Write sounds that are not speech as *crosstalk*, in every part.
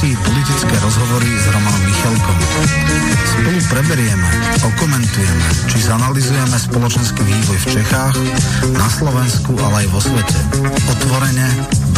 relácii politické rozhovory s Romanom Michalkom. Spolu preberieme, okomentujeme, či zanalizujeme spoločenský vývoj v Čechách, na Slovensku, ale aj vo svete. Otvorene,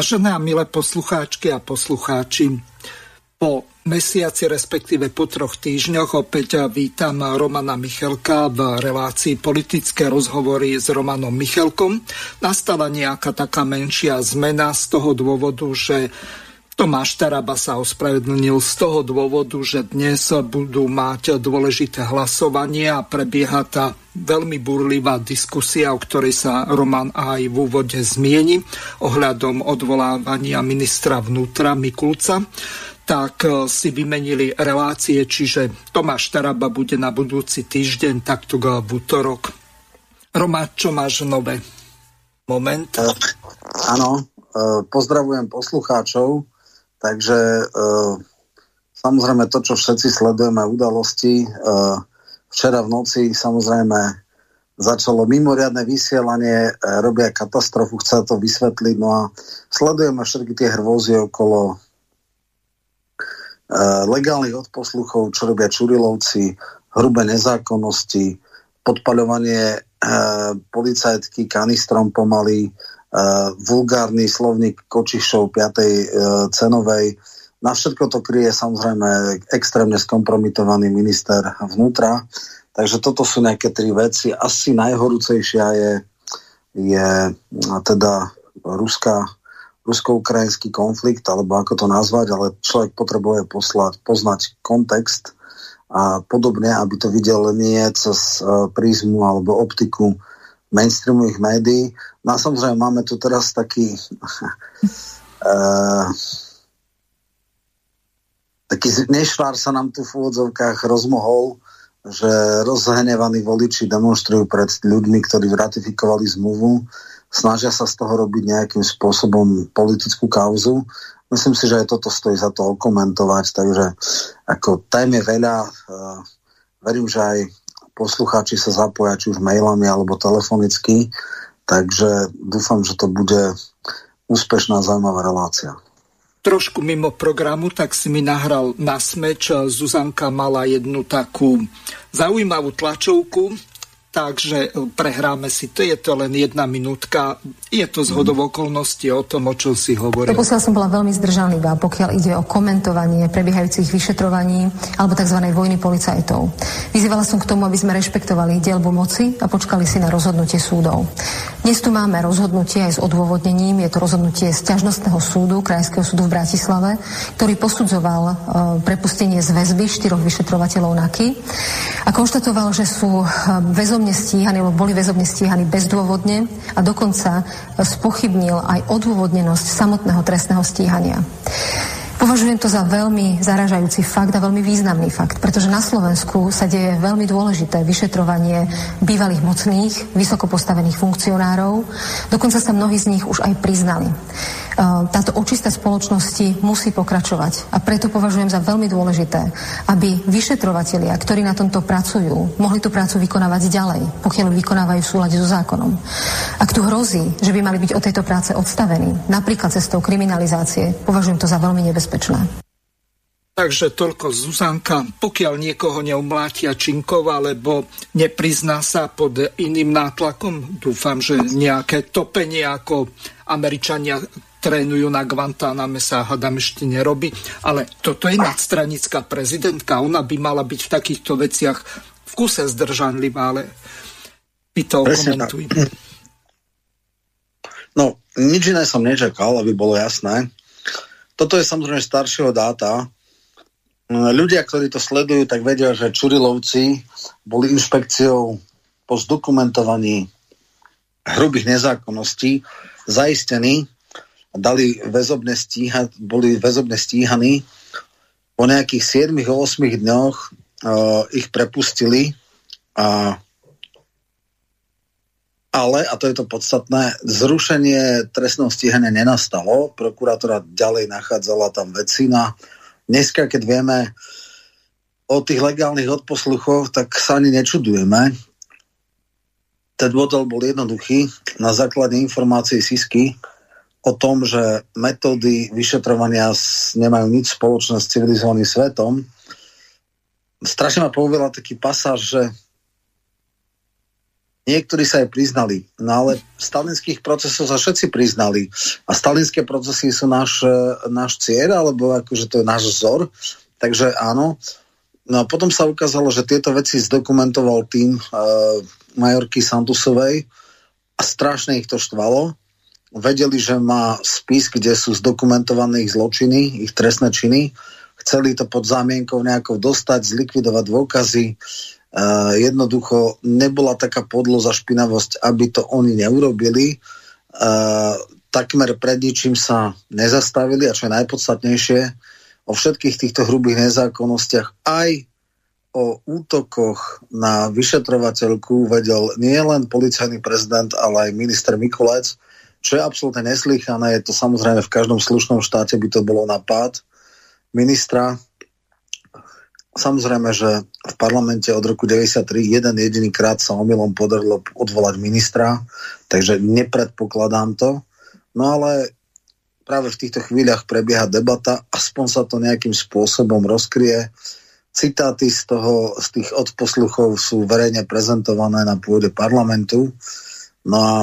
Vážené a milé poslucháčky a poslucháči, po mesiaci, respektíve po troch týždňoch opäť vítam Romana Michelka v relácii politické rozhovory s Romanom Michelkom. Nastala nejaká taká menšia zmena z toho dôvodu, že Tomáš Taraba sa ospravedlnil z toho dôvodu, že dnes budú mať dôležité hlasovanie a prebieha tá veľmi burlivá diskusia, o ktorej sa Roman aj v úvode zmieni ohľadom odvolávania ministra vnútra Mikulca tak e, si vymenili relácie, čiže Tomáš Taraba bude na budúci týždeň, takto v útorok. Roma, čo máš nové? Moment. Áno, e, pozdravujem poslucháčov. Takže e, samozrejme to, čo všetci sledujeme udalosti, e, včera v noci samozrejme začalo mimoriadne vysielanie, e, robia katastrofu, chce to vysvetliť, no a sledujeme všetky tie hrôzy okolo e, legálnych odposluchov, čo robia Čurilovci, hrubé nezákonnosti, podpaľovanie e, policajtky kanistrom pomaly, uh, vulgárny slovník Kočišov 5. Uh, cenovej. Na všetko to kryje samozrejme extrémne skompromitovaný minister vnútra. Takže toto sú nejaké tri veci. Asi najhorúcejšia je, je teda ruská, rusko-ukrajinský konflikt, alebo ako to nazvať, ale človek potrebuje poslať, poznať kontext a podobne, aby to videl nie cez uh, prízmu alebo optiku mainstreamových médií. No a samozrejme máme tu teraz taký uh, *laughs* taký nešvár sa nám tu v úvodzovkách rozmohol, že rozhnevaní voliči demonstrujú pred ľuďmi, ktorí ratifikovali zmluvu, snažia sa z toho robiť nejakým spôsobom politickú kauzu. Myslím si, že aj toto stojí za to okomentovať, takže ako je veľa, uh, verím, že aj poslucháči sa zapoja či už mailami alebo telefonicky, takže dúfam, že to bude úspešná, zaujímavá relácia. Trošku mimo programu, tak si mi nahral na smeč. Zuzanka mala jednu takú zaujímavú tlačovku, takže prehráme si to, je to len jedna minútka. Je to z hodov okolností o tom, o čom si hovoril. Doposiaľ som bola veľmi zdržanlivá, pokiaľ ide o komentovanie prebiehajúcich vyšetrovaní alebo tzv. vojny policajtov. Vyzývala som k tomu, aby sme rešpektovali dielbu moci a počkali si na rozhodnutie súdov. Dnes tu máme rozhodnutie aj s odôvodnením. Je to rozhodnutie z ťažnostného súdu, Krajského súdu v Bratislave, ktorý posudzoval e, prepustenie z väzby štyroch vyšetrovateľov NAKY a konštatoval, že sú e, väzom väzobne stíhaní, alebo boli väzobne stíhaní bezdôvodne a dokonca spochybnil aj odôvodnenosť samotného trestného stíhania. Považujem to za veľmi zaražajúci fakt a veľmi významný fakt, pretože na Slovensku sa deje veľmi dôležité vyšetrovanie bývalých mocných, vysoko postavených funkcionárov. Dokonca sa mnohí z nich už aj priznali. Ehm, táto očista spoločnosti musí pokračovať. A preto považujem za veľmi dôležité, aby vyšetrovatelia, ktorí na tomto pracujú, mohli tú prácu vykonávať ďalej, pokiaľ vykonávajú v súlade so zákonom. Ak tu hrozí, že by mali byť od tejto práce odstavení, napríklad cestou kriminalizácie, považujem to za veľmi nebezpečné. Takže toľko Zuzanka. Pokiaľ niekoho neumlátia činkov alebo neprizná sa pod iným nátlakom, dúfam, že nejaké topenie ako Američania trénujú na Guantáname sa hádam ešte nerobí, ale toto je nadstranická prezidentka, ona by mala byť v takýchto veciach v kuse zdržanlivá, ale ty to komentuj. *clears throat* No, nič iné som nečakal, aby bolo jasné. Toto je samozrejme staršieho dáta. Ľudia, ktorí to sledujú, tak vedia, že Čurilovci boli inšpekciou po zdokumentovaní hrubých nezákonností zaistení dali väzobne stíhať, boli väzobne stíhaní. Po nejakých 7-8 dňoch uh, ich prepustili a ale, a to je to podstatné, zrušenie trestného stíhania nenastalo. Prokurátora ďalej nachádzala tam vecina. Dneska, keď vieme o tých legálnych odposluchoch, tak sa ani nečudujeme. Ten model bol jednoduchý. Na základe informácií SISky o tom, že metódy vyšetrovania nemajú nič spoločné s civilizovaným svetom. Strašne ma povedala taký pasáž, že niektorí sa aj priznali, no ale stalinských procesoch sa všetci priznali a stalinské procesy sú náš, náš cieľ, alebo akože to je náš vzor, takže áno. No a potom sa ukázalo, že tieto veci zdokumentoval tým uh, majorky Santusovej a strašne ich to štvalo vedeli, že má spis, kde sú zdokumentované ich zločiny, ich trestné činy. Chceli to pod zámienkou nejako dostať, zlikvidovať dôkazy. Uh, jednoducho nebola taká podloza špinavosť, aby to oni neurobili. Uh, takmer pred ničím sa nezastavili a čo je najpodstatnejšie, o všetkých týchto hrubých nezákonnostiach aj o útokoch na vyšetrovateľku vedel nie len policajný prezident, ale aj minister Mikulec, čo je absolútne neslychané. Je to samozrejme v každom slušnom štáte by to bolo napad ministra. Samozrejme, že v parlamente od roku 93 jeden jediný krát sa omylom podarilo odvolať ministra, takže nepredpokladám to. No ale práve v týchto chvíľach prebieha debata, aspoň sa to nejakým spôsobom rozkrie. Citáty z, toho, z tých odposluchov sú verejne prezentované na pôde parlamentu. No a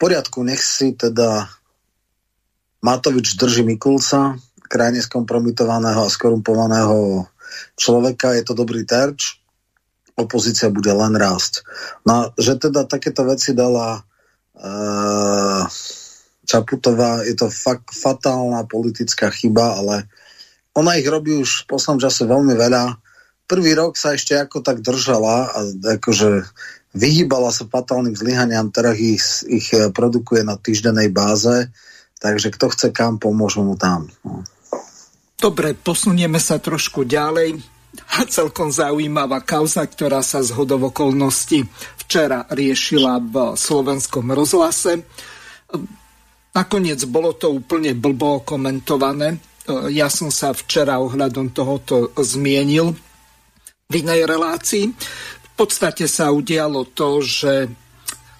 poriadku, nech si teda Matovič drží Mikulca, krajne skompromitovaného a skorumpovaného človeka, je to dobrý terč, opozícia bude len rásť. No že teda takéto veci dala uh, Čaputová, je to fakt fatálna politická chyba, ale ona ich robí už v poslednom čase veľmi veľa. Prvý rok sa ešte ako tak držala a akože vyhýbala sa fatálnym zlyhaniam, teraz ich, ich eh, produkuje na týždenej báze, takže kto chce kam, pomôžu mu tam. No. Dobre, posunieme sa trošku ďalej. A *laughs* celkom zaujímavá kauza, ktorá sa z okolností včera riešila v slovenskom rozhlase. Nakoniec bolo to úplne blbo komentované. Eh, ja som sa včera ohľadom tohoto zmienil v inej relácii podstate sa udialo to, že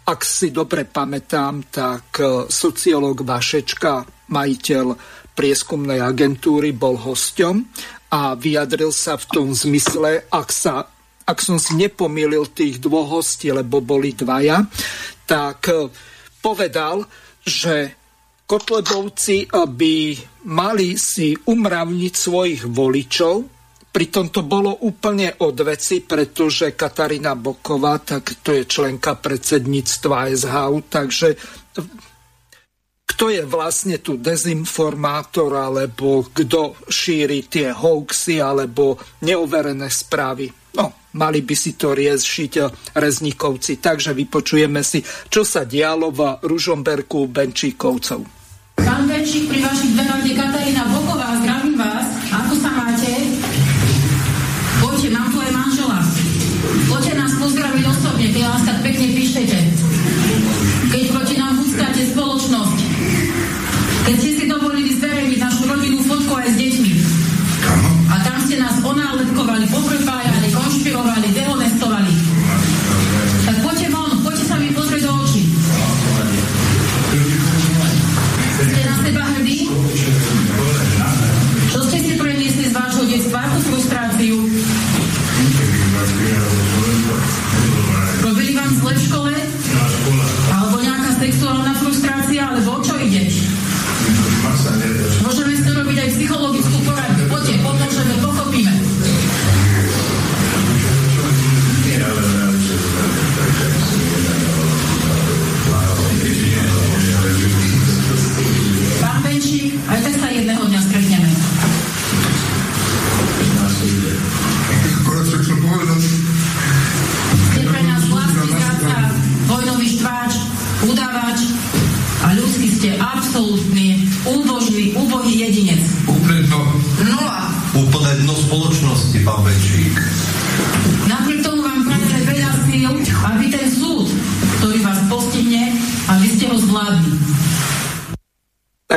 ak si dobre pamätám, tak e, sociológ Vašečka, majiteľ prieskumnej agentúry, bol hosťom a vyjadril sa v tom zmysle, ak, sa, ak som si nepomýlil tých dvoch hostí, lebo boli dvaja, tak e, povedal, že Kotlebovci by mali si umravniť svojich voličov, Pritom to bolo úplne od veci, pretože Katarína Boková, tak to je členka predsedníctva SHU, takže kto je vlastne tu dezinformátor, alebo kto šíri tie hoaxy, alebo neoverené správy. No, mali by si to riešiť rezníkovci. Takže vypočujeme si, čo sa dialo v Ružomberku Benčíkovcov. Pán Benčík, pri vašich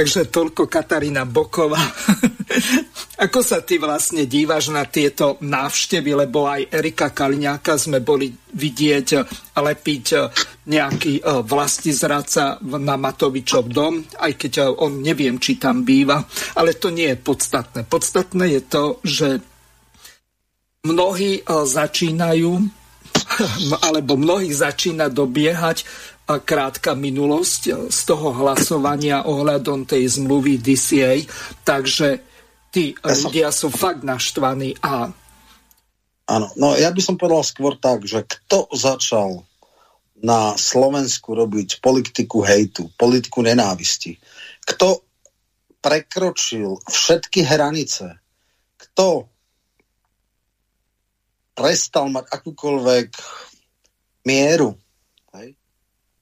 Takže toľko Katarína Boková. *laughs* Ako sa ty vlastne dívaš na tieto návštevy, lebo aj Erika Kaliňáka sme boli vidieť lepiť nejaký e, vlasti zradca na Matovičov dom, aj keď e, on neviem, či tam býva, ale to nie je podstatné. Podstatné je to, že mnohí začínajú *laughs* alebo mnohých začína dobiehať krátka minulosť z toho hlasovania ohľadom tej zmluvy DCA, takže tí ľudia sú fakt naštvaní a... Áno, no ja by som povedal skôr tak, že kto začal na Slovensku robiť politiku hejtu, politiku nenávisti, kto prekročil všetky hranice, kto prestal mať akúkoľvek mieru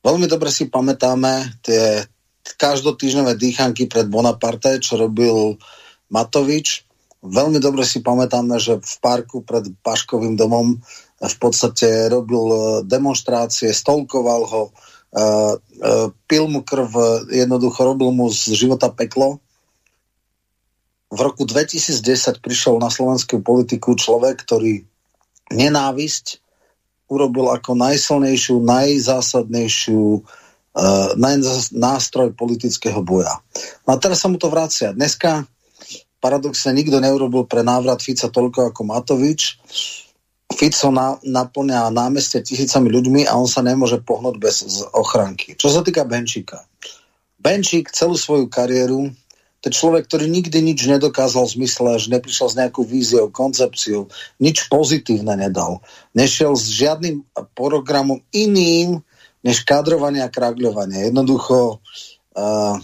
Veľmi dobre si pamätáme tie každotýždňové dýchanky pred Bonaparte, čo robil Matovič. Veľmi dobre si pamätáme, že v parku pred Paškovým domom v podstate robil e, demonstrácie, stolkoval ho, uh, uh, pil mu krv, jednoducho robil mu z života peklo. V roku 2010 prišiel na slovenskú politiku človek, ktorý nenávisť urobil ako najsilnejšiu, najzásadnejšiu uh, nástroj politického boja. No a teraz sa mu to vracia. Dneska paradoxne nikto neurobil pre návrat Fica toľko ako Matovič. Fico na, naplňa námestie tisícami ľuďmi a on sa nemôže pohnúť bez ochranky. Čo sa týka Benčíka. Benčík celú svoju kariéru to je človek, ktorý nikdy nič nedokázal v zmysle, že neprišiel s nejakou víziou, koncepciou, nič pozitívne nedal. Nešiel s žiadnym programom iným, než kadrovanie a kragľovanie. Jednoducho uh,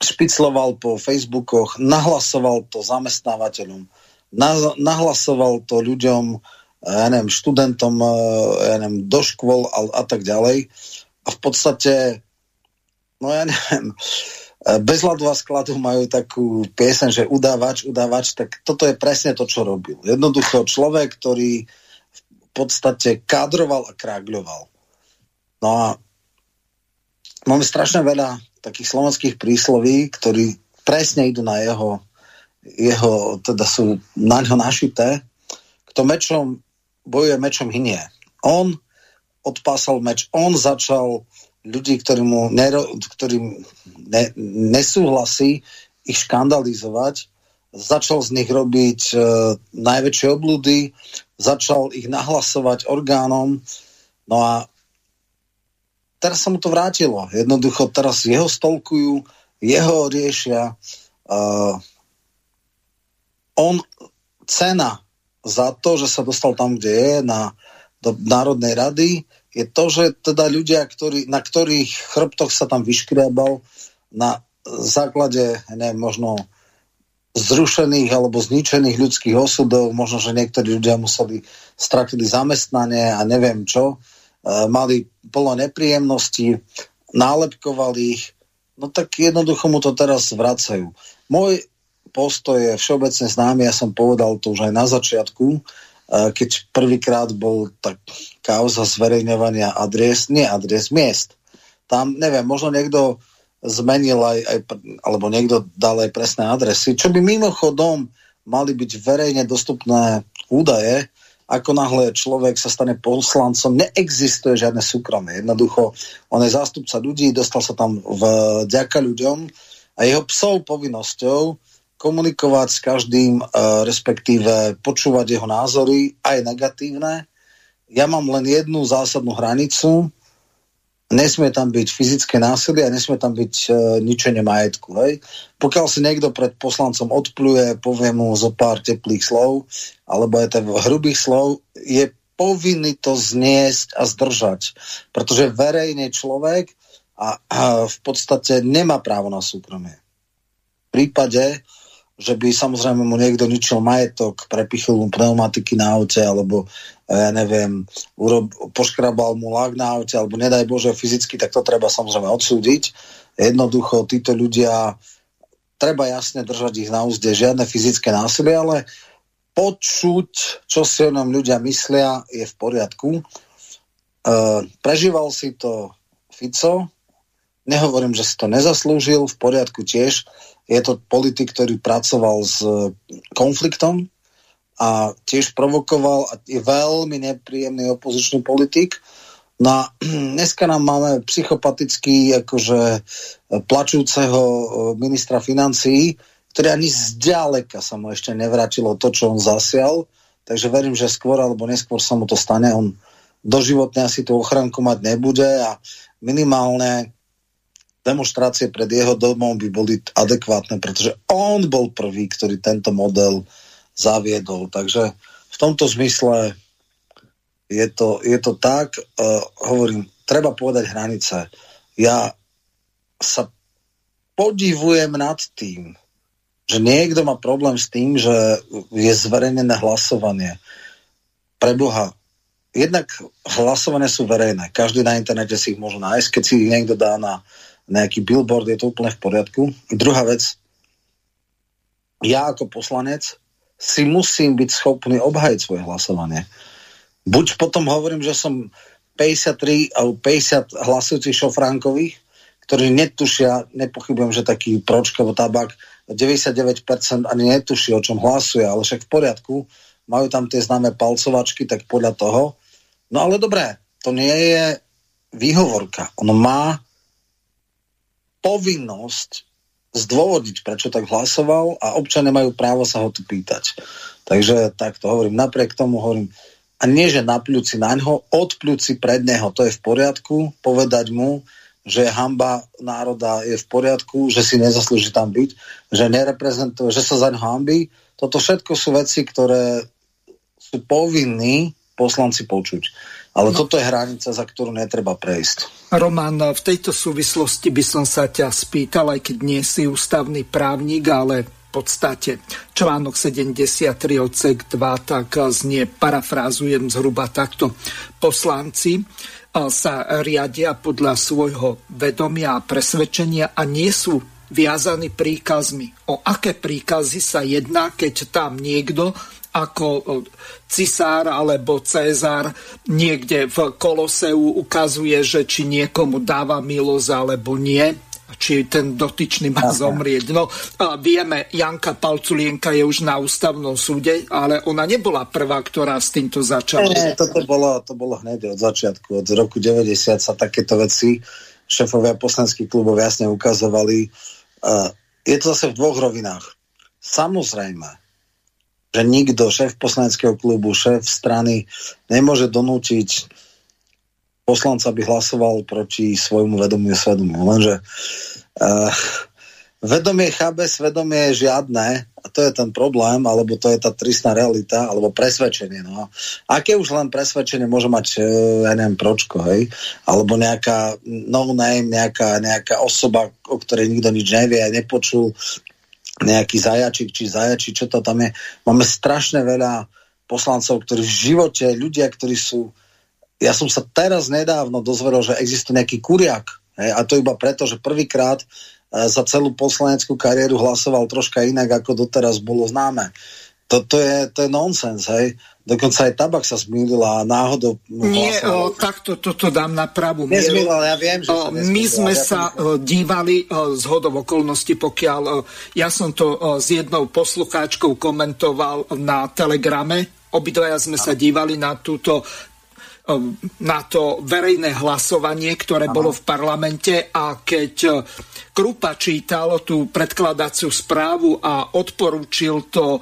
špicloval po Facebookoch, nahlasoval to zamestnávateľom, na, nahlasoval to ľuďom, ja neviem, študentom, ja neviem, do škôl a, a tak ďalej. A v podstate, no ja neviem, bez ľadu a skladu majú takú piesen, že udávač, udávač, tak toto je presne to, čo robil. Jednoducho človek, ktorý v podstate kádroval a krágľoval. No a máme strašne veľa takých slovenských prísloví, ktorí presne idú na jeho, jeho teda sú na ňo našité. Kto mečom bojuje, mečom hynie. On odpásal meč, on začal ľudí, ktorí mu nero, ktorým ne, nesúhlasí, ich škandalizovať, začal z nich robiť e, najväčšie oblúdy, začal ich nahlasovať orgánom, no a teraz sa mu to vrátilo. Jednoducho teraz jeho stolkujú, jeho riešia. E, on cena za to, že sa dostal tam, kde je, na, do Národnej rady, je to, že teda ľudia, ktorí, na ktorých chrbtoch sa tam vyškriabal na základe, neviem, možno zrušených alebo zničených ľudských osudov, možno, že niektorí ľudia museli, stratili zamestnanie a neviem čo, e, mali plno nepríjemností, nálepkovali ich, no tak jednoducho mu to teraz vracajú. Môj postoj je všeobecne známy, ja som povedal to už aj na začiatku, keď prvýkrát bol tak kauza zverejňovania adres, nie adres, miest. Tam, neviem, možno niekto zmenil aj, aj alebo niekto dal aj presné adresy, čo by mimochodom mali byť verejne dostupné údaje, ako náhle človek sa stane poslancom, neexistuje žiadne súkromie. Jednoducho, on je zástupca ľudí, dostal sa tam vďaka ľuďom a jeho psou povinnosťou komunikovať s každým, e, respektíve počúvať jeho názory, aj negatívne. Ja mám len jednu zásadnú hranicu, nesmie tam byť fyzické násilie a nesmie tam byť e, ničenie majetku. Hej? Pokiaľ si niekto pred poslancom odpluje, povie mu zo pár teplých slov, alebo aj hrubých slov, je povinný to zniesť a zdržať. Pretože verejne človek a, a v podstate nemá právo na súkromie. V prípade, že by samozrejme mu niekto ničil majetok, prepichol mu pneumatiky na aute, alebo e, ja neviem, urob, poškrabal mu lak na aute, alebo nedaj Bože fyzicky, tak to treba samozrejme odsúdiť. Jednoducho títo ľudia, treba jasne držať ich na úzde, žiadne fyzické násilie, ale počuť, čo si o nám ľudia myslia, je v poriadku. E, prežíval si to Fico, Nehovorím, že si to nezaslúžil, v poriadku tiež. Je to politik, ktorý pracoval s konfliktom a tiež provokoval a je veľmi nepríjemný opozičný politik. No a *clears throat* dneska nám máme psychopatický, akože plačúceho ministra financií, ktorý ani zďaleka sa mu ešte nevrátilo to, čo on zasial. Takže verím, že skôr alebo neskôr sa mu to stane. On doživotne asi tú ochranku mať nebude a minimálne demonstrácie pred jeho domom by boli adekvátne, pretože on bol prvý, ktorý tento model zaviedol. Takže v tomto zmysle je to, je to tak, uh, hovorím, treba povedať hranice. Ja sa podivujem nad tým, že niekto má problém s tým, že je zverejnené hlasovanie. Preboha, jednak hlasovania sú verejné. Každý na internete si ich môže nájsť. Keď si ich niekto dá na nejaký billboard, je to úplne v poriadku. Druhá vec, ja ako poslanec si musím byť schopný obhajiť svoje hlasovanie. Buď potom hovorím, že som 53 alebo 50 hlasujúcich šofránkových, ktorí netušia, nepochybujem, že taký pročkovo tabak 99% ani netuší, o čom hlasuje, ale však v poriadku, majú tam tie známe palcovačky, tak podľa toho. No ale dobré, to nie je výhovorka. On má povinnosť zdôvodiť, prečo tak hlasoval a občania majú právo sa ho tu pýtať. Takže tak to hovorím. Napriek tomu hovorím, a nie, že napľúci na ňo, odpľúci pred neho, to je v poriadku, povedať mu, že hamba národa je v poriadku, že si nezaslúži tam byť, že nereprezentuje, že sa za ňo hambí. Toto všetko sú veci, ktoré sú povinní poslanci počuť. Ale no. toto je hranica, za ktorú netreba prejsť. Roman, v tejto súvislosti by som sa ťa spýtal, aj keď nie si ústavný právnik, ale v podstate článok 73 odsek 2 tak znie, parafrázujem zhruba takto. Poslanci sa riadia podľa svojho vedomia a presvedčenia a nie sú viazaní príkazmi. O aké príkazy sa jedná, keď tam niekto ako cisár alebo Cezar niekde v Koloseu ukazuje, že či niekomu dáva milosť alebo nie či ten dotyčný má zomrieť. No, a vieme, Janka Palculienka je už na ústavnom súde, ale ona nebola prvá, ktorá s týmto začala. Nie, toto bolo, to bolo hneď od začiatku. Od roku 90 sa takéto veci šefovia poslanských klubov jasne ukazovali. Uh, je to zase v dvoch rovinách. Samozrejme, že nikto, šéf poslaneckého klubu, šéf strany nemôže donútiť poslanca, aby hlasoval proti svojmu vedomiu svedomiu. Lenže uh, vedomie chábe, svedomie je žiadne a to je ten problém, alebo to je tá tristná realita, alebo presvedčenie. No. Aké už len presvedčenie môže mať, uh, ja neviem, pročko, hej? Alebo nejaká no-name, nejaká, nejaká osoba, o ktorej nikto nič nevie, nepočul, nejaký zajačik či zajači, čo to tam je. Máme strašne veľa poslancov, ktorí v živote, ľudia, ktorí sú... Ja som sa teraz nedávno dozvedel, že existuje nejaký kuriak. Hej, a to iba preto, že prvýkrát e, za celú poslaneckú kariéru hlasoval troška inak, ako doteraz bolo známe. To, to, je, to je nonsens, hej. Dokonca aj tabak sa zmýlila a náhodou... Nie, o, takto toto dám na pravú mieru. ja viem, že o, My sme ja sa o, dívali z hodov okolností, pokiaľ o, ja som to o, s jednou poslucháčkou komentoval na Telegrame, obidvaja sme sa dívali na túto na to verejné hlasovanie, ktoré Aha. bolo v parlamente a keď Krupa čítal tú predkladaciu správu a odporúčil to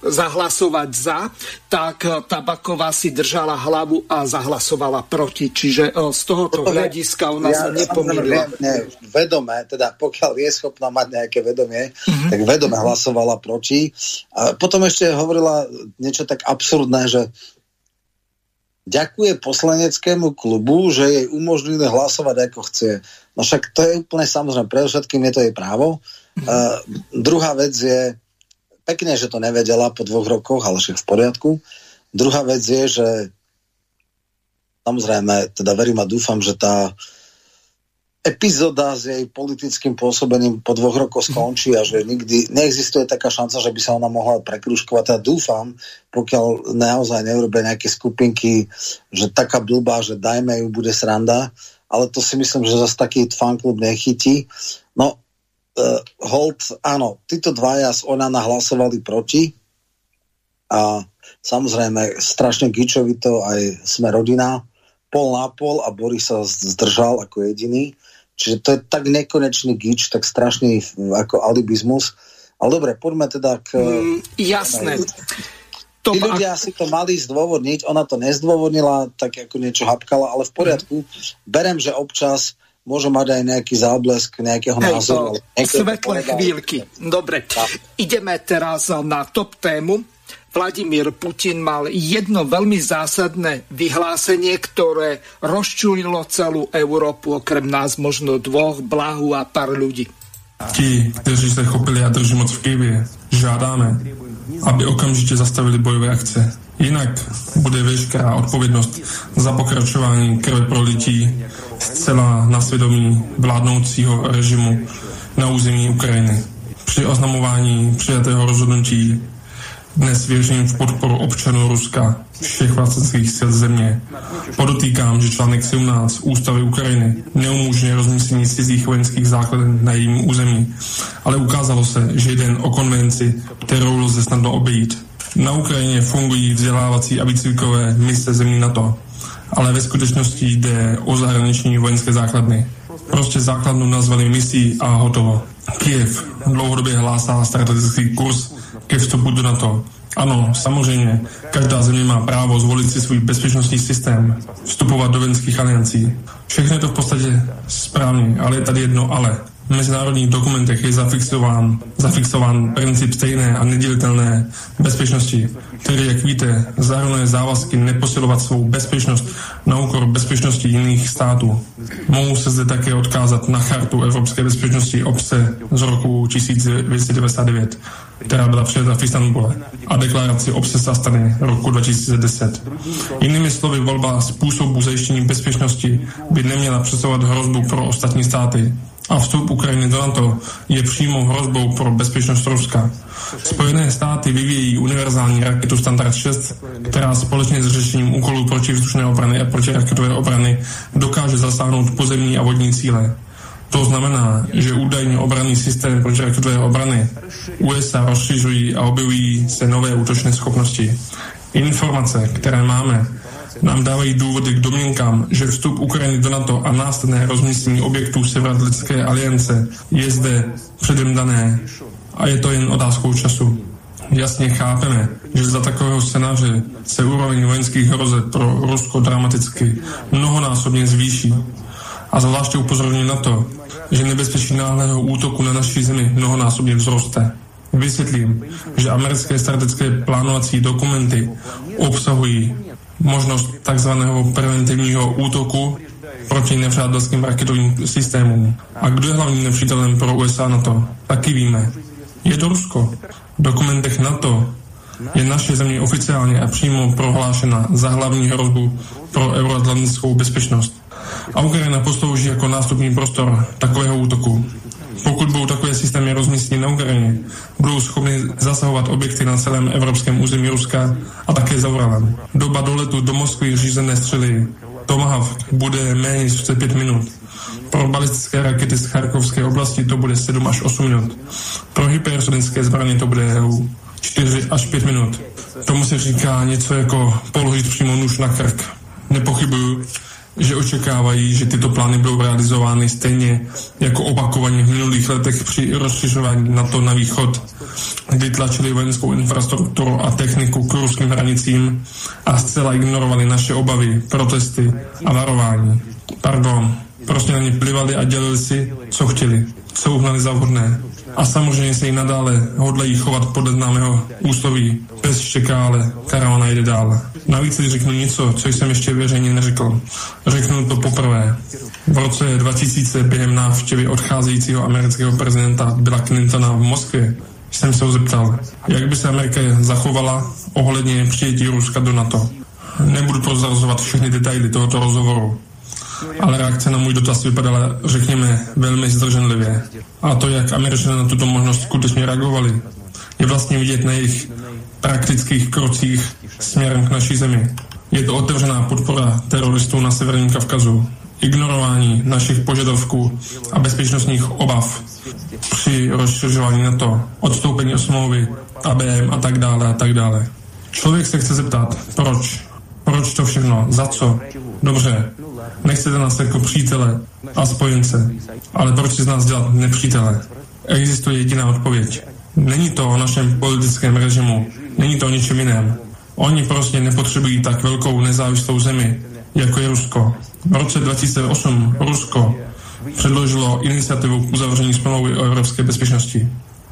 zahlasovať za, tak eh, Tabaková si držala hlavu a zahlasovala proti. Čiže z tohoto hľadiska ona ja, sa nepomýlila. Ne, vedomé, teda pokiaľ je schopná mať nejaké vedomie, mm-hmm. tak vedome hlasovala proti. A potom ešte hovorila niečo tak absurdné, že ďakuje poslaneckému klubu, že jej umožnili hlasovať ako chce. No však to je úplne samozrejme, pre všetkým je to jej právo. Uh, druhá vec je, pekne, že to nevedela po dvoch rokoch, ale však v poriadku. Druhá vec je, že samozrejme, teda verím a dúfam, že tá epizóda s jej politickým pôsobením po dvoch rokoch skončí a že nikdy neexistuje taká šanca, že by sa ona mohla prekruškovať. Teda dúfam, pokiaľ naozaj neurobia nejaké skupinky, že taká blbá, že dajme ju, bude sranda, ale to si myslím, že zase taký fanklub nechytí. No, uh, hold, áno, títo dvaja z Onana hlasovali proti a samozrejme strašne gičovito aj sme rodina, pol na pol a Boris sa zdržal ako jediný. Čiže to je tak nekonečný gič, tak strašný ako alibizmus. Ale dobre, poďme teda k... Mm, jasné. To Tí ľudia ak... si to mali zdôvodniť, ona to nezdôvodnila, tak ako niečo hapkala, ale v poriadku. Berem, že občas môže mať aj nejaký záblesk nejakého Hej, názoru. Svetlé chvíľky. Dobre, tak. ideme teraz na top tému. Vladimír Putin mal jedno veľmi zásadné vyhlásenie, ktoré rozčulilo celú Európu, okrem nás možno dvoch, blahu a pár ľudí. Ti, kteří se chopili a drží moc v Kyjevě, žádáme, aby okamžitě zastavili bojové akce. Jinak bude veškerá odpovědnost za pokračování krve prolití zcela na svědomí vládnoucího režimu na území Ukrajiny. Při oznamování přijatého rozhodnutí dnes věřím v podporu občanů Ruska, všech vlasteckých sil země. Podotýkám, že článek 17 Ústavy Ukrajiny neumožňuje rozmístění cizích vojenských základen na jejím území, ale ukázalo se, že jde o konvenci, kterou lze snadno obejít. Na Ukrajině fungují vzdělávací a výcvikové mise zemí NATO, ale ve skutečnosti jde o zahraniční vojenské základny. Prostě základnu nazvali misí a hotovo. Kiev dlouhodobě hlásá strategický kurz ke vstupu do NATO. Ano, samozřejmě, každá země má právo zvolit si svůj bezpečnostní systém, vstupovat do vojenských aliancí. Všechno je to v podstatě správně, ale je tady jedno ale. V mezinárodních dokumentech je zafixován, zafixován princip stejné a nedělitelné bezpečnosti, který, jak víte, zahrnuje závazky neposilovat svou bezpečnost na úkor bezpečnosti jiných států. Mohu se zde také odkázat na chartu Evropské bezpečnosti obce z roku 1999, která byla přijata v Istanbule, a deklaraci obce Sastany roku 2010. Jinými slovy, volba způsobu zajištění bezpečnosti by neměla představovat hrozbu pro ostatní státy, a vstup Ukrajiny do NATO je přímou hrozbou pro bezpečnost Ruska. Spojené státy vyvíjí univerzální raketu Standard 6, která společně s řešením úkolů protivzdušné obrany a protiraketové obrany dokáže zasáhnout pozemní a vodní cíle. To znamená, že údajně obranný systém protiraketové obrany USA rozšiřují a objevují se nové útočné schopnosti. Informace, které máme, nám dávají důvody k domněnkám, že vstup Ukrajiny do NATO a následné rozmístění objektů Severoatlantické aliance je zde předem dané a je to jen otázkou času. Jasně chápeme, že za takového scénáře se úroveň vojenských hrozeb pro Rusko dramaticky mnohonásobně zvýší. A zvláště upozorňuji na to, že nebezpečí náhlého útoku na naší zemi mnohonásobně vzroste. Vysvětlím, že americké strategické plánovací dokumenty obsahují možnosť tzv. preventívneho útoku proti nepřátelským raketovým systémům. A kdo je hlavním nepřítelem pro USA na to? Taky víme. Je to Rusko. V dokumentech NATO je naše země oficiálně a přímo prohlášena za hlavní hrozbu pro euroatlantickou bezpečnost. A Ukrajina poslouží jako nástupní prostor takového útoku. Pokud budou takové systémy rozmístěny na Ukrajině, budou schopny zasahovat objekty na celém evropském území Ruska a také za Uralem. Doba doletu do Moskvy řízené střely Tomahawk bude méně než 35 minut. Pro balistické rakety z Charkovské oblasti to bude 7 až 8 minut. Pro hypersonické zbraně to bude 4 až 5 minut. Tomu se říká něco jako položit přímo nůž na krk. Nepochybuju, že očekávají, že tyto plány budou realizovány stejně jako opakovaně v minulých letech při rozšiřování NATO na východ, kdy tlačili vojenskou infrastrukturu a techniku k ruským hranicím a zcela ignorovali naše obavy, protesty a varování. Pardon, prostě na ně plivali a dělali si, co chtěli, co uhnali za. A samozřejmě se i nadále hodlají chovat podle známého úsloví. Pes čeká, ale karavana jde dál. Navíc si řeknu něco, co jsem ještě veřejně neřekl. Řeknu to poprvé. V roce 2000 během návštěvy odcházejícího amerického prezidenta Billa Clintona v Moskvě jsem se ho zeptal, jak by se Amerika zachovala ohledně přijetí Ruska do NATO. Nebudu prozrazovat všechny detaily tohoto rozhovoru, ale reakce na můj dotaz vypadala, řekněme, velmi zdrženlivě. A to, jak američané na tuto možnost skutečně reagovali, je vlastně vidět na jejich praktických krocích směrem k naší zemi. Je to otevřená podpora teroristů na Severním Kavkazu. ignorování našich požadavků a bezpečnostních obav při rozšiřování NATO, odstoupení od smlouvy, ABM a tak dále a tak dále. Člověk se chce zeptat, proč? Proč to všechno? Za co? Dobře, nechcete nás jako přítele a spojence, ale proč z nás dělat nepřítele? Existuje jediná odpověď. Není to o našem politickém režimu, není to o ničem jiném. Oni prostě nepotřebují tak velkou nezávislou zemi, jako je Rusko. V roce 2008 Rusko předložilo iniciativu k uzavření smlouvy o evropské bezpečnosti.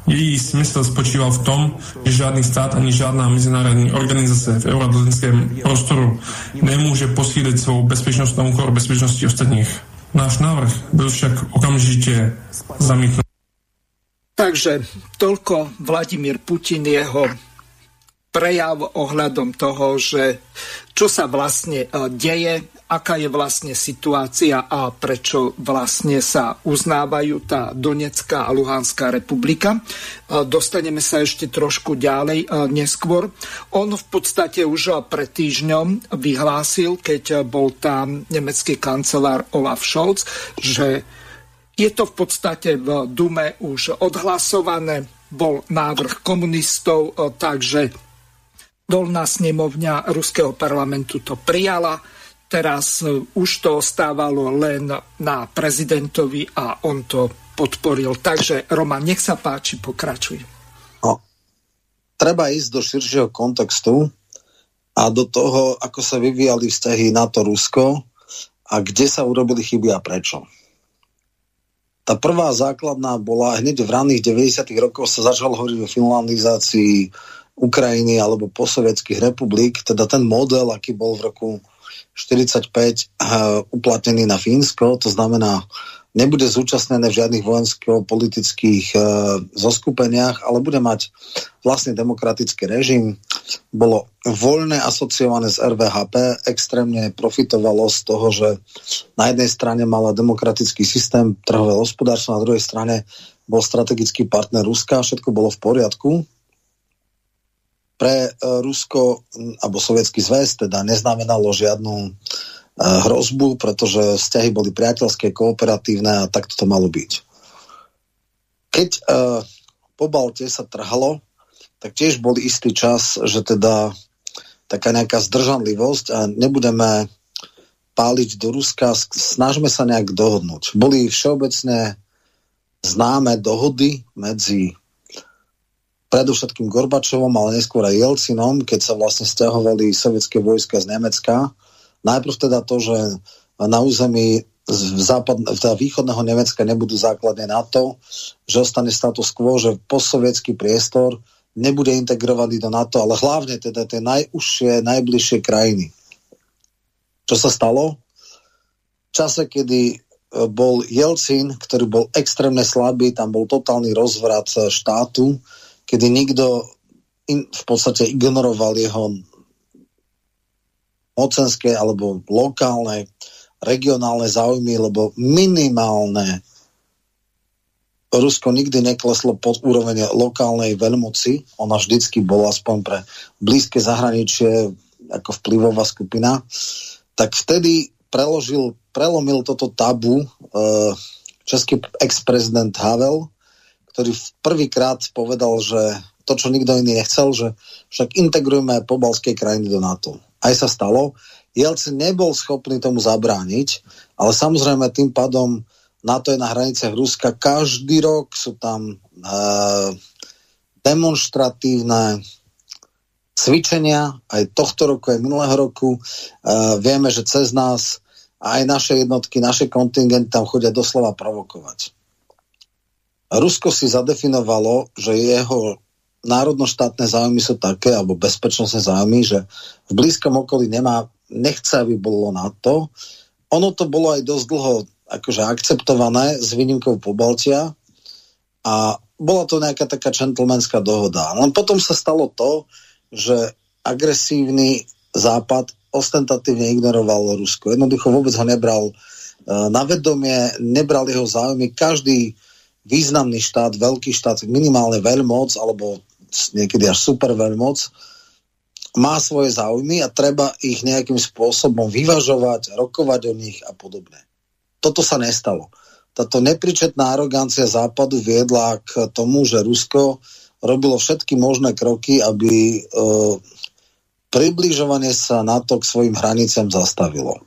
Její smysl spočíval v tom, že žádný stát ani žádná mezinárodní organizace v euroatlantickém prostoru nemůže posílit svou bezpečnost na úkor bezpečnosti ostatních. Náš návrh byl však okamžitě zamítnut. Takže toľko Vladimír Putin, jeho prejav ohľadom toho, že čo sa vlastne e, deje aká je vlastne situácia a prečo vlastne sa uznávajú tá Donetská a Luhanská republika. Dostaneme sa ešte trošku ďalej neskôr. On v podstate už pred týždňom vyhlásil, keď bol tam nemecký kancelár Olaf Scholz, že je to v podstate v Dume už odhlasované, bol návrh komunistov, takže dolná snemovňa Ruského parlamentu to prijala Teraz e, už to ostávalo len na prezidentovi a on to podporil. Takže Roman, nech sa páči, pokračuj. No, treba ísť do širšieho kontextu a do toho, ako sa vyvíjali vzťahy NATO-Rusko a kde sa urobili chyby a prečo. Tá prvá základná bola hneď v ranných 90. rokoch sa začal hovoriť o finlandizácii Ukrajiny alebo posovietských republik, teda ten model, aký bol v roku 45 eh, uplatnený na Fínsko, to znamená, nebude zúčastnené v žiadnych vojensko-politických uh, zoskupeniach, ale bude mať vlastne demokratický režim. Bolo voľne asociované s RVHP, extrémne profitovalo z toho, že na jednej strane mala demokratický systém trhové hospodárstva, na druhej strane bol strategický partner Ruska, všetko bolo v poriadku pre e, Rusko alebo Sovietský zväz teda neznamenalo žiadnu e, hrozbu, pretože vzťahy boli priateľské, kooperatívne a takto to malo byť. Keď uh, po Balte sa trhalo, tak tiež bol istý čas, že teda taká nejaká zdržanlivosť a nebudeme páliť do Ruska, snažme sa nejak dohodnúť. Boli všeobecne známe dohody medzi predovšetkým Gorbačovom, ale neskôr aj Jelcinom, keď sa vlastne stiahovali sovietské vojska z Nemecka. Najprv teda to, že na území západ, teda východného Nemecka nebudú základne NATO, že ostane status quo, že postsovietský priestor nebude integrovaný do NATO, ale hlavne teda tie najúžšie, najbližšie krajiny. Čo sa stalo? V čase, kedy e, bol Jelcin, ktorý bol extrémne slabý, tam bol totálny rozvrat e, štátu, kedy nikto in, v podstate ignoroval jeho mocenské alebo lokálne, regionálne záujmy, lebo minimálne Rusko nikdy nekleslo pod úroveň lokálnej veľmoci. Ona vždycky bola aspoň pre blízke zahraničie ako vplyvová skupina. Tak vtedy preložil, prelomil toto tabu uh, český ex-prezident Havel, ktorý prvýkrát povedal, že to, čo nikto iný nechcel, že však integrujeme pobalské krajiny do NATO. Aj sa stalo. Jelcin nebol schopný tomu zabrániť, ale samozrejme tým pádom NATO je na hraniciach Ruska. Každý rok sú tam e, demonstratívne cvičenia, aj tohto roku, aj minulého roku. E, vieme, že cez nás aj naše jednotky, naše kontingenty tam chodia doslova provokovať. Rusko si zadefinovalo, že jeho národnoštátne záujmy sú také, alebo bezpečnostné záujmy, že v blízkom okolí nemá, nechce, aby bolo NATO. Ono to bolo aj dosť dlho akože akceptované s výnimkou Pobaltia a bola to nejaká taká džentlmenská dohoda. Len potom sa stalo to, že agresívny západ ostentatívne ignoroval Rusko. Jednoducho vôbec ho nebral uh, na vedomie, nebral jeho záujmy. Každý významný štát, veľký štát, minimálne veľmoc, alebo niekedy až super veľmoc, má svoje záujmy a treba ich nejakým spôsobom vyvažovať, rokovať o nich a podobne. toto sa nestalo. Táto nepričetná arogancia západu viedla k tomu, že Rusko robilo všetky možné kroky, aby e, približovanie sa NATO k svojim hraniciam zastavilo.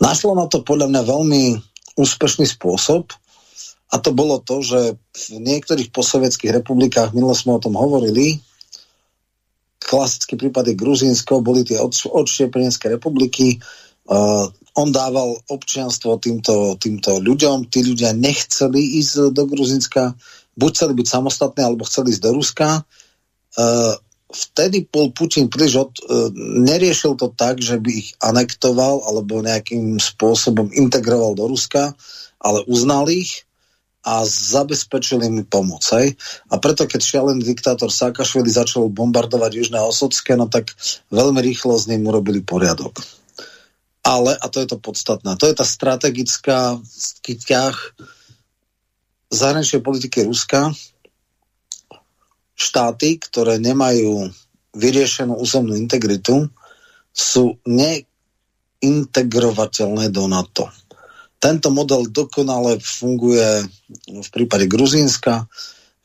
Našlo na to podľa mňa veľmi úspešný spôsob a to bolo to, že v niektorých posovietských republikách, minule sme o tom hovorili, klasický prípad je Gruzínsko, boli tie odštiepenecké republiky, uh, on dával občianstvo týmto, týmto ľuďom, tí ľudia nechceli ísť do Gruzinska, buď chceli byť samostatní, alebo chceli ísť do Ruska. Uh, vtedy bol Putin príliš od, uh, neriešil to tak, že by ich anektoval alebo nejakým spôsobom integroval do Ruska, ale uznal ich a zabezpečili mi pomoc. Hej? A preto, keď šialený diktátor Saakašvili začal bombardovať Južné Osodské, no tak veľmi rýchlo s ním urobili poriadok. Ale, a to je to podstatné, to je tá strategická ťah zahraničnej politiky Ruska, štáty, ktoré nemajú vyriešenú územnú integritu, sú neintegrovateľné do NATO. Tento model dokonale funguje v prípade Gruzínska.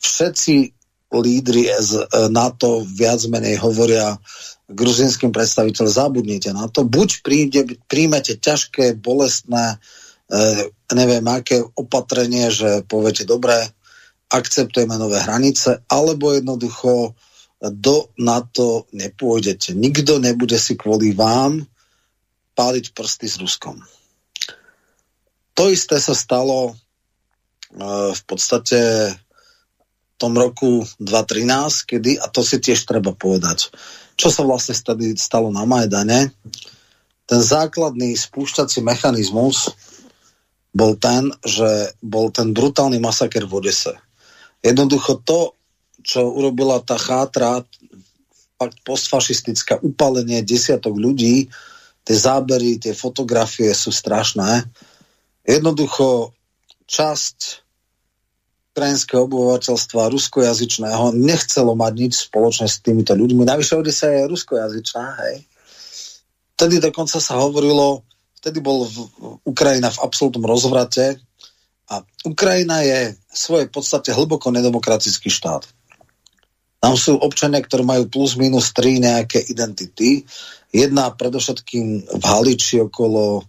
Všetci lídry z e, NATO viac menej hovoria gruzínskym predstaviteľom, zabudnite na to. Buď príde, príjmete ťažké, bolestné, e, neviem aké opatrenie, že poviete, dobre, akceptujeme nové hranice, alebo jednoducho do NATO nepôjdete. Nikto nebude si kvôli vám páliť prsty s Ruskom. To isté sa stalo uh, v podstate v tom roku 2013, kedy, a to si tiež treba povedať, čo sa vlastne stalo na Majdane, ten základný spúšťací mechanizmus bol ten, že bol ten brutálny masaker v Odese. Jednoducho to, čo urobila tá chátra, fakt postfašistická upálenie desiatok ľudí, tie zábery, tie fotografie sú strašné Jednoducho časť ukrajinského obyvateľstva ruskojazyčného nechcelo mať nič spoločné s týmito ľuďmi. Navyše Odisa je ruskojazyčná, hej. Vtedy dokonca sa hovorilo, vtedy bol v, Ukrajina v absolútnom rozvrate a Ukrajina je v svojej podstate hlboko nedemokratický štát. Tam sú občania, ktorí majú plus minus tri nejaké identity. Jedna predovšetkým v Haliči okolo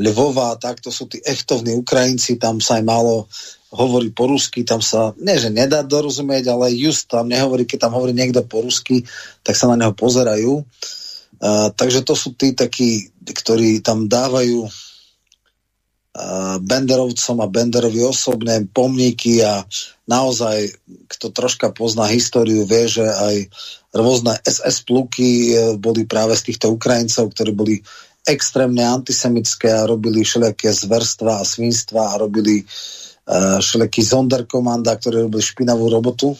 Lvova, tak to sú tí echtovní Ukrajinci, tam sa aj málo hovorí po rusky, tam sa, nie že nedá dorozumieť, ale just tam nehovorí, keď tam hovorí niekto po rusky, tak sa na neho pozerajú. Uh, takže to sú tí takí, ktorí tam dávajú uh, Benderovcom a Benderovi osobné pomníky a naozaj, kto troška pozná históriu, vie, že aj rôzne SS pluky uh, boli práve z týchto Ukrajincov, ktorí boli extrémne antisemické a robili všelijaké zverstva a svinstva a robili uh, všelijaký zonderkomanda, ktorí robili špinavú robotu.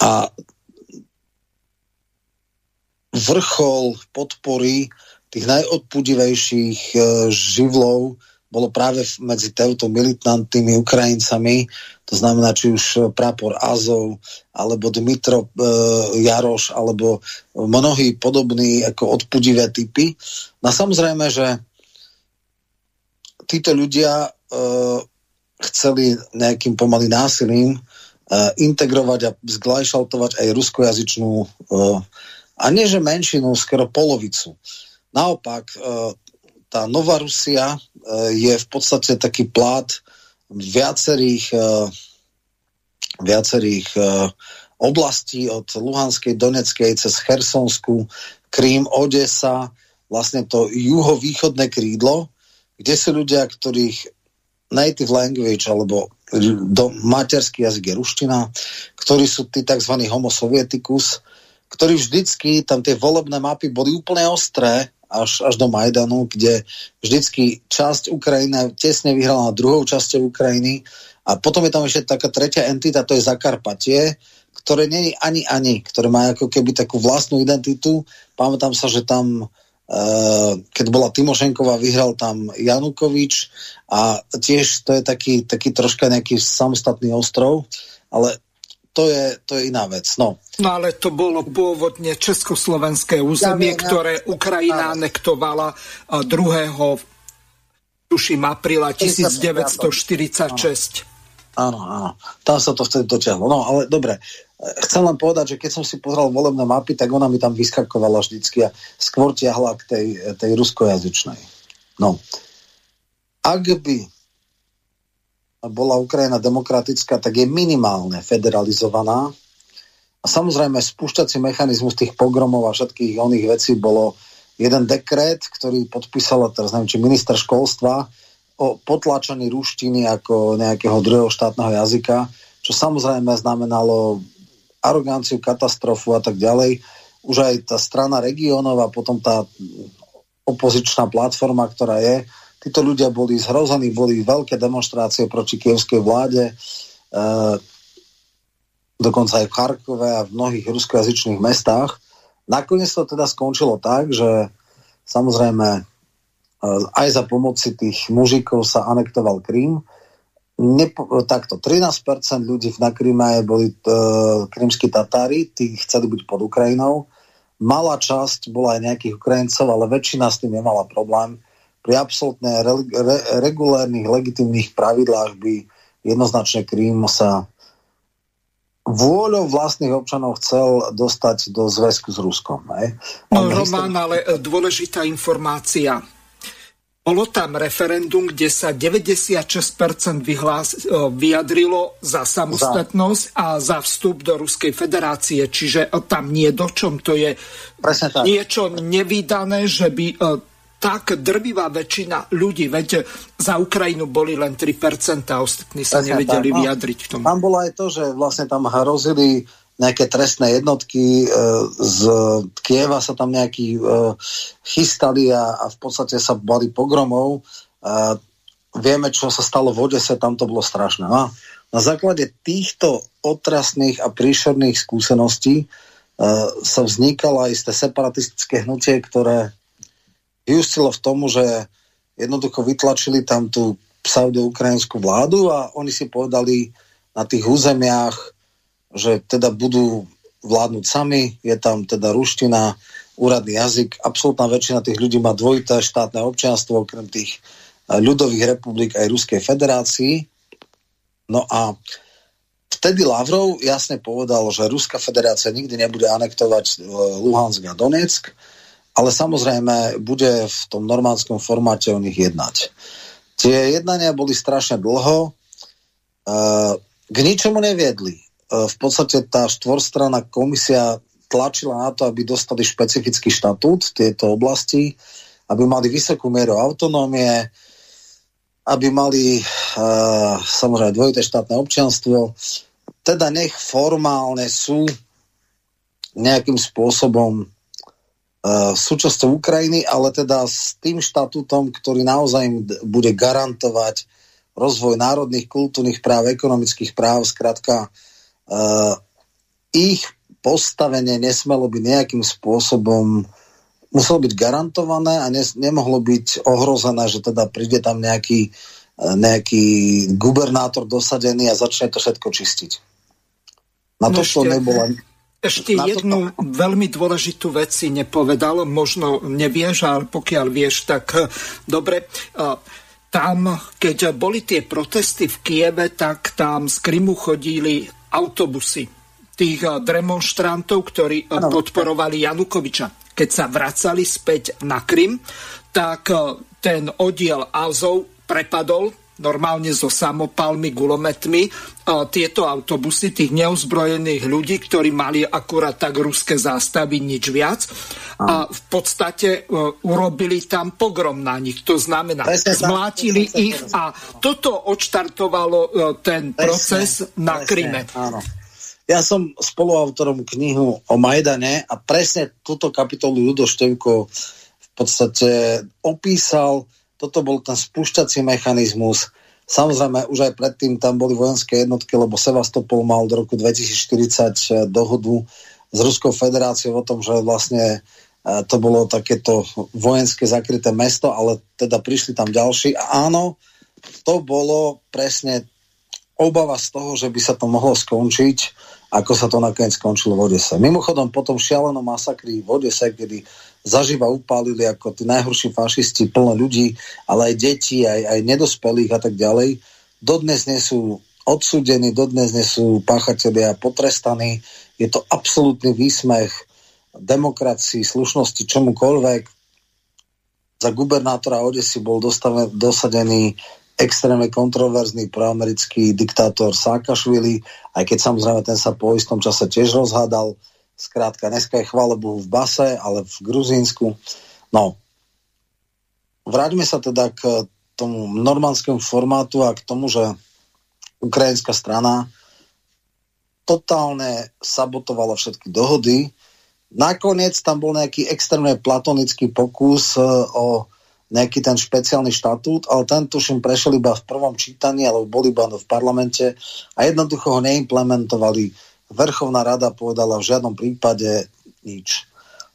A vrchol podpory tých najodpudivejších uh, živlov bolo práve medzi týmito militantnými Ukrajincami, to znamená či už Prapor Azov, alebo Dmitro e, Jaroš, alebo mnohí podobní ako odpudivé typy. No samozrejme, že títo ľudia e, chceli nejakým pomaly násilím e, integrovať a zglajšaltovať aj ruskojazyčnú e, a nie že menšinu, skoro polovicu. Naopak, e, tá Nová Rusia uh, je v podstate taký plát viacerých, uh, viacerých uh, oblastí od Luhanskej, Doneckej cez Chersonsku, Krím, Odesa, vlastne to juhovýchodné krídlo, kde sú ľudia, ktorých native language alebo do, materský jazyk je ruština, ktorí sú tí tzv. homo sovieticus, ktorí vždycky, tam tie volebné mapy boli úplne ostré, až, až do Majdanu, kde vždycky časť Ukrajiny tesne vyhrala na druhou časťou Ukrajiny a potom je tam ešte taká tretia entita, to je Zakarpatie, ktoré je ani ani, ktoré má ako keby takú vlastnú identitu. Pamätám sa, že tam Uh, keď bola Timošenková, vyhral tam Janukovič a tiež to je taký, taký troška nejaký samostatný ostrov, ale to je, to je iná vec. No. no ale to bolo pôvodne československé územie, ja, ja, ktoré Ukrajina ja. anektovala 2. tuším, apríla 1946. Áno, áno. Tam sa to vtedy dotiahlo. No, ale dobre. Chcem len povedať, že keď som si pozrel volebné mapy, tak ona mi tam vyskakovala vždycky a skôr tiahla k tej, tej ruskojazyčnej. No. Ak by bola Ukrajina demokratická, tak je minimálne federalizovaná. A samozrejme spúšťací mechanizmus tých pogromov a všetkých oných vecí bolo jeden dekret, ktorý podpísala teraz neviem, či minister školstva o potlačení ruštiny ako nejakého druhého štátneho jazyka, čo samozrejme znamenalo aroganciu, katastrofu a tak ďalej. Už aj tá strana regionov a potom tá opozičná platforma, ktorá je, títo ľudia boli zhrození, boli veľké demonstrácie proti kievskej vláde, e, dokonca aj v Charkove a v mnohých ruskojazyčných mestách. Nakoniec to teda skončilo tak, že samozrejme aj za pomoci tých mužikov sa anektoval Krím. Nepo, takto, 13% ľudí na Kríme boli uh, krímsky Tatári, tí chceli byť pod Ukrajinou. Malá časť bola aj nejakých Ukrajincov, ale väčšina s tým nemala problém. Pri absolútne re, re, regulérnych, legitimných pravidlách by jednoznačne Krím sa vôľou vlastných občanov chcel dostať do zväzku s Ruskom. Ne? No, Román, ale e, dôležitá informácia bolo tam referendum, kde sa 96% vyhlás, vyjadrilo za samostatnosť a za vstup do Ruskej federácie. Čiže tam nie do čom to je niečo nevydané, že by tak drvivá väčšina ľudí, veď za Ukrajinu boli len 3% a ostatní sa Presne nevedeli tak, no. vyjadriť k tomu. Tam bolo aj to, že vlastne tam hrozili nejaké trestné jednotky e, z Kieva sa tam nejakí e, chystali a, a v podstate sa bali pogromov. A vieme, čo sa stalo v Odese, tam to bolo strašné. No, na základe týchto otrasných a príšerných skúseností e, sa vznikalo aj isté separatistické hnutie, ktoré vyústilo v tomu, že jednoducho vytlačili tam tú pseudo-ukrajinskú vládu a oni si povedali na tých územiach že teda budú vládnuť sami, je tam teda ruština, úradný jazyk. Absolutná väčšina tých ľudí má dvojité štátne občianstvo, okrem tých eh, ľudových republik aj Ruskej federácii. No a vtedy Lavrov jasne povedal, že Ruská federácia nikdy nebude anektovať eh, Luhansk a Donetsk, ale samozrejme bude v tom normánskom formáte o nich jednať. Tie jednania boli strašne dlho, eh, k ničomu neviedli E, v podstate tá štvorstranná komisia tlačila na to, aby dostali špecifický štatút v tieto oblasti, aby mali vysokú mieru autonómie, aby mali uh, samozrejme dvojité štátne občianstvo. Teda nech formálne sú nejakým spôsobom súčasťou Ukrajiny, ale teda s tým štatútom, ktorý naozaj bude garantovať rozvoj národných, kultúrnych práv, ekonomických práv, zkrátka uh, ich postavenie nesmelo byť nejakým spôsobom muselo byť garantované a ne, nemohlo byť ohrozené, že teda príde tam nejaký, eh, nejaký gubernátor dosadený a začne to všetko čistiť. Na no to ešte, to nebolo... Ešte na jednu to... veľmi dôležitú vec si nepovedal, možno nevieš, ale pokiaľ vieš, tak eh, dobre. Tam, keď boli tie protesty v Kieve, tak tam z Krymu chodili autobusy tých eh, demonstrantov, ktorí ano. Eh, podporovali Janukoviča. Keď sa vracali späť na Krym, tak eh, ten oddiel Azov prepadol normálne so samopalmi, gulometmi, tieto autobusy tých neozbrojených ľudí, ktorí mali akurát tak ruské zástavy, nič viac. A v podstate urobili tam pogrom na nich. To znamená, zmlátili ich a toto odštartovalo ten proces na Kryme. Ja som spoluautorom knihu o Majdane a presne túto kapitolu Judo Števko v podstate opísal toto bol ten spúšťací mechanizmus. Samozrejme, už aj predtým tam boli vojenské jednotky, lebo Sevastopol mal do roku 2040 dohodu s Ruskou federáciou o tom, že vlastne e, to bolo takéto vojenské zakryté mesto, ale teda prišli tam ďalší. A áno, to bolo presne obava z toho, že by sa to mohlo skončiť ako sa to nakoniec skončilo v Odese. Mimochodom, potom šialenom masakri v Odese, kedy zaživa upálili ako tí najhorší fašisti plno ľudí, ale aj deti, aj, aj nedospelých a tak ďalej, dodnes nie sú odsúdení, dodnes nie sú páchatelia potrestaní. Je to absolútny výsmech demokracii, slušnosti, čomukoľvek. Za gubernátora Odesy bol dostaven, dosadený extrémne kontroverzný proamerický diktátor Sákašvili, aj keď samozrejme ten sa po istom čase tiež rozhádal. Skrátka, dneska je chvále Bohu v Base, ale v Gruzínsku. No, vráťme sa teda k tomu normandskému formátu a k tomu, že ukrajinská strana totálne sabotovala všetky dohody. Nakoniec tam bol nejaký extrémne platonický pokus e, o nejaký ten špeciálny štatút, ale ten tuším prešiel iba v prvom čítaní, alebo bol iba v parlamente a jednoducho ho neimplementovali. Vrchovná rada povedala v žiadnom prípade nič.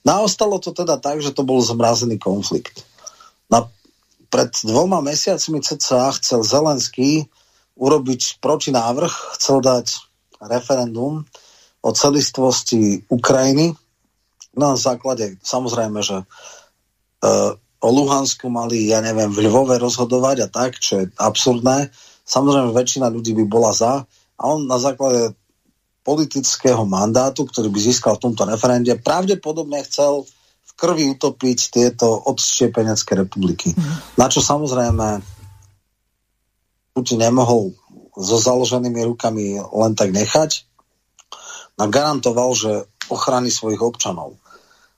No a ostalo to teda tak, že to bol zmrazený konflikt. Na, pred dvoma mesiacmi cca chcel Zelenský urobiť protinávrh, chcel dať referendum o celistvosti Ukrajiny. No na základe, samozrejme, že e, o Luhansku mali, ja neviem, v Lvove rozhodovať a tak, čo je absurdné. Samozrejme, väčšina ľudí by bola za a on na základe politického mandátu, ktorý by získal v tomto referende, pravdepodobne chcel v krvi utopiť tieto odštiepenecké republiky. Mm. Na čo samozrejme Putin nemohol so založenými rukami len tak nechať. No garantoval, že ochrany svojich občanov.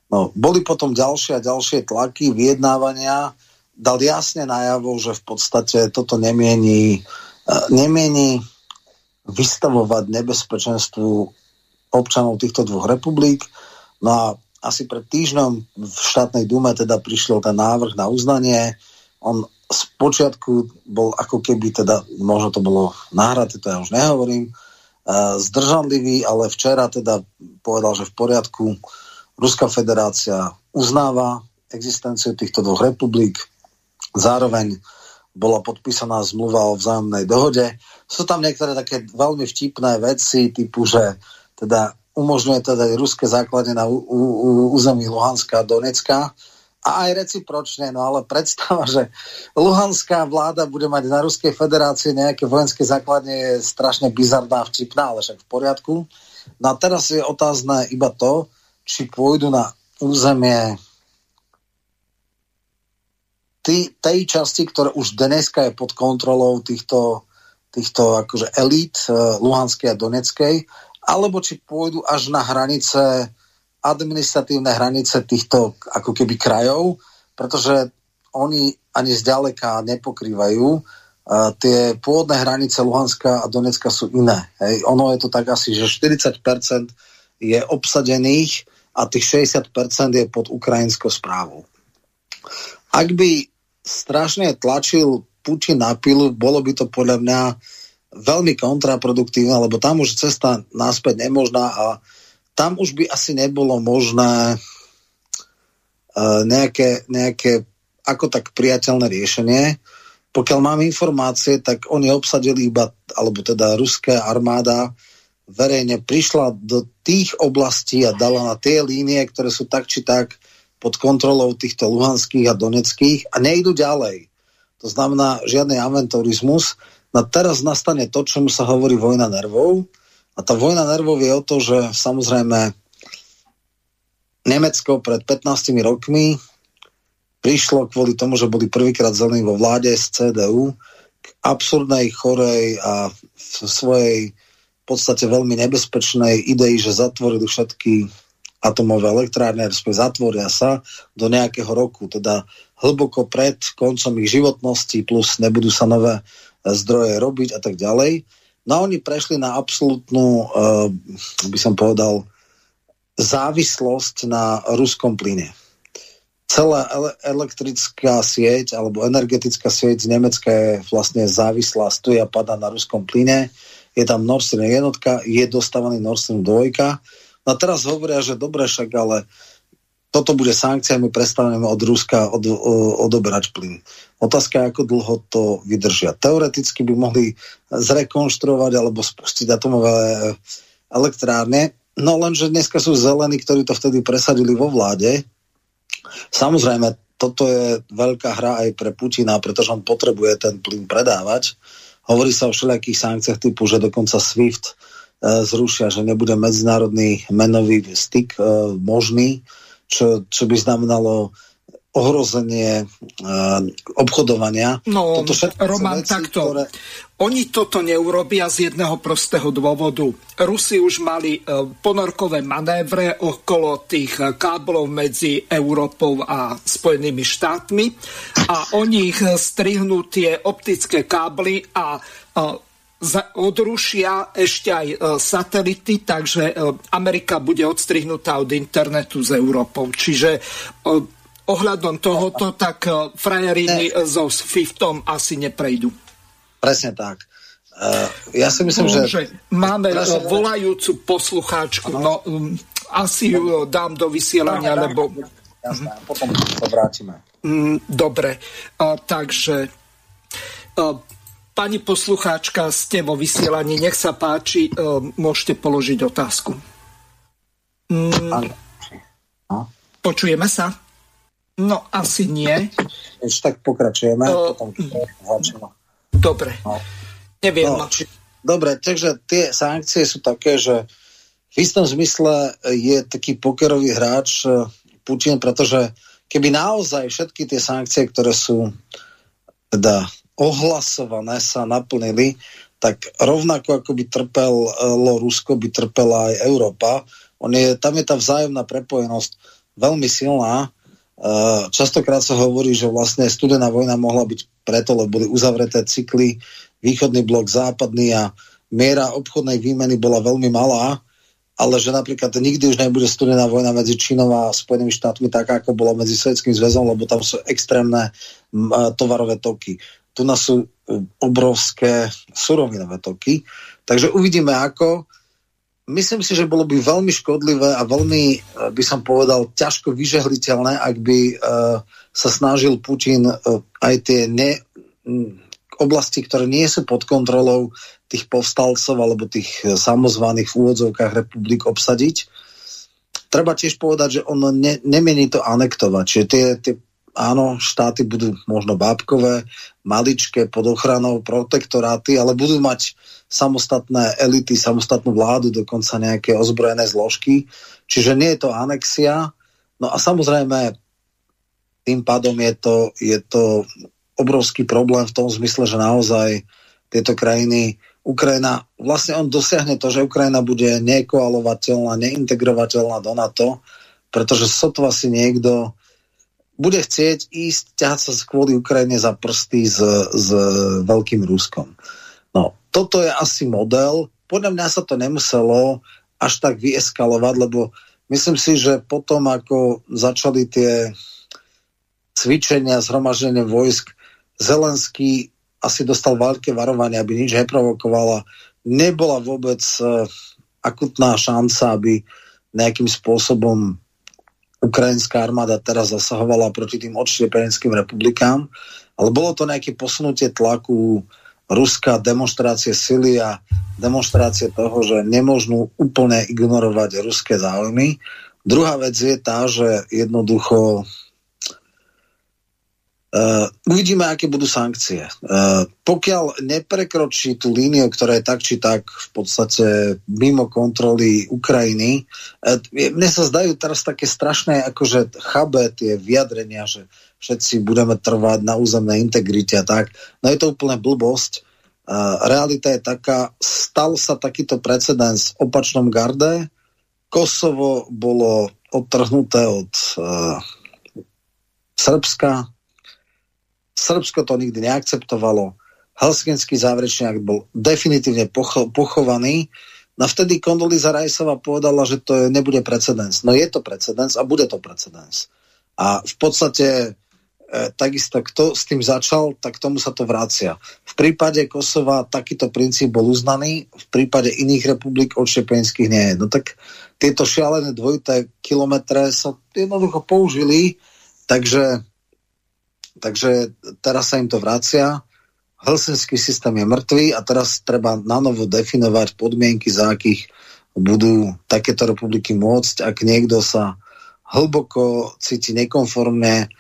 No, boli potom ďalšie a ďalšie tlaky, vyjednávania. Dal jasne najavo, že v podstate toto nemieni, e, nemieni vystavovať nebezpečenstvu občanov týchto dvoch republik. No a asi pred týždňom v štátnej dume teda prišiel ten návrh na uznanie. On z počiatku bol ako keby teda, možno to bolo náhradé, to ja už nehovorím, e, zdržanlivý, ale včera teda povedal, že v poriadku, Ruská federácia uznáva existenciu týchto dvoch republik, zároveň bola podpísaná zmluva o vzájomnej dohode. Sú tam niektoré také veľmi vtipné veci, typu, že teda umožňuje teda aj ruské základne na území Luhanska a Donecka a aj recipročne, no ale predstava, že Luhanská vláda bude mať na Ruskej federácii nejaké vojenské základne je strašne bizarná, vtipná, ale však v poriadku. No a teraz je otázne iba to, či pôjdu na územie tej časti, ktorá už dneska je pod kontrolou týchto, týchto akože elít uh, Luhanskej a Doneckej, alebo či pôjdu až na hranice, administratívne hranice týchto ako keby krajov, pretože oni ani zďaleka nepokrývajú. Uh, tie pôvodné hranice Luhanska a Donecka sú iné. Hej. Ono je to tak asi, že 40% je obsadených a tých 60% je pod ukrajinskou správou. Ak by strašne tlačil Putin na pilu, bolo by to podľa mňa veľmi kontraproduktívne, lebo tam už cesta náspäť nemožná a tam už by asi nebolo možné uh, nejaké, nejaké ako tak priateľné riešenie. Pokiaľ mám informácie, tak oni obsadili iba, alebo teda ruská armáda verejne prišla do tých oblastí a dala na tie línie, ktoré sú tak či tak pod kontrolou týchto luhanských a doneckých a nejdu ďalej. To znamená žiadny aventurizmus. No teraz nastane to, čomu sa hovorí vojna nervov. A tá vojna nervov je o to, že samozrejme Nemecko pred 15 rokmi prišlo kvôli tomu, že boli prvýkrát zelení vo vláde z CDU k absurdnej, chorej a v svojej podstate veľmi nebezpečnej idei, že zatvorili všetky atomové elektrárne, respektíve zatvoria sa do nejakého roku, teda hlboko pred koncom ich životnosti, plus nebudú sa nové zdroje robiť a tak ďalej. No a oni prešli na absolútnu, uh, by som povedal, závislosť na ruskom plyne. Celá ele- elektrická sieť alebo energetická sieť z Nemecka je vlastne závislá, stoja pada na ruskom plyne je tam Nord Stream jednotka, je dostávaný Nord Stream 2. No a teraz hovoria, že dobre však, ale toto bude sankciami, prestaneme od Ruska od, odoberať plyn. Otázka je, ako dlho to vydržia. Teoreticky by mohli zrekonštruovať alebo spustiť atomové elektrárne. No lenže dneska sú zelení, ktorí to vtedy presadili vo vláde. Samozrejme, toto je veľká hra aj pre Putina, pretože on potrebuje ten plyn predávať. Hovorí sa o všelijakých sankciách typu, že dokonca SWIFT e, zrušia, že nebude medzinárodný menový styk e, možný, čo, čo by znamenalo ohrozenie uh, obchodovania. No, toto Roman, veci, takto. Ktoré... Oni toto neurobia z jedného prostého dôvodu. Rusi už mali uh, ponorkové manévre okolo tých uh, káblov medzi Európou a Spojenými štátmi a oni ich strihnú tie optické kábly a odrušia ešte aj satelity, takže Amerika bude odstrihnutá od internetu s Európou. Čiže ohľadom tohoto, tak frajeriny ne. so Swiftom asi neprejdú. Presne tak. Uh, ja si myslím, že... že máme presne... volajúcu poslucháčku, no um, asi ju dám do vysielania, no, lebo... Jasné, potom to vrátime. Mm, dobre, uh, takže uh, pani poslucháčka, ste vo vysielaní, nech sa páči, uh, môžete položiť otázku. Mm, no. Počujeme sa? No, asi nie. Ešte tak pokračujeme. Uh, potom dobre. No. Neviem. No, či, dobre, takže tie sankcie sú také, že v istom zmysle je taký pokerový hráč e, Putin, pretože keby naozaj všetky tie sankcie, ktoré sú teda ohlasované, sa naplnili, tak rovnako ako by trpelo Rusko, by trpela aj Európa. On je, tam je tá vzájomná prepojenosť veľmi silná Eh, častokrát sa hovorí, že vlastne studená vojna mohla byť preto, lebo boli uzavreté cykly, východný blok, západný a miera obchodnej výmeny bola veľmi malá, ale že napríklad nikdy už nebude studená vojna medzi Čínou a Spojenými štátmi tak, ako bola medzi Sovjetským zväzom, lebo tam sú extrémne tovarové toky. Tu nás sú eh, obrovské surovinové toky. Takže uvidíme ako myslím si, že bolo by veľmi škodlivé a veľmi, eh, by som povedal, ťažko vyžehliteľné, ak by uh, sa snažil Putin uh, aj tie ne, um, oblasti, ktoré nie sú pod kontrolou tých povstalcov alebo tých samozvaných v úvodzovkách republik obsadiť. Treba tiež povedať, že on ne, nemení to anektovať. Čiže tie, tie áno, štáty budú možno bábkové, maličké, pod ochranou, protektoráty, ale budú mať samostatné elity, samostatnú vládu, dokonca nejaké ozbrojené zložky. Čiže nie je to anexia. No a samozrejme, tým pádom je to, je to obrovský problém v tom zmysle, že naozaj tieto krajiny, Ukrajina, vlastne on dosiahne to, že Ukrajina bude nekoalovateľná, neintegrovateľná do NATO, pretože sotva si niekto bude chcieť ísť, ťahať sa kvôli Ukrajine za prsty s, s veľkým Ruskom. No, toto je asi model. Podľa mňa sa to nemuselo až tak vyeskalovať, lebo myslím si, že potom, ako začali tie cvičenia, zhromaždenie vojsk, Zelenský asi dostal veľké varovanie, aby nič neprovokovala. Nebola vôbec uh, akutná šanca, aby nejakým spôsobom ukrajinská armáda teraz zasahovala proti tým odštiepeneckým republikám, ale bolo to nejaké posunutie tlaku Ruska, demonstrácie sily a demonstrácie toho, že nemôžu úplne ignorovať ruské záujmy. Druhá vec je tá, že jednoducho Uh, uvidíme, aké budú sankcie. Uh, pokiaľ neprekročí tú líniu, ktorá je tak či tak v podstate mimo kontroly Ukrajiny, uh, mne sa zdajú teraz také strašné akože chabé tie vyjadrenia, že všetci budeme trvať na územnej integrite a tak. No je to úplne blbosť. Uh, realita je taká, stal sa takýto precedens v opačnom garde, Kosovo bolo odtrhnuté od uh, Srbska, Srbsko to nikdy neakceptovalo. Helsinský záverečný bol definitívne pocho- pochovaný. No vtedy Kondoliza Rajsova povedala, že to nebude precedens. No je to precedens a bude to precedens. A v podstate e, takisto, kto s tým začal, tak tomu sa to vracia. V prípade Kosova takýto princíp bol uznaný, v prípade iných republik odštepenských nie je. No tak tieto šialené dvojité kilometre sa jednoducho použili, takže Takže teraz sa im to vracia. Helsinský systém je mŕtvý a teraz treba na novo definovať podmienky, za akých budú takéto republiky môcť, ak niekto sa hlboko cíti nekonformne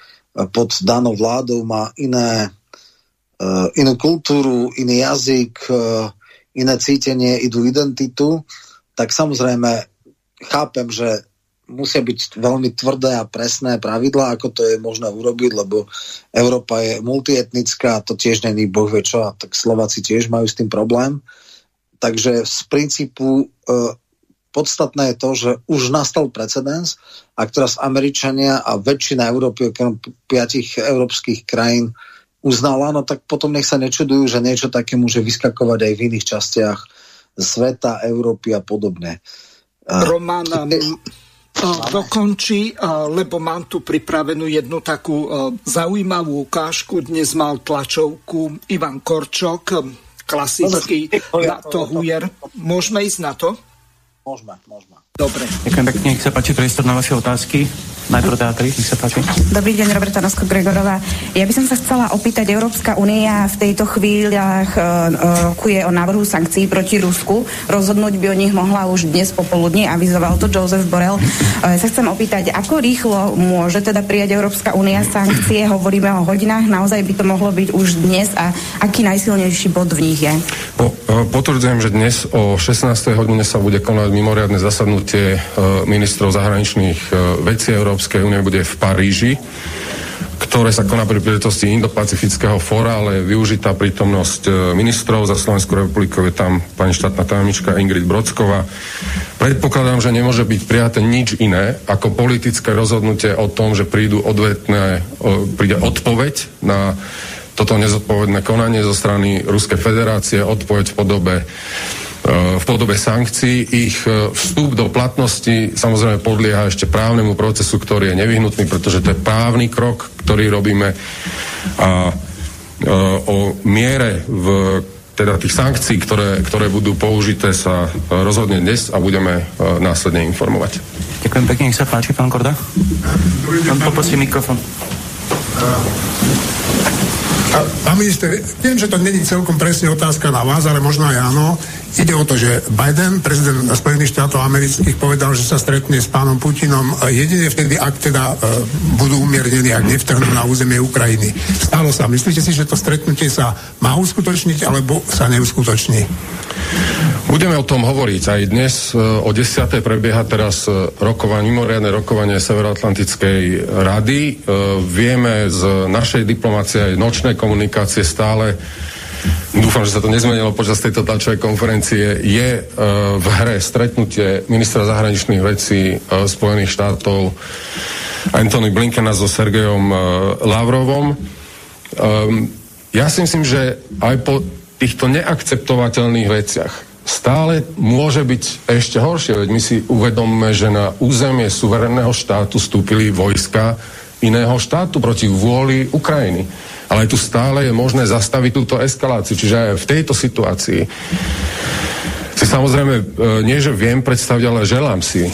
pod danou vládou, má iné, uh, inú kultúru, iný jazyk, uh, iné cítenie, idú identitu, tak samozrejme chápem, že musia byť veľmi tvrdé a presné pravidlá, ako to je možné urobiť, lebo Európa je multietnická, to tiež není boh vie čo, a tak Slováci tiež majú s tým problém. Takže z princípu e, podstatné je to, že už nastal precedens a teraz Američania a väčšina Európy, okrem piatich európskych krajín, uznala, no tak potom nech sa nečudujú, že niečo také môže vyskakovať aj v iných častiach sveta, Európy a podobne. Roman dokončí, lebo mám tu pripravenú jednu takú zaujímavú ukážku. Dnes mal tlačovku Ivan Korčok, klasický to hujer. Môžeme ísť na to? Môžeme, môžeme. Dobre. Ďakujem pekne, nech sa páči priestor na vaše otázky. Najprv teatri, nech sa páči. Dobrý deň, Roberta Nosko-Gregorová. Ja by som sa chcela opýtať, Európska únia v tejto chvíľach uh, rokuje o návrhu sankcií proti Rusku. Rozhodnúť by o nich mohla už dnes popoludní, avizoval to Joseph Borrell. Uh, ja sa chcem opýtať, ako rýchlo môže teda prijať Európska únia sankcie? Hovoríme o hodinách, naozaj by to mohlo byť už dnes a aký najsilnejší bod v nich je? Po, potvrdzujem, že dnes o 16. hodine sa bude konať mimoriadne zasadnutie stretnutie e, ministrov zahraničných e, vecí Európskej únie bude v Paríži, ktoré sa koná pri príležitosti Indo-Pacifického fóra, ale využitá prítomnosť e, ministrov za Slovensku republiku je tam pani štátna tajomnička Ingrid Brodsková. Predpokladám, že nemôže byť prijaté nič iné ako politické rozhodnutie o tom, že prídu odvetné, príde odpoveď na toto nezodpovedné konanie zo strany Ruskej federácie, odpoveď v podobe v podobe sankcií. Ich e, vstup do platnosti samozrejme podlieha ešte právnemu procesu, ktorý je nevyhnutný, pretože to je právny krok, ktorý robíme a e, o miere v teda tých sankcií, ktoré, ktoré budú použité, sa rozhodne dnes a budeme e, následne informovať. Ďakujem pekne, nech sa páči, pán Korda. Pán poprosím mikrofón. Pán minister, viem, že to není celkom presne otázka na vás, ale možno aj áno. Ide o to, že Biden, prezident Spojených štátov amerických, povedal, že sa stretne s pánom Putinom jedine vtedy, ak teda uh, budú umiernení, ak nevtrhnú na územie Ukrajiny. Stalo sa. Myslíte si, že to stretnutie sa má uskutočniť, alebo sa neuskutoční? Budeme o tom hovoriť. Aj dnes e, o 10. prebieha teraz e, rokovanie, mimoriadne rokovanie Severoatlantickej rady. Vieme z našej diplomácie aj nočnej komunikácie stále dúfam, že sa to nezmenilo počas tejto tlačovej konferencie, je v hre stretnutie ministra zahraničných vecí Spojených štátov Anthony Blinkena so Sergejom Lavrovom. Um, ja si myslím, že aj po týchto neakceptovateľných veciach stále môže byť ešte horšie, veď my si uvedomme, že na územie suverénneho štátu vstúpili vojska iného štátu proti vôli Ukrajiny ale tu stále je možné zastaviť túto eskaláciu. Čiže aj v tejto situácii si samozrejme e, nie, že viem predstaviť, ale želám si e,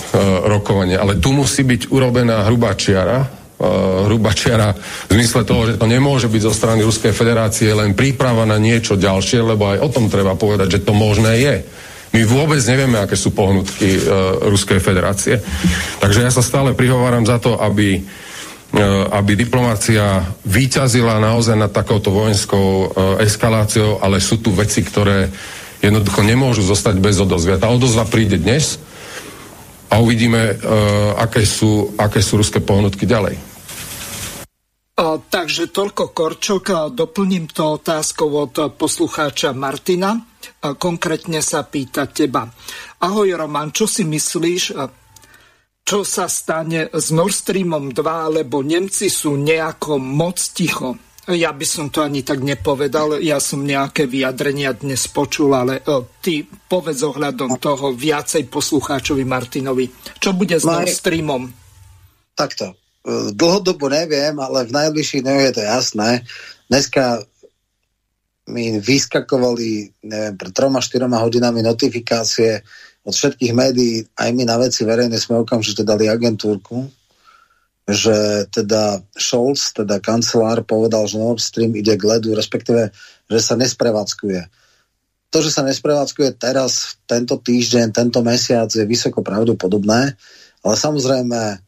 rokovanie, ale tu musí byť urobená hrubá čiara, e, hrubá čiara v zmysle toho, že to nemôže byť zo strany Ruskej federácie len príprava na niečo ďalšie, lebo aj o tom treba povedať, že to možné je. My vôbec nevieme, aké sú pohnutky e, Ruskej federácie. Takže ja sa stále prihováram za to, aby E, aby diplomácia výťazila naozaj nad takouto vojenskou e, eskaláciou, ale sú tu veci, ktoré jednoducho nemôžu zostať bez odozvy. A tá odozva príde dnes a uvidíme, aké sú, aké sú ruské pohnutky ďalej. A, takže toľko Korčok. A doplním to otázkou od poslucháča Martina. A konkrétne sa pýta teba. Ahoj Roman, čo si myslíš, čo sa stane s Nord Streamom 2, lebo Nemci sú nejako moc ticho. Ja by som to ani tak nepovedal, ja som nejaké vyjadrenia dnes počul, ale o, ty povedz ohľadom toho viacej poslucháčovi Martinovi. Čo bude s Nord Streamom? Takto. Dlhodobo neviem, ale v najbližších dňoch je to jasné. Dneska mi vyskakovali, neviem, pred troma, štyroma hodinami notifikácie od všetkých médií, aj my na veci verejné sme okamžite dali agentúrku, že teda Scholz, teda kancelár, povedal, že Nord Stream ide k ledu, respektíve, že sa nesprevádzkuje. To, že sa nesprevádzkuje teraz, tento týždeň, tento mesiac, je vysoko pravdepodobné, ale samozrejme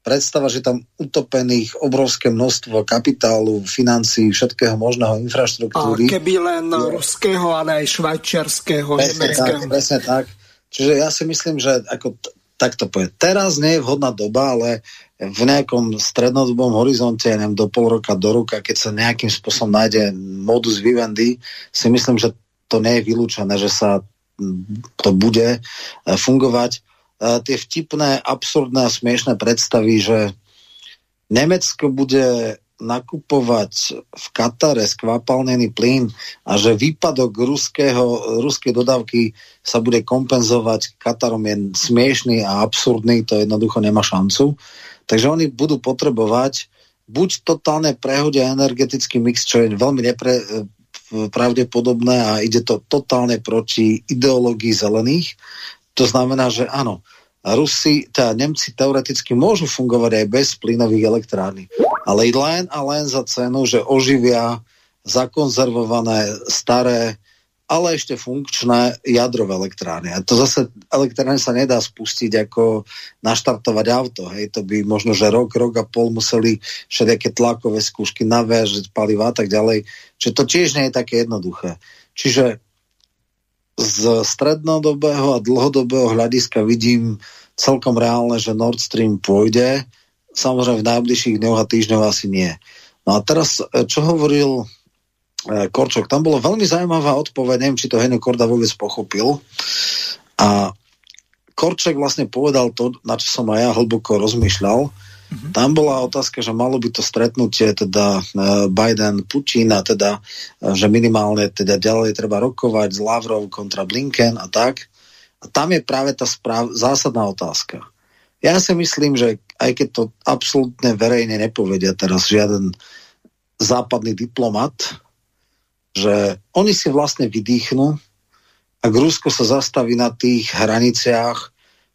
predstava, že tam utopených obrovské množstvo kapitálu, financií, všetkého možného infraštruktúry. A keby len je... ruského, ale aj švajčiarského, nemeckého. Tak, presne tak. Čiže ja si myslím, že ako t- takto povie. Teraz nie je vhodná doba, ale v nejakom strednodobom horizonte, neviem, do pol roka, do roka, keď sa nejakým spôsobom nájde modus vivendi, si myslím, že to nie je vylúčené, že sa to bude eh, fungovať tie vtipné, absurdné a smiešné predstavy, že Nemecko bude nakupovať v Katare skvapalnený plyn a že výpadok ruského, ruskej dodávky sa bude kompenzovať Katarom je smiešný a absurdný, to jednoducho nemá šancu. Takže oni budú potrebovať buď totálne prehodia energetický mix, čo je veľmi nepre, pravdepodobné a ide to totálne proti ideológii zelených, to znamená, že áno, Rusi, teda Nemci teoreticky môžu fungovať aj bez plynových elektrární, ale len a len za cenu, že oživia zakonzervované, staré, ale ešte funkčné jadrové elektrárne. A to zase elektrárne sa nedá spustiť ako naštartovať auto. Hej. To by možno, že rok, rok a pol museli všetké tlakové skúšky naviažiť paliva a tak ďalej. Čiže to tiež nie je také jednoduché. Čiže z strednodobého a dlhodobého hľadiska vidím celkom reálne, že Nord Stream pôjde. Samozrejme v najbližších dňoch a týždňoch asi nie. No a teraz, e, čo hovoril e, Korčok, tam bolo veľmi zaujímavá odpoveď, neviem, či to Henry Korda vôbec pochopil. A Korček vlastne povedal to, na čo som aj ja hlboko rozmýšľal, Mm-hmm. Tam bola otázka, že malo by to stretnutie teda e, Biden-Putin a teda, e, že minimálne teda ďalej treba rokovať s Lavrov kontra Blinken a tak. A tam je práve tá správ, zásadná otázka. Ja si myslím, že aj keď to absolútne verejne nepovedia teraz žiaden západný diplomat, že oni si vlastne vydýchnu, ak Rusko sa zastaví na tých hraniciach,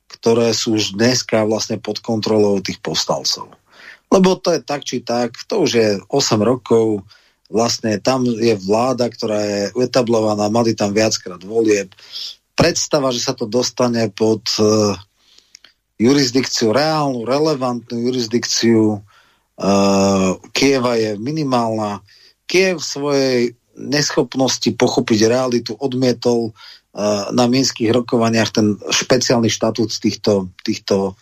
ktoré sú už dneska vlastne pod kontrolou tých povstalcov. Lebo to je tak či tak, to už je 8 rokov, vlastne tam je vláda, ktorá je etablovaná, mali tam viackrát volieb. Predstava, že sa to dostane pod uh, jurisdikciu, reálnu, relevantnú jurisdikciu uh, Kieva je minimálna. Kiev svojej neschopnosti pochopiť realitu odmietol na minských rokovaniach ten špeciálny štatút týchto, týchto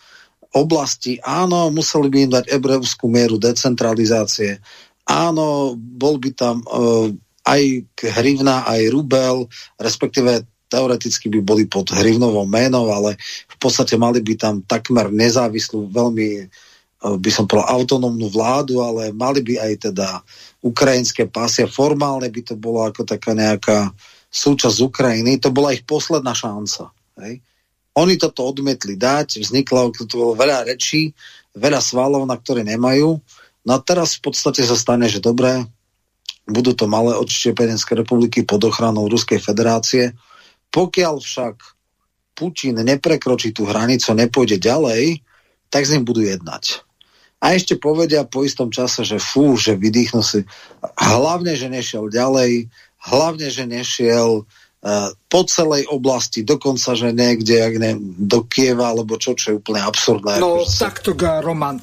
oblastí. Áno, museli by im dať ebreovskú mieru decentralizácie. Áno, bol by tam uh, aj hrivna, aj rubel, respektíve teoreticky by boli pod hrivnovou menou, ale v podstate mali by tam takmer nezávislú, veľmi uh, by som povedal autonómnu vládu, ale mali by aj teda ukrajinské pasia. Formálne by to bolo ako taká nejaká uh, súčasť Ukrajiny, to bola ich posledná šanca. Hej. Oni toto odmietli dať, vzniklo to bolo veľa rečí, veľa svalov, na ktoré nemajú. No a teraz v podstate sa stane, že dobré, budú to malé odštiepenecké republiky pod ochranou Ruskej federácie. Pokiaľ však Putin neprekročí tú hranicu, nepôjde ďalej, tak s ním budú jednať. A ešte povedia po istom čase, že fú, že vydýchnu si. Hlavne, že nešiel ďalej, hlavne, že nešiel uh, po celej oblasti, dokonca, že niekde, ak ne, do Kieva, alebo čo, čo je úplne absurdné. No, akože takto, Roman.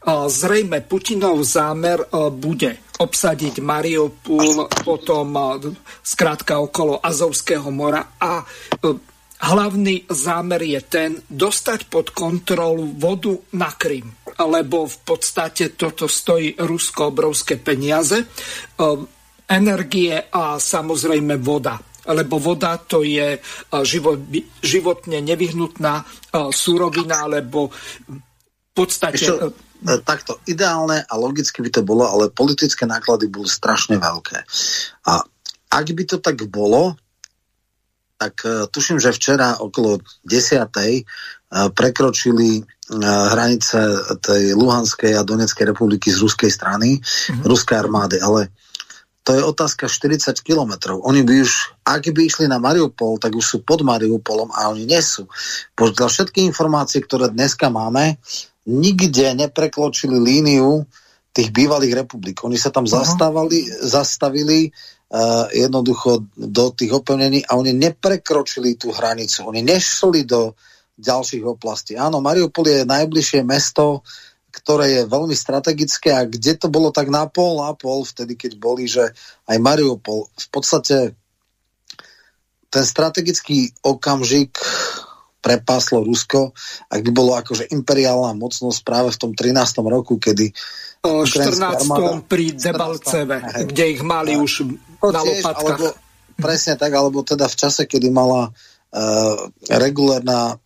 Uh, zrejme Putinov zámer uh, bude obsadiť Mariupol, potom uh, skrátka okolo Azovského mora a hlavný zámer je ten dostať pod kontrolu vodu na Krym, lebo v podstate toto stojí Rusko obrovské peniaze energie a samozrejme voda lebo voda to je život, životne nevyhnutná súrovina, lebo v podstate... Ešte, e, takto, ideálne a logicky by to bolo, ale politické náklady boli strašne veľké. A ak by to tak bolo, tak e, tuším, že včera okolo 10. E, prekročili hranice tej Luhanskej a Donetskej republiky z ruskej strany, mm-hmm. ruskej armády, ale to je otázka 40 kilometrov. Oni by už, ak by išli na Mariupol, tak už sú pod Mariupolom a oni nie sú. Podľa všetky informácie, ktoré dneska máme, nikde neprekločili líniu tých bývalých republik. Oni sa tam uh-huh. zastávali, zastavili jednoducho do tých opevnení a oni neprekročili tú hranicu. Oni nešli do ďalších oblastí. Áno, Mariupol je najbližšie mesto, ktoré je veľmi strategické a kde to bolo tak na pol, na pol, vtedy keď boli, že aj Mariupol v podstate ten strategický okamžik prepáslo Rusko, ak by bolo akože imperiálna mocnosť práve v tom 13. roku, kedy 14. Armáda, pri Debalceve, kde ich mali uh, už na tiež, lopatkách. Alebo, presne tak, alebo teda v čase, kedy mala uh, regulárna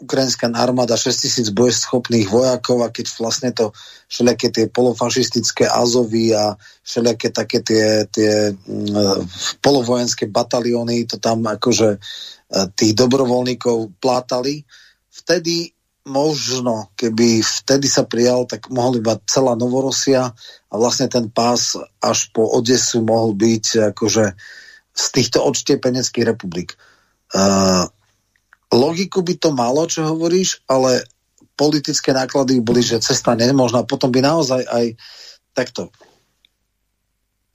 ukrajinská armáda 6000 bojeschopných vojakov a keď vlastne to všelijaké tie polofašistické Azovy a všelijaké také tie, tie uh, polovojenské batalióny to tam akože uh, tých dobrovoľníkov plátali, vtedy možno, keby vtedy sa prijal, tak mohol iba celá Novorosia a vlastne ten pás až po Odesu mohol byť akože z týchto odštiepeneckých republik. Uh, logiku by to malo, čo hovoríš, ale politické náklady boli, že cesta nemožná. Potom by naozaj aj takto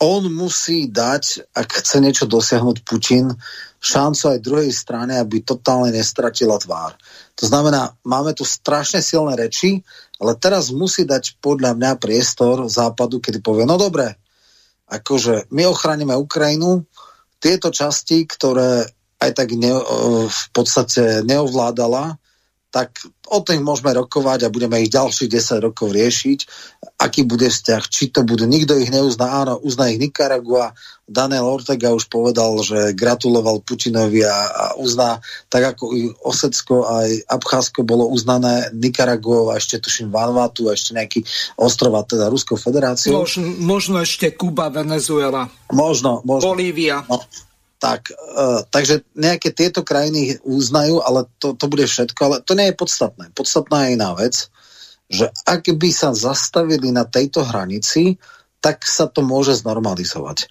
on musí dať, ak chce niečo dosiahnuť Putin, šancu aj druhej strane, aby totálne nestratila tvár. To znamená, máme tu strašne silné reči, ale teraz musí dať podľa mňa priestor západu, kedy povie, no dobre, akože my ochránime Ukrajinu, tieto časti, ktoré aj tak ne, v podstate neovládala, tak o tom môžeme rokovať a budeme ich ďalších 10 rokov riešiť, aký bude vzťah, či to bude, nikto ich neuzná, áno, uzná ich Nicaragua, Daniel Ortega už povedal, že gratuloval Putinovi a, a uzná, tak ako i Osecko aj Abcházsko bolo uznané Nicaraguou a ešte tuším Vanuatu a ešte nejaký ostrova, teda Ruskou federáciou. Možno, možno ešte Kuba, Venezuela. Možno, možno. Bolívia. No, tak, uh, takže nejaké tieto krajiny uznajú, ale to, to bude všetko, ale to nie je podstatné. Podstatná je iná vec, že ak by sa zastavili na tejto hranici, tak sa to môže znormalizovať.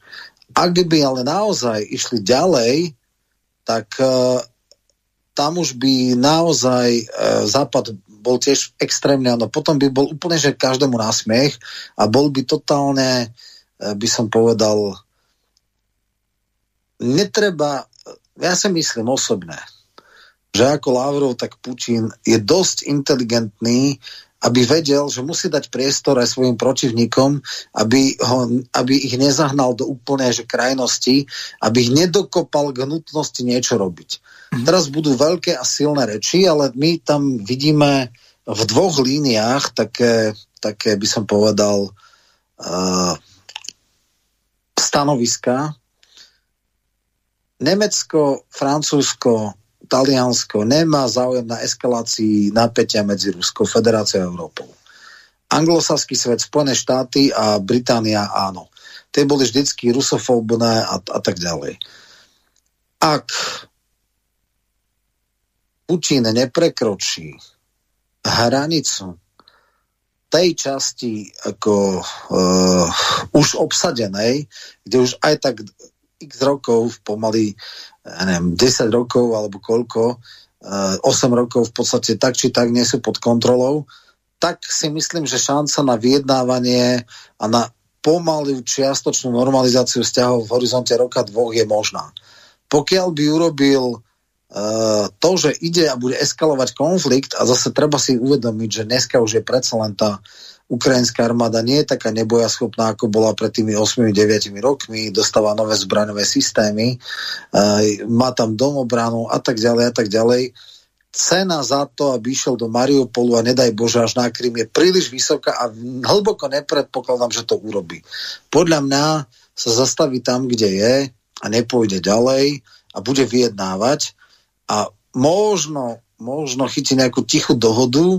Ak by ale naozaj išli ďalej, tak uh, tam už by naozaj uh, Západ bol tiež extrémne, no potom by bol úplne, že každému násmiech a bol by totálne, uh, by som povedal, netreba, ja si myslím osobne, že ako Lavrov, tak Putin je dosť inteligentný, aby vedel, že musí dať priestor aj svojim protivníkom, aby, ho, aby ich nezahnal do úplnej že krajnosti, aby ich nedokopal k nutnosti niečo robiť. Mm. Teraz budú veľké a silné reči, ale my tam vidíme v dvoch líniách také, také by som povedal, uh, stanoviska, Nemecko, Francúzsko, Taliansko nemá záujem na eskalácii napätia medzi Ruskou federáciou a Európou. Anglosaský svet, Spojené štáty a Británia áno. Tie boli vždycky rusofóbne a, a tak ďalej. Ak Putin neprekročí hranicu tej časti ako uh, už obsadenej, kde už aj tak x rokov, pomaly neviem, 10 rokov alebo koľko, 8 eh, rokov v podstate tak či tak nie sú pod kontrolou, tak si myslím, že šanca na vyjednávanie a na pomalú čiastočnú normalizáciu vzťahov v horizonte roka dvoch je možná. Pokiaľ by urobil uh, to, že ide a bude eskalovať konflikt a zase treba si uvedomiť, že dneska už je predsa len tá ukrajinská armáda nie je taká nebojaschopná, ako bola pred tými 8-9 rokmi, dostáva nové zbraňové systémy, má tam domobranu a tak ďalej a tak ďalej. Cena za to, aby išiel do Mariupolu a nedaj Bože až na Krym je príliš vysoká a hlboko nepredpokladám, že to urobí. Podľa mňa sa zastaví tam, kde je a nepôjde ďalej a bude vyjednávať a možno, možno chytí nejakú tichú dohodu,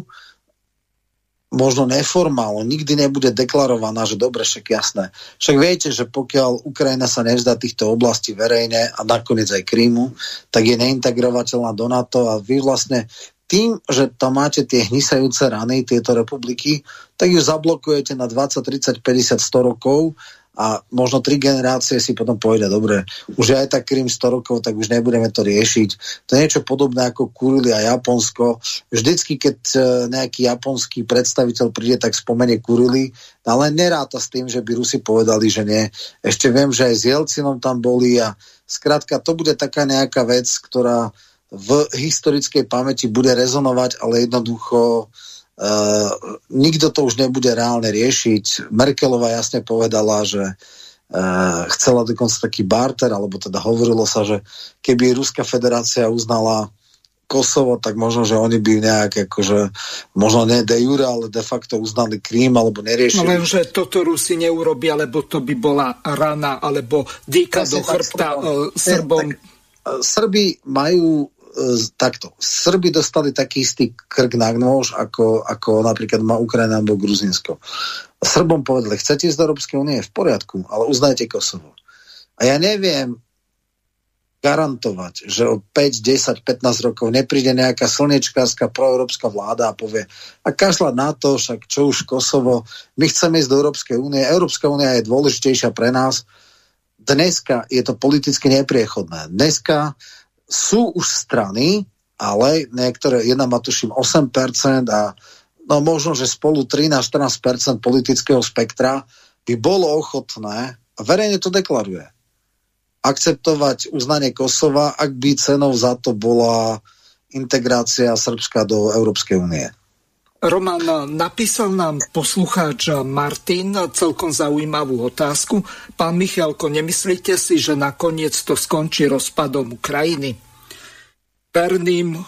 možno neformálno, nikdy nebude deklarovaná, že dobre, však jasné. Však viete, že pokiaľ Ukrajina sa nevzdá týchto oblastí verejne a nakoniec aj Krímu, tak je neintegrovateľná do NATO a vy vlastne tým, že tam máte tie hnisajúce rany, tieto republiky, tak ju zablokujete na 20, 30, 50, 100 rokov a možno tri generácie si potom povedia, dobre, už aj tak Krym 100 rokov, tak už nebudeme to riešiť. To je niečo podobné ako Kurili a Japonsko. Vždycky, keď e, nejaký japonský predstaviteľ príde, tak spomenie Kurili, ale neráta s tým, že by Rusi povedali, že nie. Ešte viem, že aj s Jelcinom tam boli a skrátka to bude taká nejaká vec, ktorá v historickej pamäti bude rezonovať, ale jednoducho Uh, nikto to už nebude reálne riešiť. Merkelová jasne povedala, že uh, chcela dokonca taký barter, alebo teda hovorilo sa, že keby Ruská federácia uznala Kosovo, tak možno, že oni by nejak akože, možno ne de jure, ale de facto uznali Krím alebo neriešili. No len, že toto Rusi neurobia, lebo to by bola rana, alebo dýka do chrbta uh, Srbom. Tak, Srby majú takto. Srby dostali taký istý krk na nôž, ako, ako napríklad má Ukrajina alebo Gruzinsko. Srbom povedali, chcete ísť do Európskej únie, v poriadku, ale uznajte Kosovo. A ja neviem garantovať, že o 5, 10, 15 rokov nepríde nejaká slnečkárska proeurópska vláda a povie a kašľať na to, však čo už Kosovo, my chceme ísť do Európskej únie, Európska únia je dôležitejšia pre nás. Dneska je to politicky nepriechodné. Dneska sú už strany, ale niektoré, jedna má tuším 8% a no možno, že spolu 13-14% politického spektra by bolo ochotné, a verejne to deklaruje, akceptovať uznanie Kosova, ak by cenou za to bola integrácia Srbska do Európskej únie. Roman, napísal nám poslucháč Martin celkom zaujímavú otázku. Pán Michalko, nemyslíte si, že nakoniec to skončí rozpadom Ukrajiny? Perným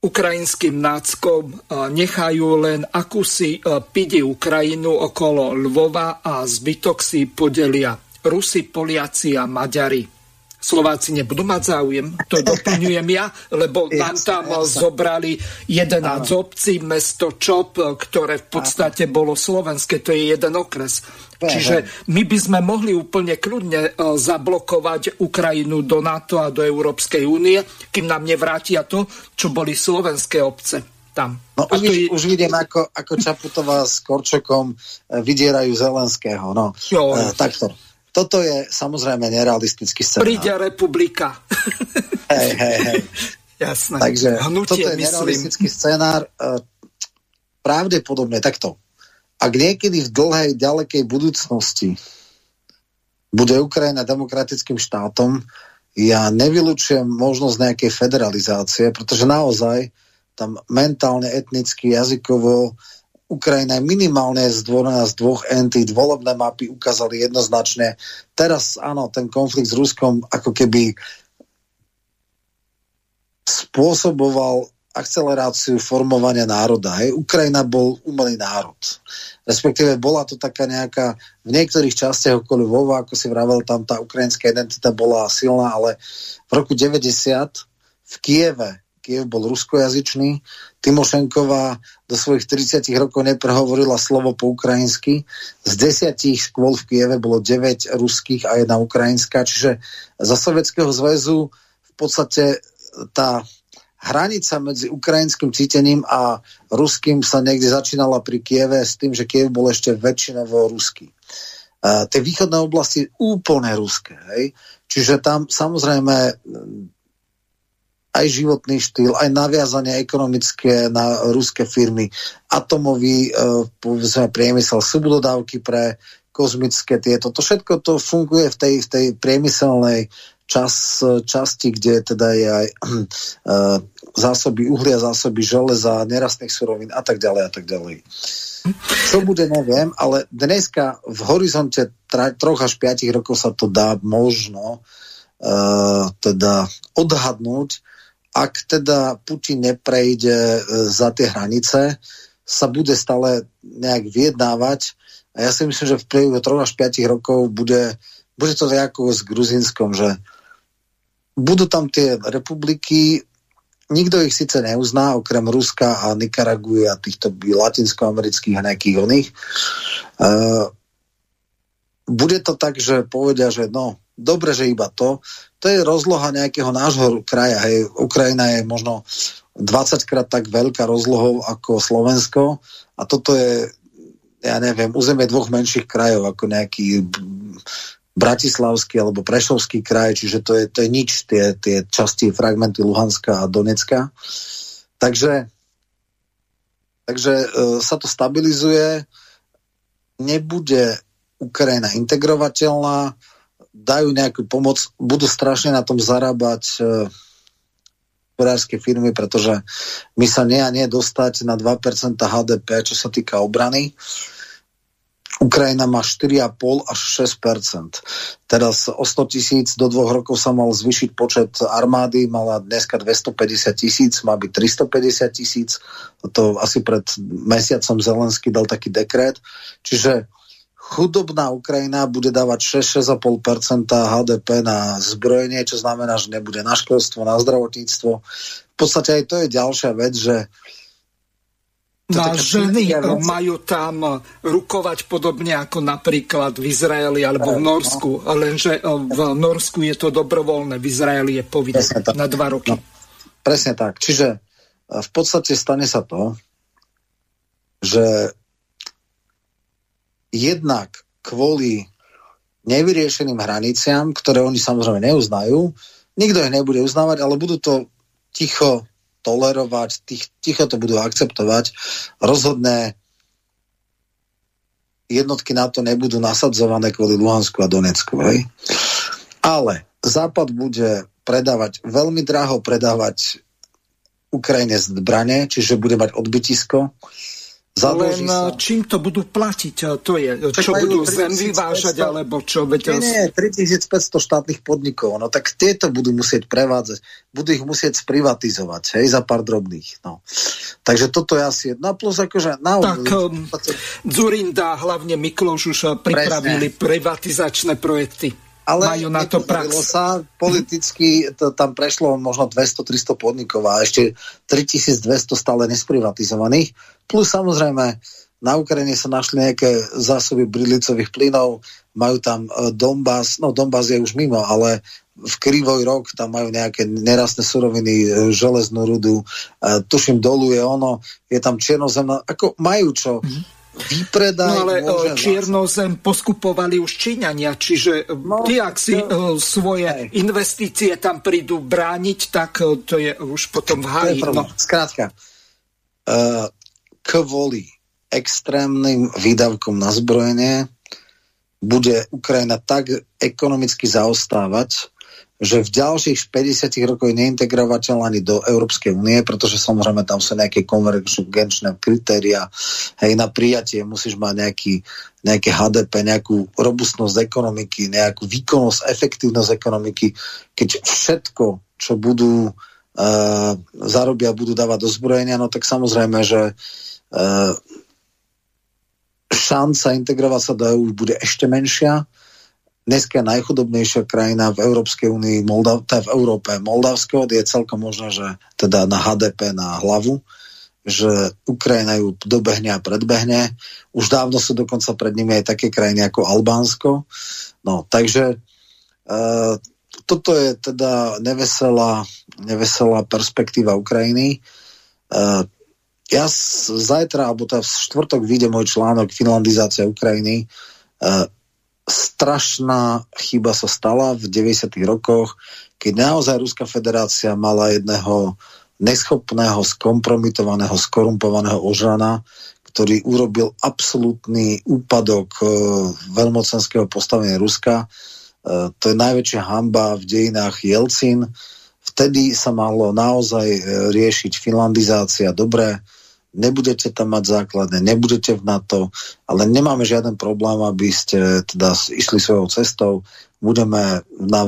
ukrajinským náckom nechajú len akúsi pidi Ukrajinu okolo Lvova a zbytok si podelia Rusi, Poliaci a Maďari. Slováci nebudú mať záujem, to doplňujem ja, lebo *laughs* nám tam zobrali 11 obcí, mesto Čop, ktoré v podstate bolo slovenské, to je jeden okres. Čiže my by sme mohli úplne kľudne e, zablokovať Ukrajinu do NATO a do Európskej únie, kým nám nevrátia to, čo boli slovenské obce tam. No už, je... už vidím, ako, ako Čaputová s Korčokom e, vydierajú Zelenského. No, jo. E, takto. Toto je samozrejme nerealistický scenár. Príde republika. hej, hej, hej. *laughs* Jasné. Takže Hnutie, toto je myslím. nerealistický scenár. E, pravdepodobne takto. Ak niekedy v dlhej, ďalekej budúcnosti bude Ukrajina demokratickým štátom, ja nevylučujem možnosť nejakej federalizácie, pretože naozaj tam mentálne, etnicky, jazykovo Ukrajina je minimálne zdvorená z dvoch entít, volebné mapy ukázali jednoznačne. Teraz áno, ten konflikt s Ruskom ako keby spôsoboval akceleráciu formovania národa. Hej. Ukrajina bol umelý národ. Respektíve bola to taká nejaká, v niektorých častiach okolo Vova, ako si vravel, tam tá ukrajinská identita bola silná, ale v roku 90 v Kieve Kiev bol ruskojazyčný. Timošenková do svojich 30 rokov neprehovorila slovo po ukrajinsky. Z desiatich škôl v Kieve bolo 9 ruských a jedna ukrajinská. Čiže za Sovietskeho zväzu v podstate tá hranica medzi ukrajinským cítením a ruským sa niekde začínala pri Kieve s tým, že Kiev bol ešte väčšinovo ruský. Uh, tie východné oblasti úplne ruské. Hej? Čiže tam samozrejme aj životný štýl, aj naviazanie ekonomické na ruské firmy, atomový e, priemysel, subdodávky pre kozmické tieto. To všetko to funguje v tej, v tej priemyselnej čas, časti, kde teda je aj *clears throat* e, zásoby uhlia, zásoby železa, nerastných surovín a tak ďalej a tak ďalej. Čo bude, neviem, ale dneska v horizonte troch až piatich rokov sa to dá možno uh, teda odhadnúť, ak teda Putin neprejde e, za tie hranice, sa bude stále nejak vyjednávať. A ja si myslím, že v priebehu 3 až 5 rokov bude, bude to ako s Gruzinskom, že budú tam tie republiky, nikto ich síce neuzná, okrem Ruska a Nikaraguji a týchto latinskoamerických a nejakých oných. Uh, bude to tak, že povedia, že no, dobre, že iba to, to je rozloha nejakého nášho kraja. Hej. Ukrajina je možno 20 krát tak veľká rozlohou ako Slovensko a toto je ja neviem, územie dvoch menších krajov, ako nejaký Bratislavský alebo Prešovský kraj, čiže to je, to je nič, tie, tie časti, fragmenty Luhanska a Donecka. Takže, takže e, sa to stabilizuje, nebude Ukrajina integrovateľná, dajú nejakú pomoc, budú strašne na tom zarábať e, hospodárske firmy, pretože my sa nie a nie dostať na 2% HDP, čo sa týka obrany. Ukrajina má 4,5 až 6 Teraz o 100 tisíc do dvoch rokov sa mal zvyšiť počet armády, mala dneska 250 tisíc, má byť 350 tisíc. To asi pred mesiacom Zelensky dal taký dekret. Čiže chudobná Ukrajina bude dávať 6-6,5% HDP na zbrojenie, čo znamená, že nebude na školstvo, na zdravotníctvo. V podstate aj to je ďalšia vec, že na ženy majú tam rukovať podobne ako napríklad v Izraeli alebo v no. Norsku, lenže v Norsku je to dobrovoľné, v Izraeli je povinné na dva roky. No, presne tak. Čiže eh, v podstate stane sa to, že jednak kvôli nevyriešeným hraniciam, ktoré oni samozrejme neuznajú, nikto ich nebude uznávať, ale budú to ticho tolerovať, tých, ticho to budú akceptovať. Rozhodné jednotky na to nebudú nasadzované kvôli Luhansku a Donecku. Hej? Ale Západ bude predávať, veľmi draho predávať Ukrajine zbranie, čiže bude mať odbytisko Založí Len sa. čím to budú platiť? To je, tak čo budú zem vyvážať, alebo čo? Veď nie, nie, 3500 štátnych podnikov, no tak tieto budú musieť prevádzať, budú ich musieť sprivatizovať, hej, za pár drobných, no. Takže toto je asi jedno, plus akože... Na, tak um, Zurinda, hlavne Mikloš už pripravili Presne. privatizačné projekty ale majú na to prax. sa, politicky to tam prešlo možno 200-300 podnikov a ešte 3200 stále nesprivatizovaných. Plus samozrejme na Ukrajine sa našli nejaké zásoby bridlicových plynov, majú tam e, Donbass, no Donbass je už mimo, ale v Krivoj rok tam majú nejaké nerastné suroviny, e, železnú rudu, e, tuším dolu je ono, je tam čiernozemná, ako majú čo. Mm-hmm vypredaj. No ale e, Čiernozem poskupovali už Číňania, čiže e, no, ty, ak si to, e, svoje aj. investície tam prídu brániť, tak to je už potom v háji. No. Skrátka, uh, kvôli extrémnym výdavkom na zbrojenie bude Ukrajina tak ekonomicky zaostávať, že v ďalších 50 rokoch neintegrovateľ ani do Európskej únie, pretože samozrejme tam sú nejaké konvergenčné kritéria. Hej, na prijatie musíš mať nejaký, nejaké HDP, nejakú robustnosť ekonomiky, nejakú výkonnosť, efektívnosť ekonomiky. Keď všetko, čo budú uh, zarobia, budú dávať do zbrojenia, no tak samozrejme, že uh, šanca integrovať sa do EU bude ešte menšia dneska najchudobnejšia krajina v Európskej únii, Moldav, v Európe, Moldavsko, je celkom možné, že teda na HDP na hlavu, že Ukrajina ju dobehne a predbehne. Už dávno sú dokonca pred nimi aj také krajiny ako Albánsko. No, takže e, toto je teda neveselá, neveselá perspektíva Ukrajiny. E, ja zajtra, alebo teda v štvrtok vyjde môj článok Finlandizácia Ukrajiny. E, strašná chyba sa stala v 90. rokoch, keď naozaj Ruská federácia mala jedného neschopného, skompromitovaného, skorumpovaného ožrana, ktorý urobil absolútny úpadok e, veľmocenského postavenia Ruska. E, to je najväčšia hamba v dejinách Jelcin. Vtedy sa malo naozaj e, riešiť finlandizácia. Dobre, nebudete tam mať základne, nebudete v NATO, ale nemáme žiaden problém, aby ste teda išli svojou cestou, budeme na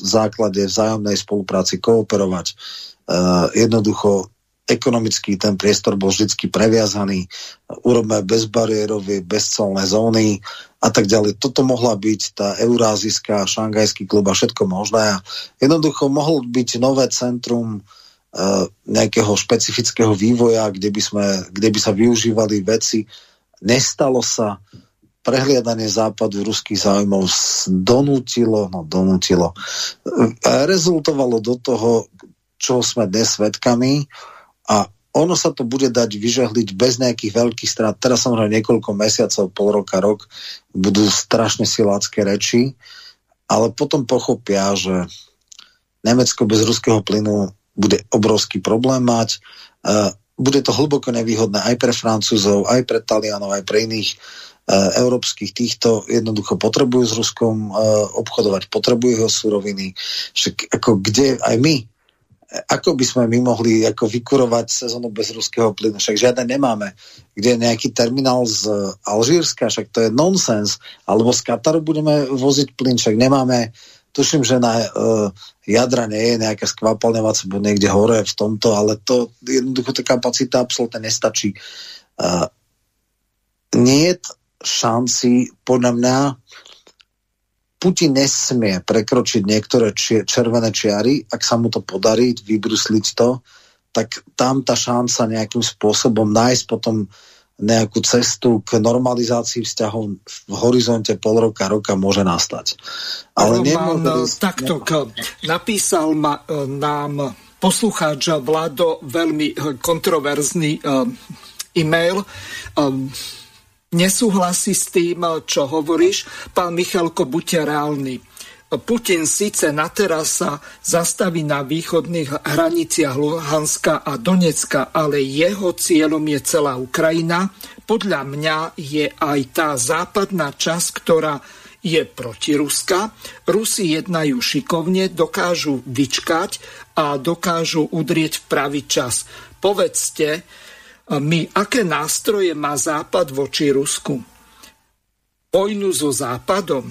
základe vzájomnej spolupráci kooperovať. Uh, jednoducho ekonomicky ten priestor bol vždy previazaný, urobme bezbariérové, bezcolné zóny a tak ďalej. Toto mohla byť tá eurázijská, šangajský klub a všetko možné. Jednoducho mohol byť nové centrum Eh, nejakého špecifického vývoja, kde by, sme, kde by sa využívali veci. Nestalo sa prehliadanie západu ruských záujmov donútilo, no donútilo, rezultovalo do toho, čo sme dnes svedkami a ono sa to bude dať vyžehliť bez nejakých veľkých strát. Teraz samozrejme niekoľko mesiacov, pol roka, rok budú strašne silácké reči, ale potom pochopia, že Nemecko bez ruského plynu bude obrovský problém mať. Uh, bude to hlboko nevýhodné aj pre Francúzov, aj pre Talianov, aj pre iných uh, európskych týchto jednoducho potrebujú s Ruskom uh, obchodovať, potrebujú jeho suroviny. Však ako kde aj my ako by sme my mohli ako vykurovať sezónu bez ruského plynu? Však žiadne nemáme. Kde je nejaký terminál z Alžírska, však to je nonsens. Alebo z Kataru budeme voziť plyn, však nemáme tuším, že na uh, jadra nie je nejaká skvapalňovacia, bo niekde hore v tomto, ale to jednoducho tá kapacita absolútne nestačí. Uh, nie je šanci, podľa mňa, Putin nesmie prekročiť niektoré či- červené čiary, ak sa mu to podarí vybrusliť to, tak tam tá šanca nejakým spôsobom nájsť potom nejakú cestu k normalizácii vzťahov v horizonte pol roka, roka môže nastať. Ale Roman, nemôže... takto napísal ma, e, nám poslucháč Vlado veľmi e, kontroverzný e-mail. Nesúhlasí s tým, čo hovoríš. Pán Michalko, buďte reálni. Putin síce na teraz sa zastaví na východných hraniciach Luhanska a Donecka, ale jeho cieľom je celá Ukrajina. Podľa mňa je aj tá západná časť, ktorá je protiruska. Rusi jednajú šikovne, dokážu vyčkať a dokážu udrieť v pravý čas. Povedzte, my, aké nástroje má Západ voči Rusku? Vojnu so Západom?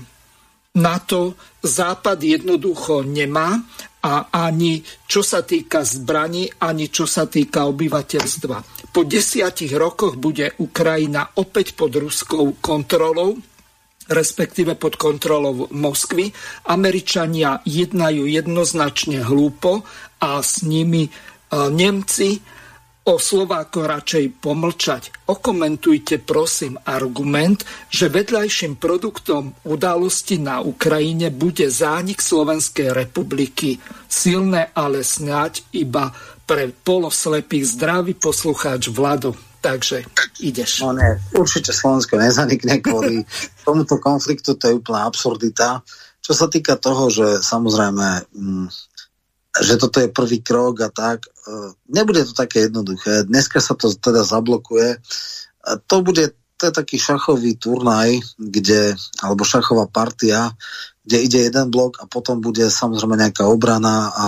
Na to Západ jednoducho nemá a ani čo sa týka zbraní, ani čo sa týka obyvateľstva. Po desiatich rokoch bude Ukrajina opäť pod ruskou kontrolou, respektíve pod kontrolou Moskvy. Američania jednajú jednoznačne hlúpo a s nimi e, Nemci o Slováko radšej pomlčať. Okomentujte prosím argument, že vedľajším produktom udalosti na Ukrajine bude zánik Slovenskej republiky. Silné, ale snáď iba pre poloslepých zdravý poslucháč Vlado. Takže ideš. No ne, určite Slovensko nezanikne kvôli *laughs* tomuto konfliktu, to je úplná absurdita. Čo sa týka toho, že samozrejme mm, že toto je prvý krok a tak. E, nebude to také jednoduché. Dneska sa to teda zablokuje. To bude to je taký šachový turnaj, kde, alebo šachová partia, kde ide jeden blok a potom bude samozrejme nejaká obrana a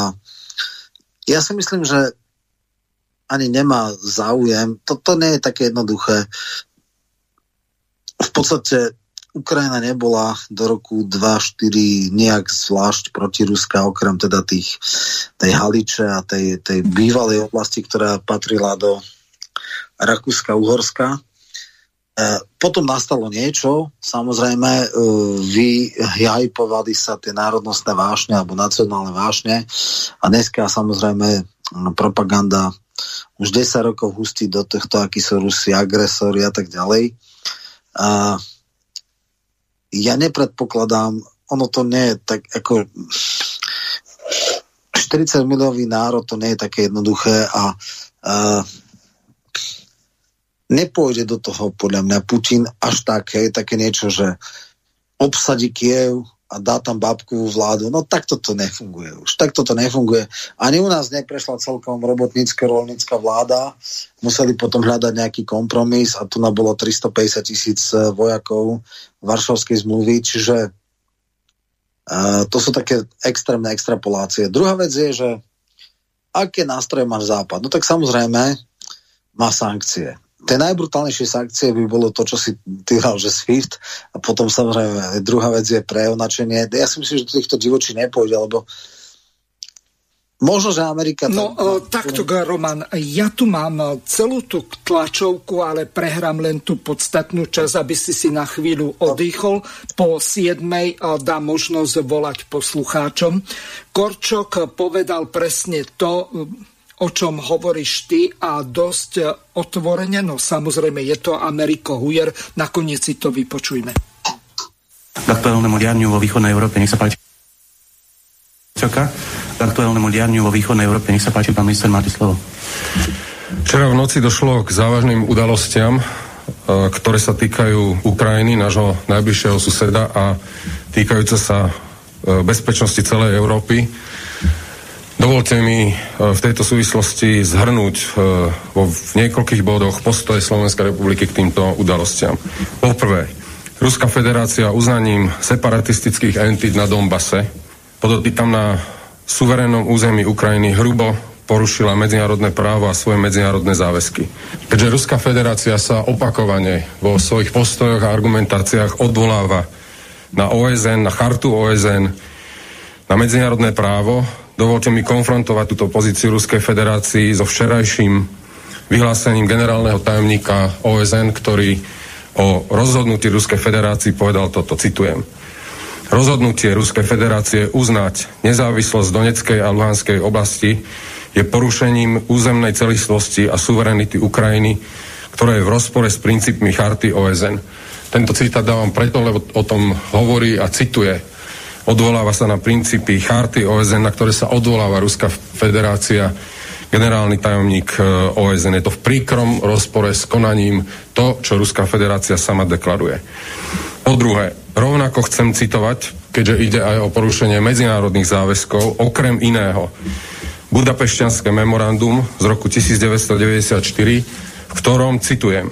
ja si myslím, že ani nemá záujem. Toto nie je také jednoduché. V podstate Ukrajina nebola do roku 2-4 nejak zvlášť proti Ruska, okrem teda tých, tej Haliče a tej, tej bývalej oblasti, ktorá patrila do Rakúska, Uhorska. E, potom nastalo niečo, samozrejme, e, vyhypovali sa tie národnostné vášne alebo nacionálne vášne a dneska samozrejme propaganda už 10 rokov hustí do tohto, akí sú Rusi agresori a tak ďalej. A ja nepredpokladám, ono to nie je tak ako 40 miliónový národ, to nie je také jednoduché a uh, nepôjde do toho podľa mňa Putin až tak, hej, také niečo, že obsadí Kiev a dá tam babkovú vládu. No takto to nefunguje už. Takto to nefunguje. Ani u nás neprešla celkom robotnícka rolnícka vláda. Museli potom hľadať nejaký kompromis a tu na bolo 350 tisíc e, vojakov Varšavskej zmluvy, čiže uh, to sú také extrémne extrapolácie. Druhá vec je, že aké nástroje má Západ? No tak samozrejme má sankcie tie najbrutálnejšie sankcie by bolo to, čo si ty hral, že SWIFT a potom samozrejme druhá vec je preonačenie. Ja si myslím, že do týchto divočí nepôjde, lebo Možno, že Amerika... No, uh, takto, Roman, ja tu mám e, celú tú tlačovku, ale prehrám len tú podstatnú časť, aby si si na chvíľu oddychol. Po 7. Uh, dá možnosť volať poslucháčom. Korčok povedal presne to, o čom hovoríš ty a dosť otvorene, no samozrejme je to Ameriko Hujer, nakoniec si to vypočujme. K aktuálnemu dianiu vo východnej Európe, nech sa páči. Čaká? K aktuálnemu dianiu vo východnej Európe, nech sa páči, pán minister, máte slovo. Včera v noci došlo k závažným udalostiam, e, ktoré sa týkajú Ukrajiny, nášho najbližšieho suseda a týkajúce sa e, bezpečnosti celej Európy. Dovolte mi e, v tejto súvislosti zhrnúť vo v niekoľkých bodoch postoje Slovenskej republiky k týmto udalostiam. Poprvé, Ruská federácia uznaním separatistických entít na Donbase, podotýkam na suverénnom území Ukrajiny hrubo porušila medzinárodné právo a svoje medzinárodné záväzky. Keďže Ruská federácia sa opakovane vo svojich postojoch a argumentáciách odvoláva na OSN, na chartu OSN, na medzinárodné právo, dovolte mi konfrontovať túto pozíciu Ruskej federácii so včerajším vyhlásením generálneho tajomníka OSN, ktorý o rozhodnutí Ruskej federácii povedal toto, citujem. Rozhodnutie Ruskej federácie uznať nezávislosť Doneckej a Luhanskej oblasti je porušením územnej celistvosti a suverenity Ukrajiny, ktoré je v rozpore s princípmi charty OSN. Tento citát dávam preto, lebo o tom hovorí a cituje. Odvoláva sa na princípy charty OSN, na ktoré sa odvoláva Ruská federácia, generálny tajomník e, OSN. Je to v príkrom rozpore s konaním to, čo Ruská federácia sama deklaruje. Po druhé, rovnako chcem citovať, keďže ide aj o porušenie medzinárodných záväzkov, okrem iného Budapešťanské memorandum z roku 1994, v ktorom, citujem,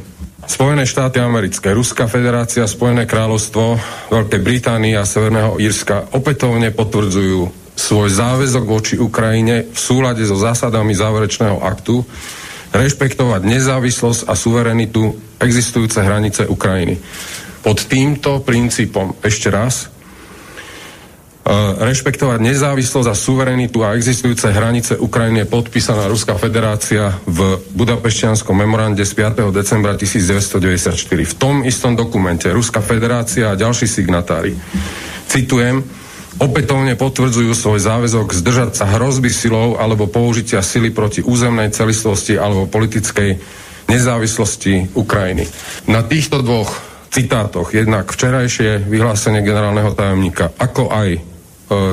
Spojené štáty americké, Ruská federácia, Spojené kráľovstvo, Veľkej Británie a Severného Írska opätovne potvrdzujú svoj záväzok voči Ukrajine v súlade so zásadami záverečného aktu rešpektovať nezávislosť a suverenitu existujúce hranice Ukrajiny. Pod týmto princípom, ešte raz, rešpektovať nezávislosť a suverenitu a existujúce hranice Ukrajiny je podpísaná Ruská federácia v Budapešťanskom memorande z 5. decembra 1994. V tom istom dokumente Ruská federácia a ďalší signatári, citujem, opätovne potvrdzujú svoj záväzok zdržať sa hrozby silou alebo použitia sily proti územnej celistvosti alebo politickej nezávislosti Ukrajiny. Na týchto dvoch citátoch, jednak včerajšie vyhlásenie generálneho tajomníka, ako aj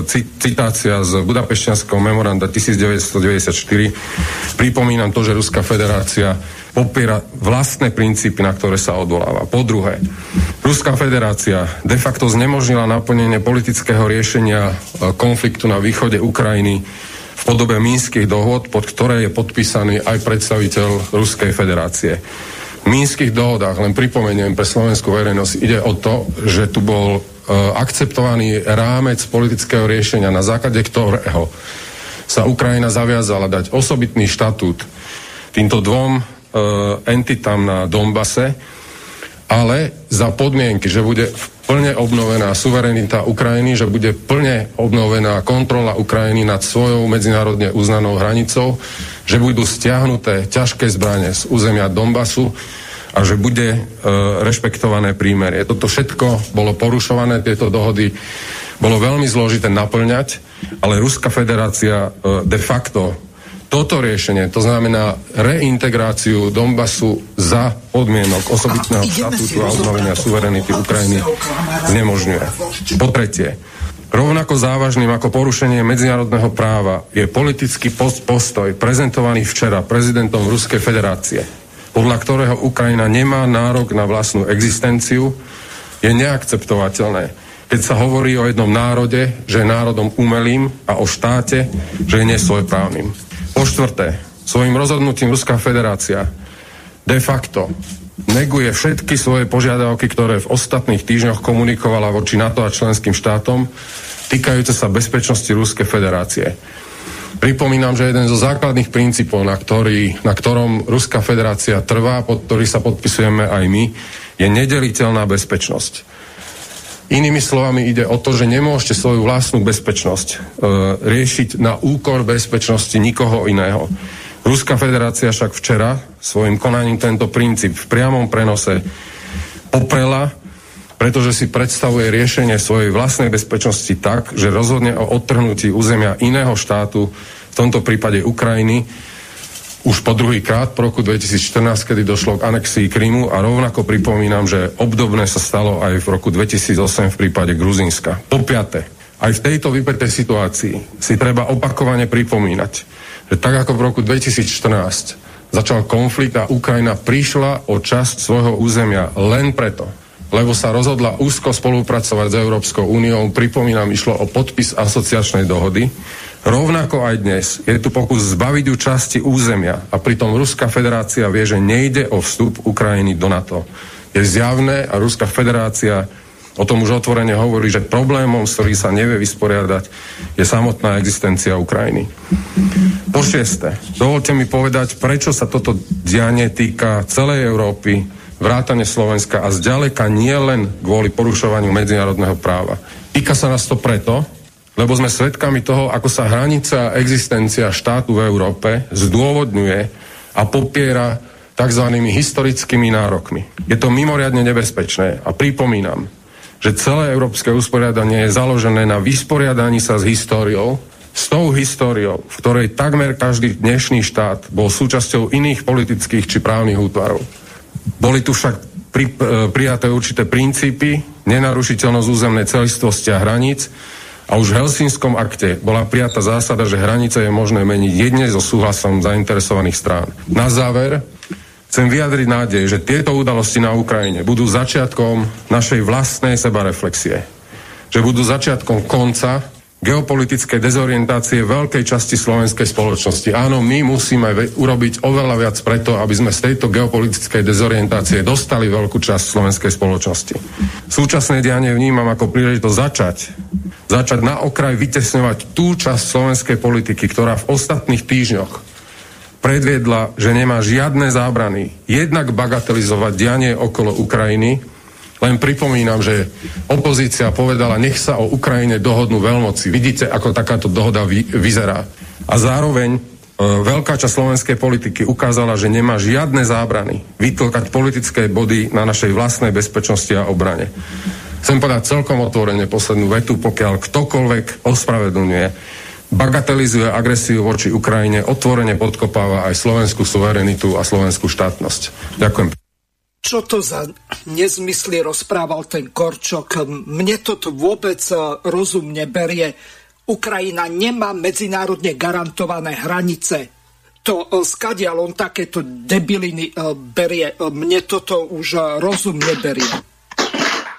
citácia z Budapešťanského memoranda 1994. Pripomínam to, že Ruská federácia popiera vlastné princípy, na ktoré sa odvoláva. Po druhé, Ruská federácia de facto znemožnila naplnenie politického riešenia konfliktu na východe Ukrajiny v podobe mínskych dohod, pod ktoré je podpísaný aj predstaviteľ Ruskej federácie. V mínskych dohodách, len pripomeniem pre slovenskú verejnosť, ide o to, že tu bol E, akceptovaný rámec politického riešenia, na základe ktorého sa Ukrajina zaviazala dať osobitný štatút týmto dvom e, entitám na Donbase, ale za podmienky, že bude plne obnovená suverenita Ukrajiny, že bude plne obnovená kontrola Ukrajiny nad svojou medzinárodne uznanou hranicou, že budú stiahnuté ťažké zbranie z územia Donbasu, a že bude e, rešpektované prímerie. Toto všetko bolo porušované, tieto dohody bolo veľmi zložité naplňať, ale Ruská federácia e, de facto toto riešenie, to znamená reintegráciu Donbasu za podmienok osobitného štatútu a obnovenia suverenity Ukrajiny znemožňuje. Po tretie, Rovnako závažným ako porušenie medzinárodného práva je politický postoj prezentovaný včera prezidentom Ruskej federácie podľa ktorého Ukrajina nemá nárok na vlastnú existenciu, je neakceptovateľné. Keď sa hovorí o jednom národe, že je národom umelým a o štáte, že je nesvojprávnym. Po štvrté, svojim rozhodnutím Ruská federácia de facto neguje všetky svoje požiadavky, ktoré v ostatných týždňoch komunikovala voči NATO a členským štátom, týkajúce sa bezpečnosti Ruskej federácie. Pripomínam, že jeden zo základných princípov, na, ktorý, na ktorom Ruská federácia trvá, pod ktorý sa podpisujeme aj my, je nedeliteľná bezpečnosť. Inými slovami ide o to, že nemôžete svoju vlastnú bezpečnosť e, riešiť na úkor bezpečnosti nikoho iného. Ruská federácia však včera svojim konaním tento princíp v priamom prenose poprela, pretože si predstavuje riešenie svojej vlastnej bezpečnosti tak, že rozhodne o odtrhnutí územia iného štátu, v tomto prípade Ukrajiny, už po druhý krát po roku 2014, kedy došlo k anexii Krymu a rovnako pripomínam, že obdobné sa stalo aj v roku 2008 v prípade Gruzínska. Po piate, aj v tejto vypetej situácii si treba opakovane pripomínať, že tak ako v roku 2014 začal konflikt a Ukrajina prišla o časť svojho územia len preto, lebo sa rozhodla úzko spolupracovať s Európskou úniou. Pripomínam, išlo o podpis asociačnej dohody. Rovnako aj dnes je tu pokus zbaviť ju časti územia a pritom Ruská federácia vie, že nejde o vstup Ukrajiny do NATO. Je zjavné a Ruská federácia o tom už otvorene hovorí, že problémom, s ktorým sa nevie vysporiadať, je samotná existencia Ukrajiny. Po šieste, dovolte mi povedať, prečo sa toto dianie týka celej Európy, vrátane Slovenska a zďaleka nie len kvôli porušovaniu medzinárodného práva. Týka sa nás to preto, lebo sme svedkami toho, ako sa hranica a existencia štátu v Európe zdôvodňuje a popiera tzv. historickými nárokmi. Je to mimoriadne nebezpečné a pripomínam, že celé európske usporiadanie je založené na vysporiadaní sa s históriou, s tou históriou, v ktorej takmer každý dnešný štát bol súčasťou iných politických či právnych útvarov. Boli tu však pri, e, prijaté určité princípy, nenarušiteľnosť územnej celistvosti a hraníc a už v Helsinskom akte bola prijatá zásada, že hranice je možné meniť jedne so súhlasom zainteresovaných strán. Na záver chcem vyjadriť nádej, že tieto udalosti na Ukrajine budú začiatkom našej vlastnej sebareflexie. Že budú začiatkom konca geopolitickej dezorientácie veľkej časti slovenskej spoločnosti. Áno, my musíme urobiť oveľa viac preto, aby sme z tejto geopolitickej dezorientácie dostali veľkú časť slovenskej spoločnosti. Súčasné dianie vnímam ako príležitosť začať začať na okraj vytesňovať tú časť slovenskej politiky, ktorá v ostatných týždňoch predviedla, že nemá žiadne zábrany jednak bagatelizovať dianie okolo Ukrajiny, len pripomínam, že opozícia povedala, nech sa o Ukrajine dohodnú veľmoci. Vidíte, ako takáto dohoda vy, vyzerá. A zároveň e, veľká časť slovenskej politiky ukázala, že nemá žiadne zábrany vytlkať politické body na našej vlastnej bezpečnosti a obrane. Chcem povedať celkom otvorene poslednú vetu, pokiaľ ktokoľvek ospravedlňuje, bagatelizuje agresiu voči Ukrajine, otvorene podkopáva aj slovenskú suverenitu a slovenskú štátnosť. Ďakujem čo to za nezmysly rozprával ten Korčok. Mne toto vôbec e, rozum neberie. Ukrajina nemá medzinárodne garantované hranice. To e, skadiaľ on takéto debiliny e, berie. Mne toto už rozum neberie.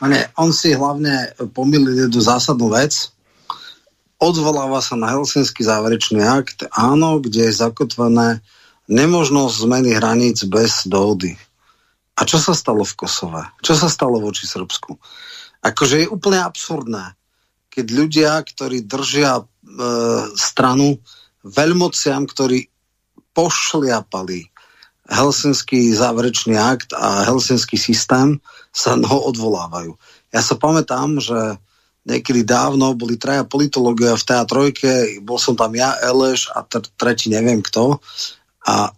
Ne, on si hlavne pomýlil jednu zásadnú vec. Odvoláva sa na Helsinský záverečný akt, áno, kde je zakotvené nemožnosť zmeny hraníc bez dohody. A čo sa stalo v Kosove? Čo sa stalo voči Srbsku? Akože je úplne absurdné, keď ľudia, ktorí držia e, stranu veľmociam, ktorí pošliapali Helsinský záverečný akt a Helsinský systém, sa ho odvolávajú. Ja sa pamätám, že niekedy dávno boli traja politológia v teatrojke, bol som tam ja, Eleš a tretí neviem kto. A e,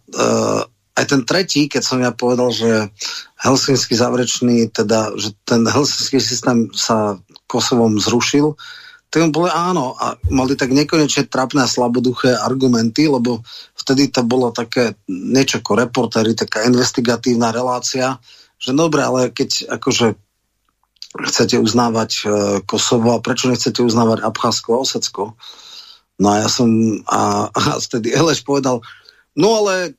aj ten tretí, keď som ja povedal, že helsinský záverečný, teda, že ten helsinský systém sa Kosovom zrušil, tak on boli áno a mali tak nekonečne trapné a slaboduché argumenty, lebo vtedy to bolo také niečo ako reportéry, taká investigatívna relácia, že dobre, ale keď akože chcete uznávať e, Kosovo a prečo nechcete uznávať Abcházsko a Osecko? No a ja som, a, a vtedy Eleš povedal, no ale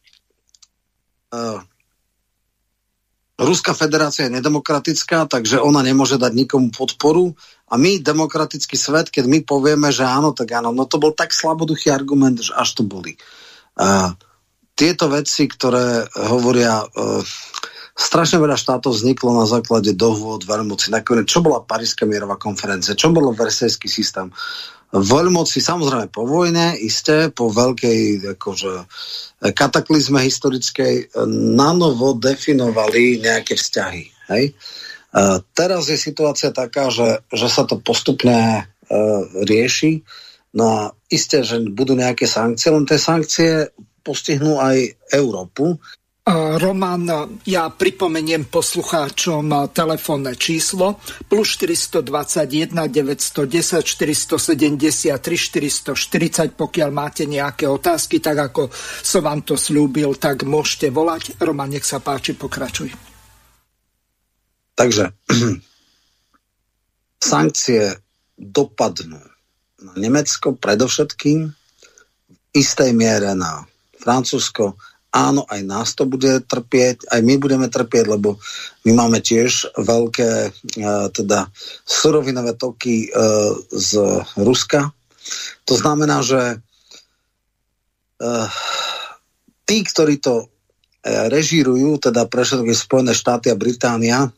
Ruská federácia je nedemokratická, takže ona nemôže dať nikomu podporu a my, demokratický svet, keď my povieme, že áno, tak áno, no to bol tak slaboduchý argument, že až to boli. Uh, tieto veci, ktoré hovoria, uh, strašne veľa štátov vzniklo na základe dohôd veľmoci. Nakoniec, čo bola Paríska mierová konferencia, čo bolo versejský systém. Veľmoci samozrejme po vojne, isté, po veľkej akože, kataklizme historickej nanovo definovali nejaké vzťahy. Hej? Uh, teraz je situácia taká, že, že sa to postupne uh, rieši. No a isté, že budú nejaké sankcie, len tie sankcie postihnú aj Európu. Roman, ja pripomeniem poslucháčom telefónne číslo plus 421 910 473 440, pokiaľ máte nejaké otázky, tak ako som vám to slúbil, tak môžete volať. Roman, nech sa páči, pokračuj. Takže *clears throat* sankcie dopadnú na Nemecko predovšetkým, v istej miere na Francúzsko, áno, aj nás to bude trpieť, aj my budeme trpieť, lebo my máme tiež veľké e, teda surovinové toky e, z Ruska. To znamená, že e, tí, ktorí to režírujú, teda pre všetky Spojené štáty a Británia,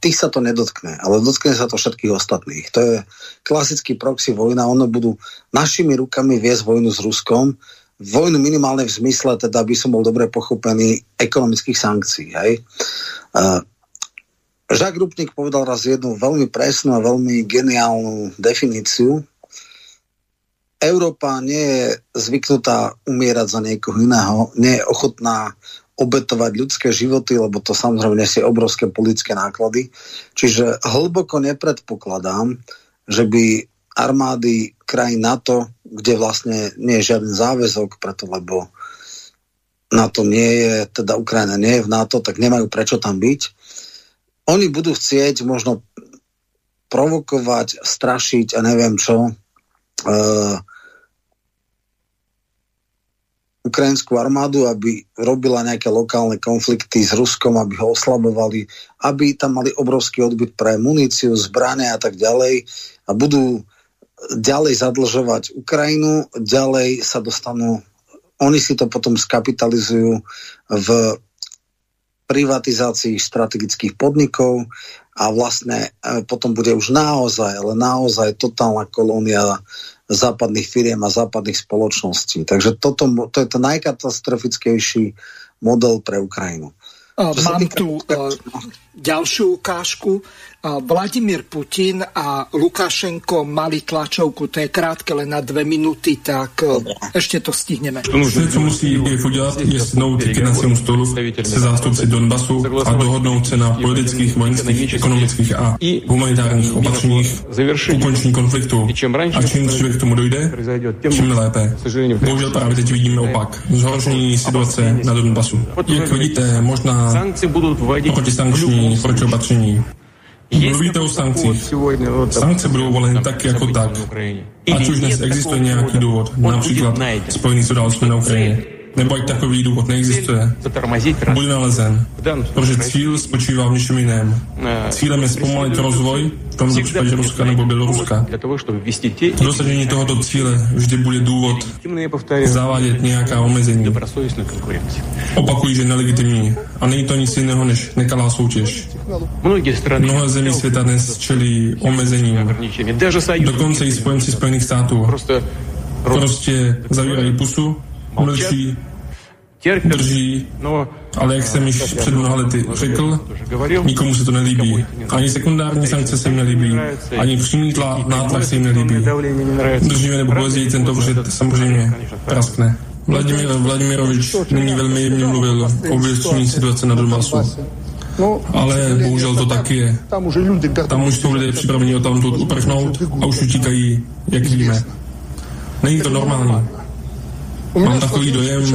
tých sa to nedotkne, ale dotkne sa to všetkých ostatných. To je klasický proxy vojna, ono budú našimi rukami viesť vojnu s Ruskom, vojnu minimálne v zmysle, teda by som bol dobre pochopený, ekonomických sankcií. Hej? Uh, Žak Rupnik povedal raz jednu veľmi presnú a veľmi geniálnu definíciu. Európa nie je zvyknutá umierať za niekoho iného, nie je ochotná obetovať ľudské životy, lebo to samozrejme nesie obrovské politické náklady. Čiže hlboko nepredpokladám, že by armády krajín NATO, kde vlastne nie je žiaden záväzok, preto lebo NATO nie je, teda Ukrajina nie je v NATO, tak nemajú prečo tam byť. Oni budú chcieť možno provokovať, strašiť a neviem čo. Uh, ukrajinskú armádu, aby robila nejaké lokálne konflikty s Ruskom, aby ho oslabovali, aby tam mali obrovský odbyt pre muníciu, zbrane a tak ďalej a budú ďalej zadlžovať Ukrajinu, ďalej sa dostanú, oni si to potom skapitalizujú v privatizácii strategických podnikov a vlastne e, potom bude už naozaj, ale naozaj totálna kolónia západných firiem a západných spoločností. Takže toto, to je to najkatastrofickejší model pre Ukrajinu. Mám tu uh, ďalšiu ukážku. Vladimír Putin a Lukašenko mali tlačovku, to je krátke, len na dve minúty, tak ešte to stihneme. Vše, co musí Kiev udělat, je sednout k jednacímu stolu se zástupci Donbasu a dohodnout se na politických, vojenských, ekonomických a humanitárních opatřeních ukončení konfliktu. A čím dříve k tomu dojde, čím lépe. Bohužel právě teď vidíme opak. Zhoršení situace na Donbasu. Jak vidíte, možná protisankční protiopatření Mluvíte o sankcích. Sankce budou voleny tak jako tak. Ať už dnes existuje nějaký důvod, například spojený s událostmi na Ukrajině nebo ať takový důvod neexistuje, bude nalezen, protože cíl spočívá v něčem jiném. Cílem je zpomalit rozvoj, v tomto případě Ruska nebo Běloruska. K dosažení tohoto cíle vždy bude důvod zavádět nějaká omezení. Opakují, že nelegitimní. A není to nic jiného než nekalá soutěž. Mnohé zemí světa dnes čelí omezením. Dokonce i spojenci Spojených států. Prostě zavírají pusu mlčí, drží, ale jak jsem již před mnoha lety řekl, nikomu se to nelíbí. Ani sekundární sankce se jim nelíbí, ani přímý tla, nátlak se jim nelíbí. Držíme nebo později tento vřet samozřejmě praskne. Vladimír Vladimirovič nyní velmi jemně mluvil o vyřešení situace na Donbasu. Ale bohužel to tak je. Tam už jsou lidé připraveni o tamtud uprchnout a už utíkají, jak víme. Není to normální. Mám takový dojem,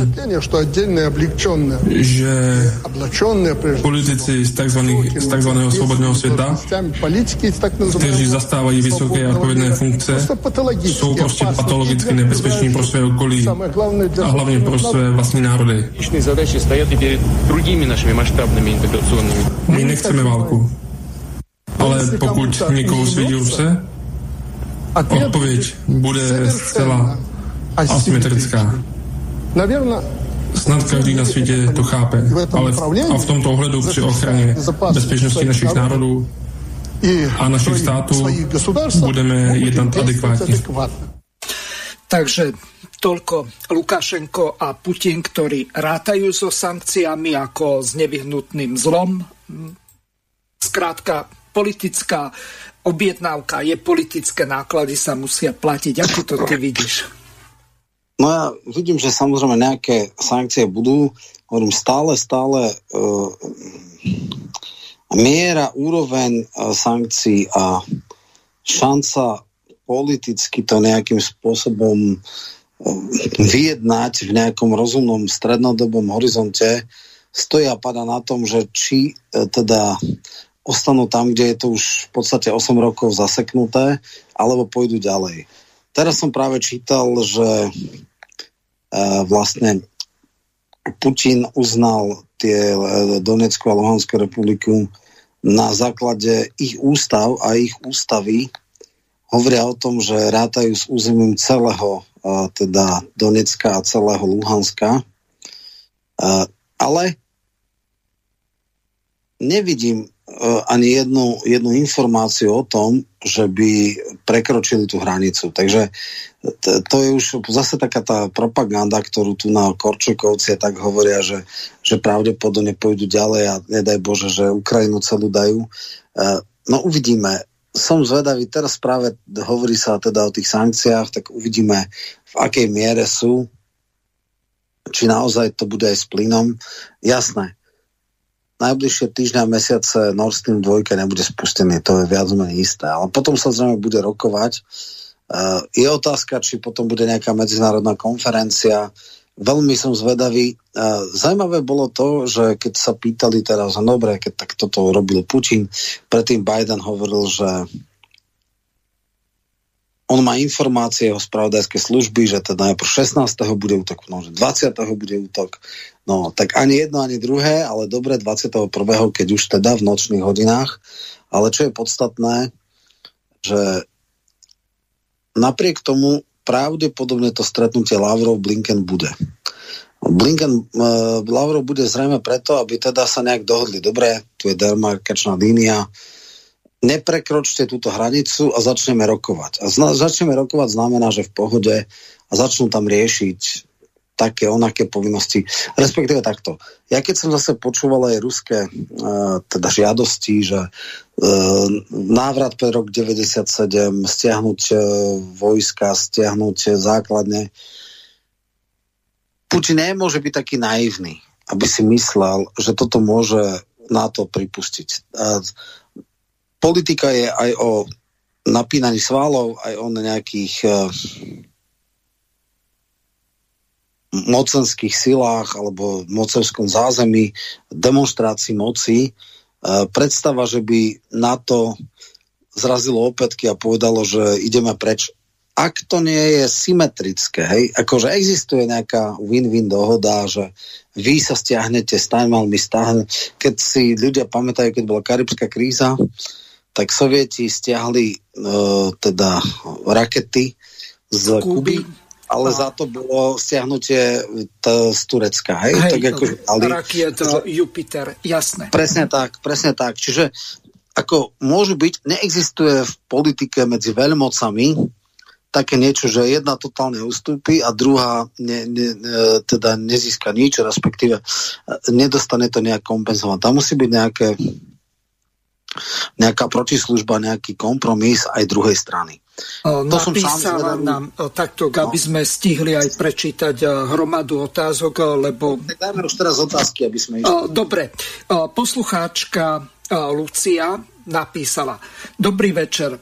že politici z, takzvaných, z takzvaného svobodného světa, kteří zastávají vysoké a odpovědné funkce, jsou prostě patologicky nebezpeční pro své okolí a hlavně pro své vlastní národy. My nechceme válku. Ale pokud někoho svědí Ruse, odpověď bude zcela asymetrická. Snad každý na světě to chápe, ale v, a v tomto ohledu při ochraně bezpečnosti našich národů a našich států budeme jednat adekvátně. Takže toľko Lukašenko a Putin, ktorí rátajú so sankciami ako s nevyhnutným zlom. Skrátka, politická objednávka je politické náklady sa musia platiť. Ako to ty vidíš? No ja vidím, že samozrejme nejaké sankcie budú. Hovorím, stále, stále uh, miera, úroveň uh, sankcií a šanca politicky to nejakým spôsobom uh, vyjednať v nejakom rozumnom strednodobom horizonte stojí a pada na tom, že či uh, teda ostanú tam, kde je to už v podstate 8 rokov zaseknuté, alebo pôjdu ďalej. Teraz som práve čítal, že e, vlastne Putin uznal tie Donetskú a Luhanskú republiku na základe ich ústav a ich ústavy hovoria o tom, že rátajú s územím celého teda Donecka a celého Luhanska. Ale nevidím ani jednu, jednu informáciu o tom, že by prekročili tú hranicu. Takže to je už zase taká tá propaganda, ktorú tu na Korčokovci tak hovoria, že, že pravdepodobne pôjdu ďalej a nedaj Bože, že Ukrajinu celú dajú. No uvidíme. Som zvedavý, teraz práve hovorí sa teda o tých sankciách, tak uvidíme, v akej miere sú, či naozaj to bude aj s plynom. Jasné, najbližšie týždňa mesiace Nord Stream 2 nebude spustený, to je viac menej isté. Ale potom sa zrejme bude rokovať. Uh, je otázka, či potom bude nejaká medzinárodná konferencia. Veľmi som zvedavý. Uh, zajímavé bolo to, že keď sa pýtali teraz, no dobre, keď tak toto robil Putin, predtým Biden hovoril, že on má informácie o spravodajskej služby, že teda najprv 16. bude útok, no, že 20. bude útok. No, tak ani jedno, ani druhé, ale dobre 21. keď už teda v nočných hodinách. Ale čo je podstatné, že napriek tomu pravdepodobne to stretnutie Lavrov-Blinken bude. Blinken uh, Lavrov bude zrejme preto, aby teda sa nejak dohodli. Dobre, tu je demarkačná línia, neprekročte túto hranicu a začneme rokovať. A zna, začneme rokovať znamená, že v pohode a začnú tam riešiť také onaké povinnosti. Respektíve takto. Ja keď som zase počúval aj ruské uh, teda žiadosti, že uh, návrat pre rok 97, stiahnuť uh, vojska, stiahnuť základne, Putin nemôže byť taký naivný, aby si myslel, že toto môže na to pripustiť. Uh, politika je aj o napínaní svalov, aj o nejakých uh, mocenských silách alebo mocenskom zázemí, demonstrácii moci. Uh, predstava, že by NATO zrazilo opätky a povedalo, že ideme preč. Ak to nie je symetrické, hej, akože existuje nejaká win-win dohoda, že vy sa stiahnete, staň my stáhne. Keď si ľudia pamätajú, keď bola karibská kríza, tak sovieti stiahli uh, teda rakety z Kuby, Kuby ale a... za to bolo stiahnutie t- z Turecka. Hej? hej tak ako, ale... Rakiet Jupiter, jasné. Presne tak, presne tak. Čiže ako môžu byť, neexistuje v politike medzi veľmocami také niečo, že jedna totálne ustúpi a druhá ne, ne, teda nezíska nič, respektíve nedostane to nejak kompenzovať. Tam musí byť nejaké nejaká protislužba, nejaký kompromis aj druhej strany. To Napísala nám takto, aby no. sme stihli aj prečítať hromadu otázok, lebo... Dajme už teraz otázky, aby sme išli. Dobre. Poslucháčka Lucia napísala. Dobrý večer.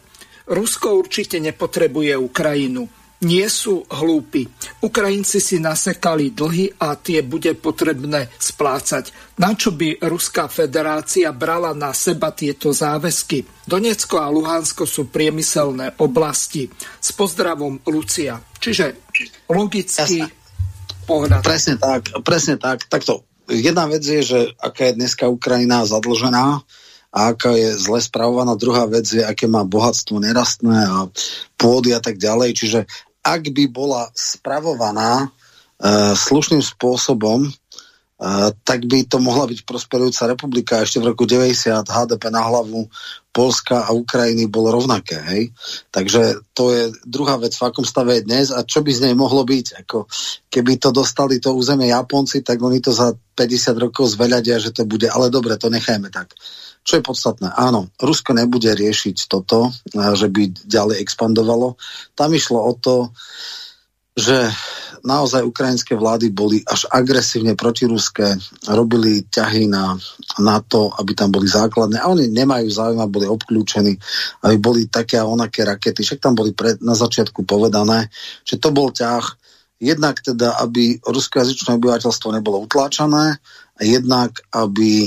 Rusko určite nepotrebuje Ukrajinu nie sú hlúpi. Ukrajinci si nasekali dlhy a tie bude potrebné splácať. Na čo by Ruská federácia brala na seba tieto záväzky? Donecko a Luhansko sú priemyselné oblasti. S pozdravom Lucia. Čiže logicky pohľad. Presne tak, presne tak. Takto. Jedna vec je, že aká je dneska Ukrajina zadlžená, a aká je zle spravovaná. Druhá vec je, aké má bohatstvo nerastné a pôdy a tak ďalej. Čiže ak by bola spravovaná uh, slušným spôsobom, uh, tak by to mohla byť prosperujúca republika. Ešte v roku 90 HDP na hlavu Polska a Ukrajiny bolo rovnaké. Hej? Takže to je druhá vec, v akom stave je dnes a čo by z nej mohlo byť. Ako, keby to dostali to územie Japonci, tak oni to za 50 rokov zveľadia, že to bude. Ale dobre, to nechajme tak. Čo je podstatné? Áno, Rusko nebude riešiť toto, že by ďalej expandovalo. Tam išlo o to, že naozaj ukrajinské vlády boli až agresívne protiruské, robili ťahy na, na to, aby tam boli základné a oni nemajú záujem, boli obklúčení, aby boli také a onaké rakety. Však tam boli pred, na začiatku povedané, že to bol ťah jednak teda, aby ruskojazyčné obyvateľstvo nebolo utláčané a jednak, aby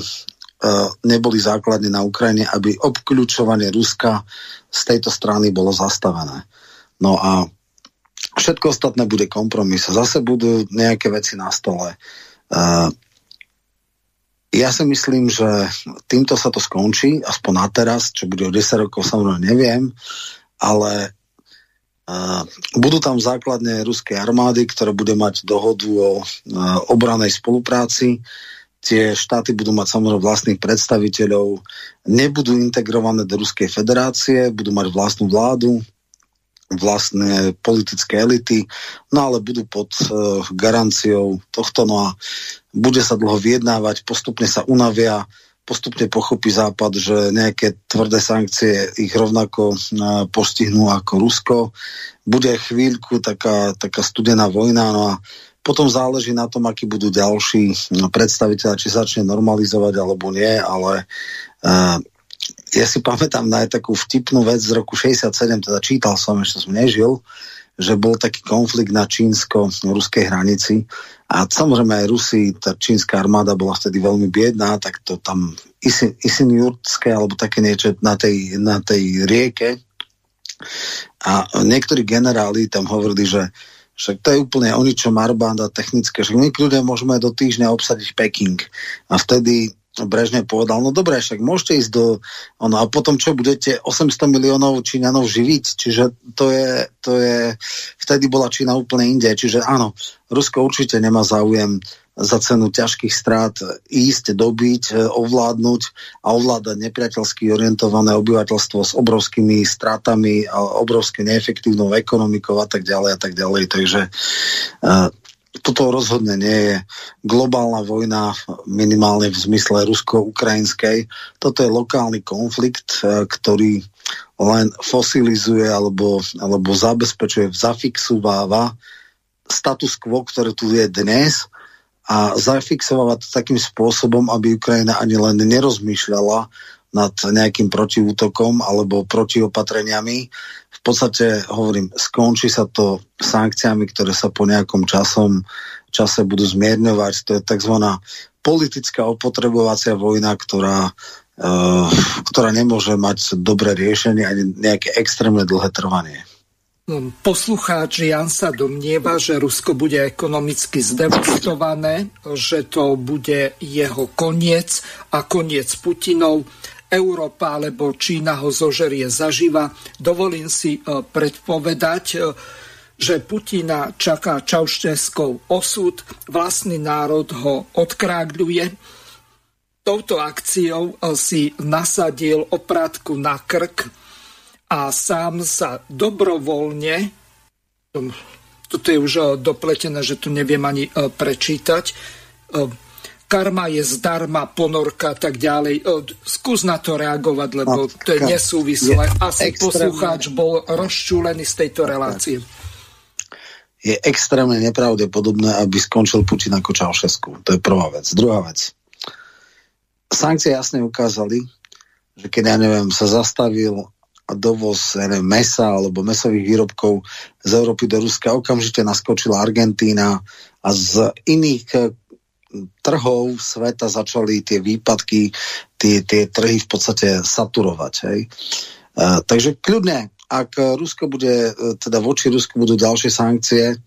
neboli základne na Ukrajine, aby obklúčovanie Ruska z tejto strany bolo zastavené. No a všetko ostatné bude kompromis. Zase budú nejaké veci na stole. ja si myslím, že týmto sa to skončí, aspoň na teraz, čo bude o 10 rokov, samozrejme neviem, ale uh, budú tam základne ruskej armády, ktoré bude mať dohodu o uh, obranej spolupráci. Tie štáty budú mať samozrejme vlastných predstaviteľov, nebudú integrované do Ruskej federácie, budú mať vlastnú vládu, vlastné politické elity, no ale budú pod uh, garanciou tohto, no a bude sa dlho vyjednávať, postupne sa unavia, postupne pochopí Západ, že nejaké tvrdé sankcie ich rovnako uh, postihnú ako Rusko. Bude chvíľku taká, taká studená vojna, no a potom záleží na tom, akí budú ďalší no, predstaviteľa, či začne normalizovať alebo nie, ale uh, ja si pamätám na takú vtipnú vec z roku 67, teda čítal som, ešte som nežil, že bol taký konflikt na čínsko-ruskej hranici. A samozrejme aj Rusi, tá čínska armáda bola vtedy veľmi biedná, tak to tam Isinjurtské alebo také niečo na tej, na tej rieke. A niektorí generáli tam hovorili, že však to je úplne o ničom arbanda technické, že my ľudia môžeme do týždňa obsadiť Peking. A vtedy Brežne povedal, no dobre, však môžete ísť do... Ono, a potom čo, budete 800 miliónov Číňanov živiť? Čiže to je, to je... Vtedy bola Čína úplne inde. Čiže áno, Rusko určite nemá záujem za cenu ťažkých strát ísť, dobiť, ovládnuť a ovládať nepriateľsky orientované obyvateľstvo s obrovskými strátami a obrovsky neefektívnou ekonomikou a tak ďalej a tak ďalej. Takže uh, toto rozhodne nie je globálna vojna, minimálne v zmysle rusko-ukrajinskej. Toto je lokálny konflikt, e, ktorý len fosilizuje alebo, alebo zabezpečuje, zafixováva status quo, ktoré tu je dnes a zafixováva to takým spôsobom, aby Ukrajina ani len nerozmýšľala nad nejakým protiútokom alebo protiopatreniami. V podstate, hovorím, skončí sa to sankciami, ktoré sa po nejakom časom, čase budú zmierňovať. To je tzv. politická opotrebovacia vojna, ktorá, uh, ktorá nemôže mať dobré riešenie ani nejaké extrémne dlhé trvanie. Poslucháč Jan sa domnieva, že Rusko bude ekonomicky zdevastované, že to bude jeho koniec a koniec Putinov. Európa alebo Čína ho zožerie zaživa. Dovolím si e, predpovedať, e, že Putina čaká Čaušteskov osud, vlastný národ ho odkrágľuje. Touto akciou e, si nasadil opratku na krk a sám sa dobrovoľne, toto je už dopletené, že tu neviem ani prečítať, karma je zdarma, ponorka a tak ďalej. Skús na to reagovať, lebo to je nesúvislé. Asi extrémne... poslucháč bol rozčúlený z tejto relácie. Je extrémne nepravdepodobné, aby skončil Putin ako Čaušesku. To je prvá vec. Druhá vec. Sankcie jasne ukázali, že keď, ja neviem, sa zastavil dovoz ja neviem, mesa alebo mesových výrobkov z Európy do Ruska, okamžite naskočila Argentína a z iných trhov sveta začali tie výpadky, tie, tie trhy v podstate saturovať. Hej. Uh, takže kľudne, ak Rusko bude, e, teda voči Rusku budú ďalšie sankcie,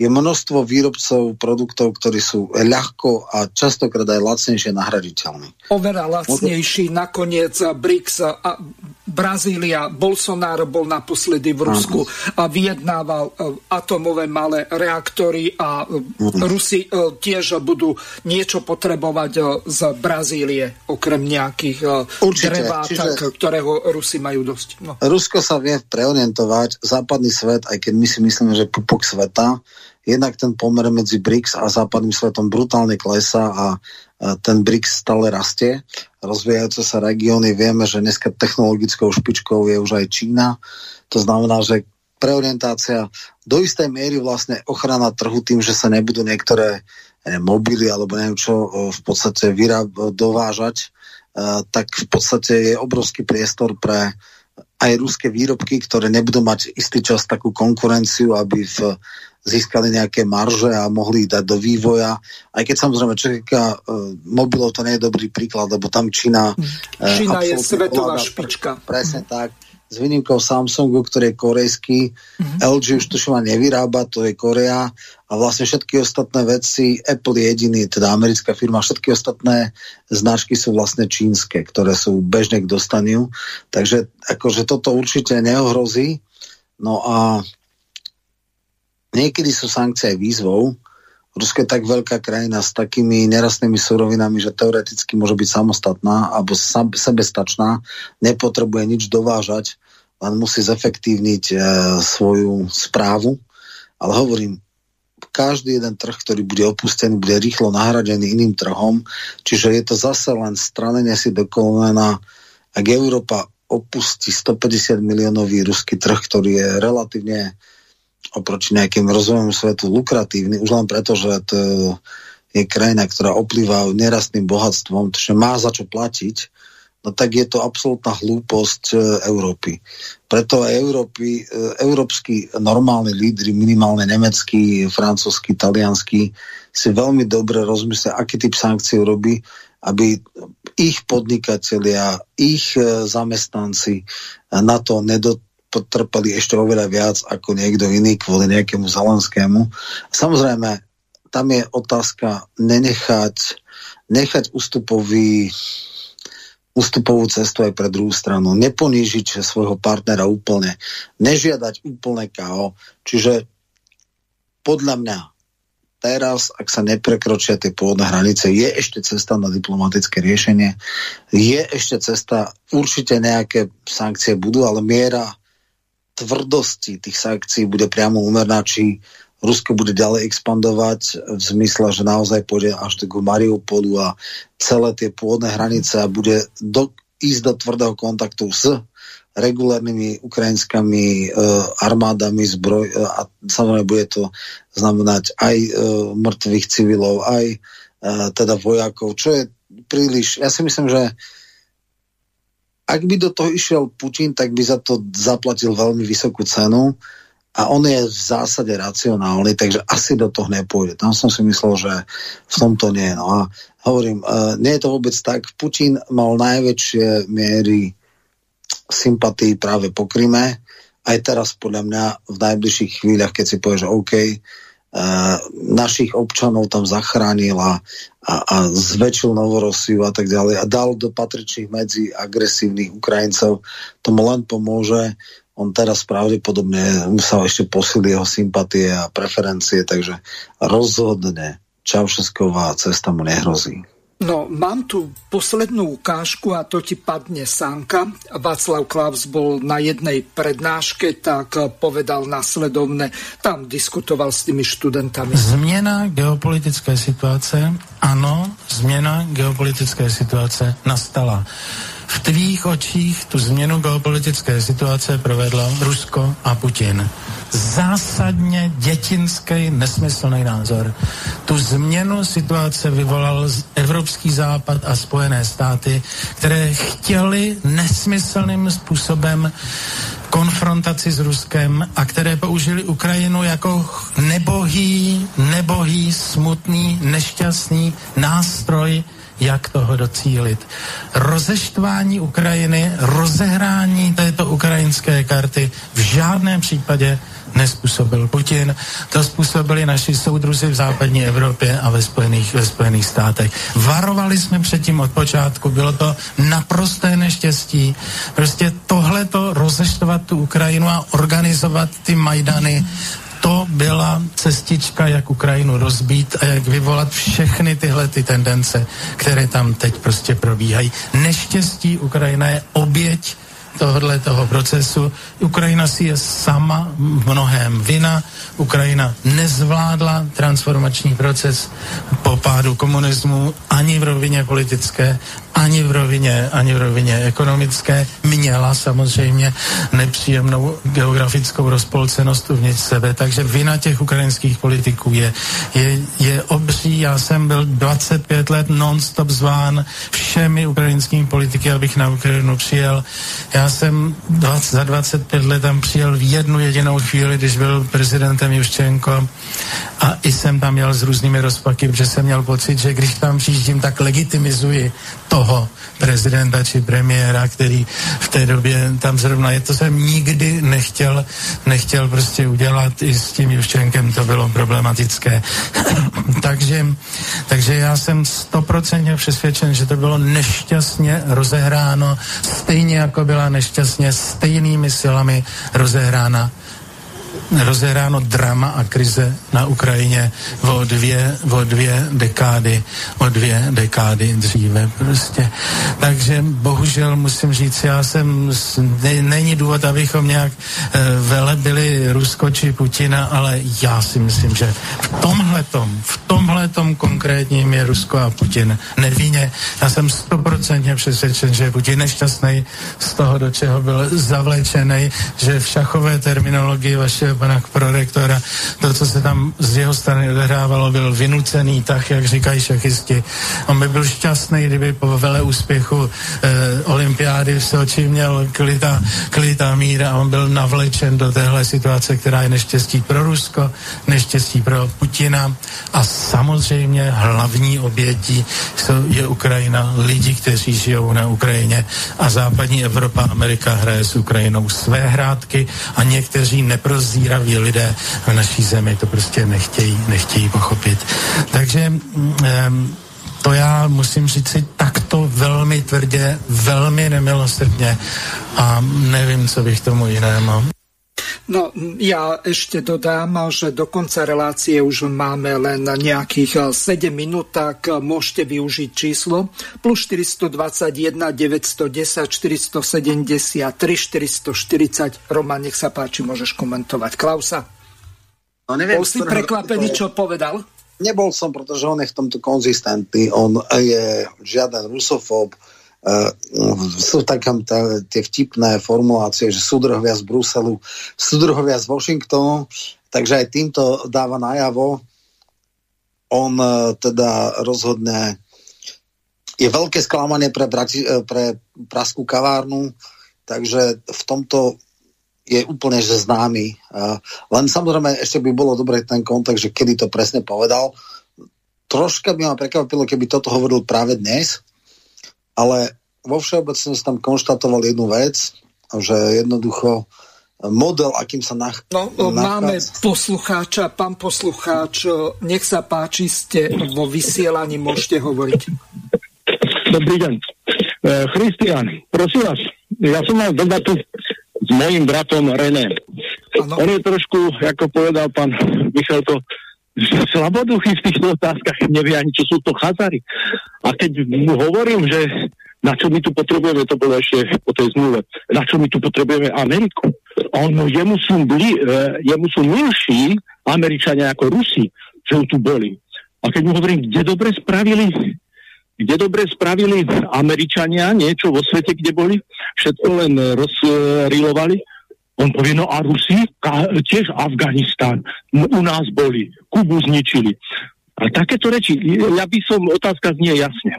je množstvo výrobcov produktov, ktorí sú ľahko a častokrát aj lacnejšie nahraditeľní. Oveľa lacnejší, nakoniec BRICS a Brazília, Bolsonaro bol naposledy v Rusku a vyjednával e, atomové malé reaktory a uh Rusi e, tiež budú niečo potrebovať z Brazílie, okrem nejakých Určite, čiže... ktorého Rusi majú dosť. No. Rusko sa vie preorientovať, západný svet, aj keď my si myslíme, že pupok sveta, jednak ten pomer medzi BRICS a západným svetom brutálne klesá a ten BRICS stále rastie. Rozvíjajúce sa regióny, vieme, že dneska technologickou špičkou je už aj Čína. To znamená, že preorientácia do istej miery vlastne ochrana trhu tým, že sa nebudú niektoré mobily alebo neviem čo eh, v podstate vyráb, dovážať, eh, tak v podstate je obrovský priestor pre aj ruské výrobky, ktoré nebudú mať istý čas takú konkurenciu, aby v získali nejaké marže a mohli ich dať do vývoja. Aj keď samozrejme, týka uh, mobilov, to nie je dobrý príklad, lebo tam Čína... Uh, Čína je svetová ovláda, špička. Presne tak. s výnimkou Samsungu, ktorý je korejský. Mm-hmm. LG už tuším nevyrába, to je Korea a vlastne všetky ostatné veci, Apple je jediný, teda americká firma, všetky ostatné značky sú vlastne čínske, ktoré sú bežne k dostaniu. Takže akože toto určite neohrozí. No a niekedy sú sankcie aj výzvou, Rusko je tak veľká krajina s takými nerastnými surovinami, že teoreticky môže byť samostatná alebo sebestačná, nepotrebuje nič dovážať, len musí zefektívniť e, svoju správu. Ale hovorím, každý jeden trh, ktorý bude opustený, bude rýchlo nahradený iným trhom, čiže je to zase len stranenie si do kolena. Ak Európa opustí 150 miliónový ruský trh, ktorý je relatívne oproti nejakým rozvojom svetu lukratívny, už len preto, že to je krajina, ktorá oplýva nerastným bohatstvom, že má za čo platiť, no tak je to absolútna hlúposť e, Európy. Preto Európy, e, európsky normálni lídry, minimálne nemecký, francúzsky, talianský, si veľmi dobre rozmyslia, aký typ sankcií robí, aby ich podnikatelia, ich e, zamestnanci na to nedot potrpeli ešte oveľa viac ako niekto iný kvôli nejakému Zelenskému. Samozrejme, tam je otázka nenechať nechať ústupový ústupovú cestu aj pre druhú stranu, neponížiť svojho partnera úplne, nežiadať úplne KO. Čiže podľa mňa teraz, ak sa neprekročia tie pôvodné hranice, je ešte cesta na diplomatické riešenie, je ešte cesta, určite nejaké sankcie budú, ale miera tvrdosti tých sankcií bude priamo úmerná, či Rusko bude ďalej expandovať v zmysle, že naozaj pôjde až k Mariupolu a celé tie pôvodné hranice a bude do, ísť do tvrdého kontaktu s regulárnymi ukrajinskými e, armádami zbroj e, a samozrejme bude to znamenať aj e, mŕtvych civilov, aj e, teda vojakov, čo je príliš, ja si myslím, že ak by do toho išiel Putin, tak by za to zaplatil veľmi vysokú cenu a on je v zásade racionálny, takže asi do toho nepôjde. Tam som si myslel, že v tomto nie. No a hovorím, uh, nie je to vôbec tak. Putin mal najväčšie miery sympatí práve po Kryme. Aj teraz podľa mňa v najbližších chvíľach, keď si povie, že OK, našich občanov tam zachránil a, a, a zväčšil Novorosiu a tak ďalej a dal do patričných medzi agresívnych Ukrajincov, tomu len pomôže. On teraz pravdepodobne sa ešte posilí jeho sympatie a preferencie, takže rozhodne Čaušesková cesta mu nehrozí. No, mám tu poslednú ukážku a to ti padne sánka. Václav Klaus bol na jednej prednáške, tak povedal nasledovne, tam diskutoval s tými študentami. Změna geopolitické situace, ano, změna geopolitické situace nastala. V tvých očích tu změnu geopolitické situace provedlo Rusko a Putin. Zásadně dětinský, nesmyslný názor. Tu změnu situace vyvolal Evropský západ a Spojené státy, které chtěli nesmyslným způsobem konfrontaci s Ruskem a které použili Ukrajinu jako nebohý, nebohý, smutný, nešťastný nástroj jak toho docílit. Rozeštvání Ukrajiny, rozehrání této ukrajinské karty v žádném případě nespůsobil Putin, to způsobili naši soudruzi v západní Evropě a ve Spojených, ve Spojených státech. Varovali jsme předtím od počátku, bylo to naprosté neštěstí. Prostě tohleto rozeštovat tu Ukrajinu a organizovat ty Majdany, to byla cestička, jak Ukrajinu rozbít a jak vyvolat všechny tyhle ty tendence, které tam teď prostě probíhají. Neštěstí Ukrajina je oběť tohle toho procesu. Ukrajina si je sama mnohem vina. Ukrajina nezvládla transformační proces po pádu komunismu ani v rovině politické, ani v rovině, ani v rovině ekonomické. Měla samozřejmě nepříjemnou geografickou rozpolcenost uvnitř sebe, takže vina těch ukrajinských politiků je, je, je obří. Já jsem byl 25 let non-stop zván všemi ukrajinskými politiky, abych na Ukrajinu přijel. Já jsem 20, za 25 let tam přijel v jednu jedinou chvíli, když byl prezidentem Juščenko a i jsem tam jel s různými rozpaky, protože jsem měl pocit, že když tam přijíždím, tak legitimizuji toho prezidenta či premiéra, který v té době tam zrovna je. To jsem nikdy nechtěl, nechtěl prostě udělat i s tím Juščenkem, to bylo problematické. *coughs* takže, takže já jsem stoprocentně přesvědčen, že to bylo nešťastně rozehráno, stejně jako byla nešťastně stejnými silami rozehrána rozehráno drama a krize na Ukrajině o dvě, o dvě dekády, o dvě dekády dříve prostě. Takže bohužel musím říct, já jsem, ne, není důvod, abychom nějak e, velebili Rusko či Putina, ale já si myslím, že v tomhletom, v tomhletom konkrétním je Rusko a Putin nevinně. Já jsem stoprocentně přesvědčen, že je Putin nešťastný z toho, do čeho byl zavlečený, že v šachové terminologii vašeho pana prorektora. To, co se tam z jeho strany odehrávalo, byl vynucený tak, jak říkají šachisti. On by byl šťastný, kdyby po vele úspěchu eh, olympiády v Soči měl klita, klita míra a on byl navlečen do téhle situace, která je neštěstí pro Rusko, neštěstí pro Putina a samozřejmě hlavní obětí je Ukrajina, lidi, kteří žijou na Ukrajině a západní Evropa, Amerika hraje s Ukrajinou své hrádky a někteří neprozíraví lidé v naší zemi to prostě nechtějí, nechtějí pochopit. Takže um, to já musím říct si takto velmi tvrdě, velmi nemilosrdně a nevím, co bych tomu jinému. No, ja ešte dodám, že do konca relácie už máme len nejakých 7 minút, tak môžete využiť číslo plus 421 910 473 440. Roman, nech sa páči, môžeš komentovať. Klausa? No neviem, Bol si prekvapený, čo povedal? Nebol som, pretože on je v tomto konzistentný. On je žiaden rusofób, sú také tie vtipné formulácie, že súdruhovia z Bruselu, súdruhovia z Washingtonu, takže aj týmto dáva najavo. On uh, teda rozhodne je veľké sklamanie pre, Brati, e, pre Praskú kavárnu, takže v tomto je úplne že známy. Len samozrejme ešte by bolo dobre ten kontakt, že kedy to presne povedal. Troška by ma prekvapilo, keby toto hovoril práve dnes, ale vo všeobecnosti tam konštatoval jednu vec, že jednoducho model, akým sa nach... No, máme poslucháča, pán poslucháč, nech sa páči, ste vo vysielaní, môžete hovoriť. Dobrý deň. Christian, prosím vás, ja som mal debatu s mojim bratom René. Ano. On je trošku, ako povedal pán Michalko, slaboduchy v týchto otázkach, nevie ani, čo sú to chazary. A keď mu hovorím, že na čo my tu potrebujeme, to bolo ešte po tej zmluve, na čo my tu potrebujeme Ameriku. On, jemu sú, bli, uh, jemu sú milší Američania ako Rusi, že tu boli. A keď mu hovorím, kde dobre spravili, kde dobre spravili Američania niečo vo svete, kde boli, všetko len rozrilovali, on povie, no a Rusi, tiež Afganistán, u nás boli, Kubu zničili. A takéto reči, ja by som, otázka znie jasne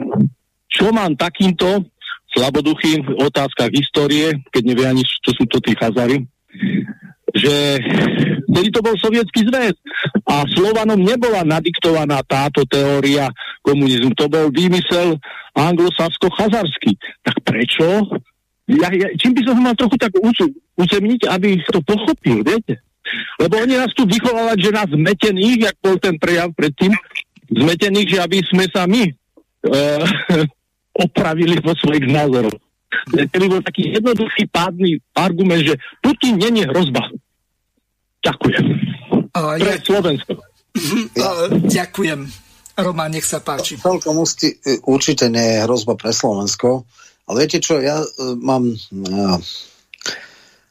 čo mám takýmto slaboduchým v otázkach histórie, keď nevie ani, čo sú to tí chazary, že vtedy to bol sovietský zväz a Slovanom nebola nadiktovaná táto teória komunizmu. To bol výmysel anglosasko-chazarský. Tak prečo? Ja, ja, čím by som mal trochu tak uzemniť, aby to pochopil, viete? Lebo oni nás tu vychovávať, že nás zmetených, jak bol ten prejav predtým, zmetených, že aby sme sa my uh, *laughs* opravili vo svojich názoroch. Keby bol taký jednoduchý pádny argument, že Putin není hrozba. Ďakujem. A Pre ja... Slovensko. Ja. Ďakujem. Roman, nech sa páči. Celkom určite nie je hrozba pre Slovensko, ale viete čo, ja uh, mám uh,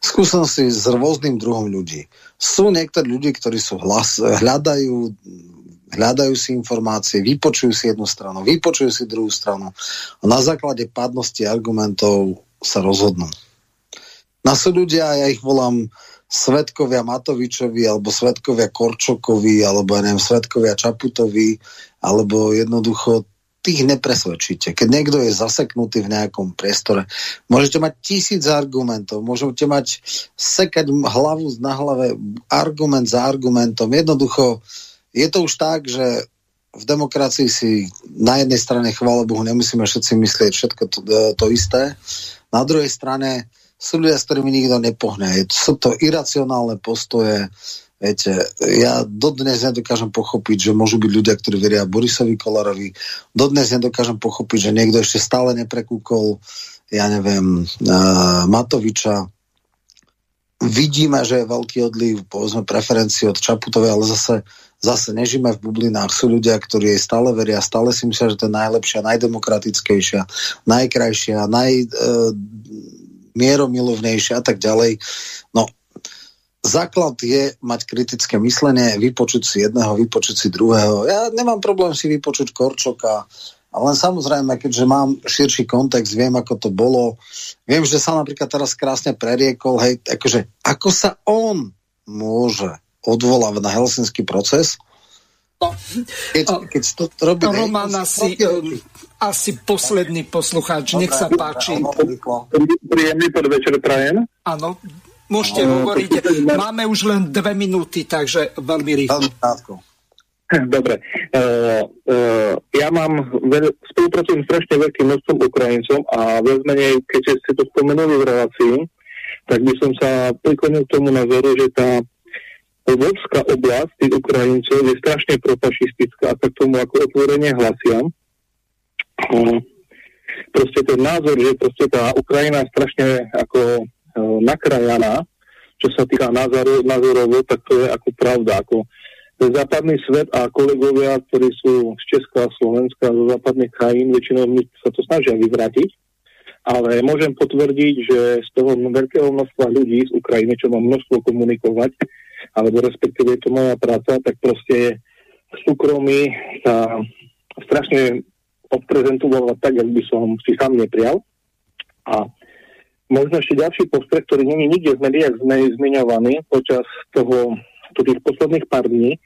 skúsenosti s rôznym druhom ľudí. Sú niektorí ľudí, ktorí sú hlas, hľadajú hľadajú si informácie, vypočujú si jednu stranu, vypočujú si druhú stranu a na základe padnosti argumentov sa rozhodnú. Na sú ľudia, ja ich volám svetkovia Matovičovi, alebo svetkovia Korčokovi, alebo ja neviem, svetkovia Čaputovi, alebo jednoducho tých nepresvedčíte. Keď niekto je zaseknutý v nejakom priestore, môžete mať tisíc argumentov, môžete mať sekať hlavu na hlave argument za argumentom. Jednoducho je to už tak, že v demokracii si na jednej strane, chvála Bohu, nemusíme všetci myslieť všetko to, to isté. Na druhej strane sú ľudia, s ktorými nikto nepohne. Sú to iracionálne postoje, Viete, ja dodnes nedokážem pochopiť, že môžu byť ľudia, ktorí veria Borisovi Kolarovi. Dodnes nedokážem pochopiť, že niekto ešte stále neprekúkol, ja neviem, uh, Matoviča. Vidíme, že je veľký odliv, povedzme, preferencií od Čaputovej, ale zase, zase nežíme v bublinách. Sú ľudia, ktorí jej stále veria, stále si myslia, že to je najlepšia, najdemokratickejšia, najkrajšia, naj... Uh, mieromilovnejšia a tak ďalej. No, základ je mať kritické myslenie, vypočuť si jedného, vypočuť si druhého. Ja nemám problém si vypočuť Korčoka, ale len samozrejme, keďže mám širší kontext, viem, ako to bolo. Viem, že sa napríklad teraz krásne preriekol, hej, akože, ako sa on môže odvolávať na helsinský proces, No, keď, keď to robí... Roman asi, um, asi posledný poslucháč, nech sa páči. Príjemný podvečer prajem. Áno, Môžete uh, hovoriť. Máme už len dve minúty, takže veľmi rýchlo. *laughs* Dobre. Uh, uh, ja mám, veľ, spolupracujem strašne veľkým množstvom Ukrajincom a viac menej, keďže ste to spomenuli v relácii, tak by som sa priklonil k tomu názoru, že tá Lvovská oblasť tých Ukrajincov je strašne profašistická a tak tomu ako otvorenie hlasia. Uh, proste ten názor, že proste tá Ukrajina strašne ako E, nakrajaná, čo sa týka názoru, názorovo, tak to je ako pravda. Ako západný svet a kolegovia, ktorí sú z Česka Slovenska, zo západných krajín, väčšinou sa to snažia vyvrátiť, ale môžem potvrdiť, že z toho veľkého množstva ľudí z Ukrajiny, čo mám množstvo komunikovať, alebo respektíve je to moja práca, tak proste v súkromí sa strašne odprezentovala tak, ak by som si sám neprial. A Možno ešte ďalší postreh, ktorý není nikde v médiách zmiňovaný počas toho, tých posledných pár dní,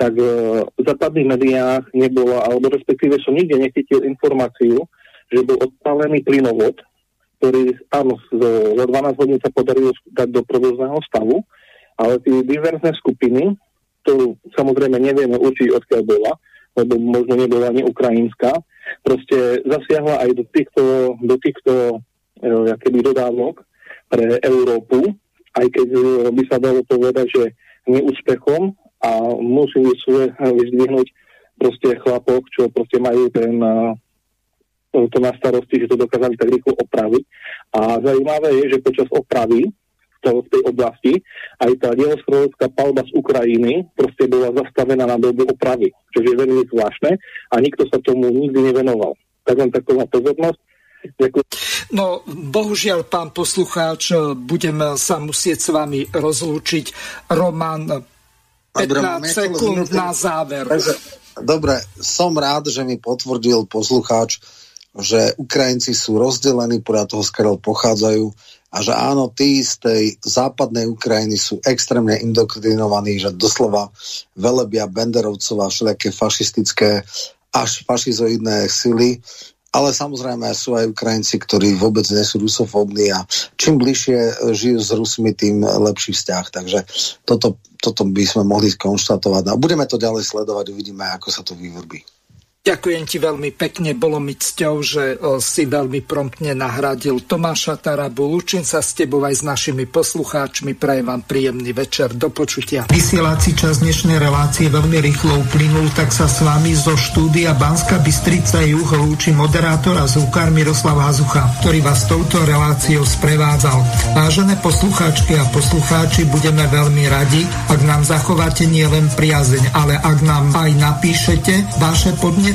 tak e, v západných médiách nebola, alebo respektíve som nikde nechytil informáciu, že bol odpálený plynovod, ktorý áno, za 12 hodín sa podarilo dať do provozného stavu, ale tie diverzné skupiny, to samozrejme nevieme určiť, odkiaľ bola, lebo možno nebola ani ukrajinská, proste zasiahla aj do týchto, do týchto keby dodávok pre Európu, aj keď e, by sa dalo povedať, že neúspechom a musí vyzdvihnúť proste chlapok, čo proste majú ten to na starosti, že to dokázali tak rýchlo opraviť. A zaujímavé je, že počas opravy v tej oblasti aj tá dielostrovská palba z Ukrajiny proste bola zastavená na dobu opravy, čo je veľmi zvláštne a nikto sa tomu nikdy nevenoval. Tak len taková pozornosť. No, bohužiaľ, pán poslucháč, budem sa musieť s vami rozlúčiť. Roman, 15 Dobre, sekúnd na záver. Dobre, som rád, že mi potvrdil poslucháč, že Ukrajinci sú rozdelení podľa toho, skiaľ pochádzajú a že áno, tí z tej západnej Ukrajiny sú extrémne indoktrinovaní, že doslova velebia Benderovcov a všelijaké fašistické až fašizoidné sily ale samozrejme sú aj Ukrajinci, ktorí vôbec nie sú rusofóbni a čím bližšie e, žijú s Rusmi, tým lepší vzťah. Takže toto, toto by sme mohli konštatovať. A budeme to ďalej sledovať, uvidíme, ako sa to vyvrbí. Ďakujem ti veľmi pekne, bolo mi cťou, že si veľmi promptne nahradil Tomáša Tarabu. Lúčim sa s tebou aj s našimi poslucháčmi, prajem vám príjemný večer, do počutia. Vysielací čas dnešnej relácie veľmi rýchlo uplynul, tak sa s vami zo štúdia Banska Bystrica Juh lúči moderátor a zvukár Miroslav Hazucha, ktorý vás touto reláciou sprevádzal. Vážené poslucháčky a poslucháči, budeme veľmi radi, ak nám zachováte nielen priazeň, ale ak nám aj napíšete vaše podnety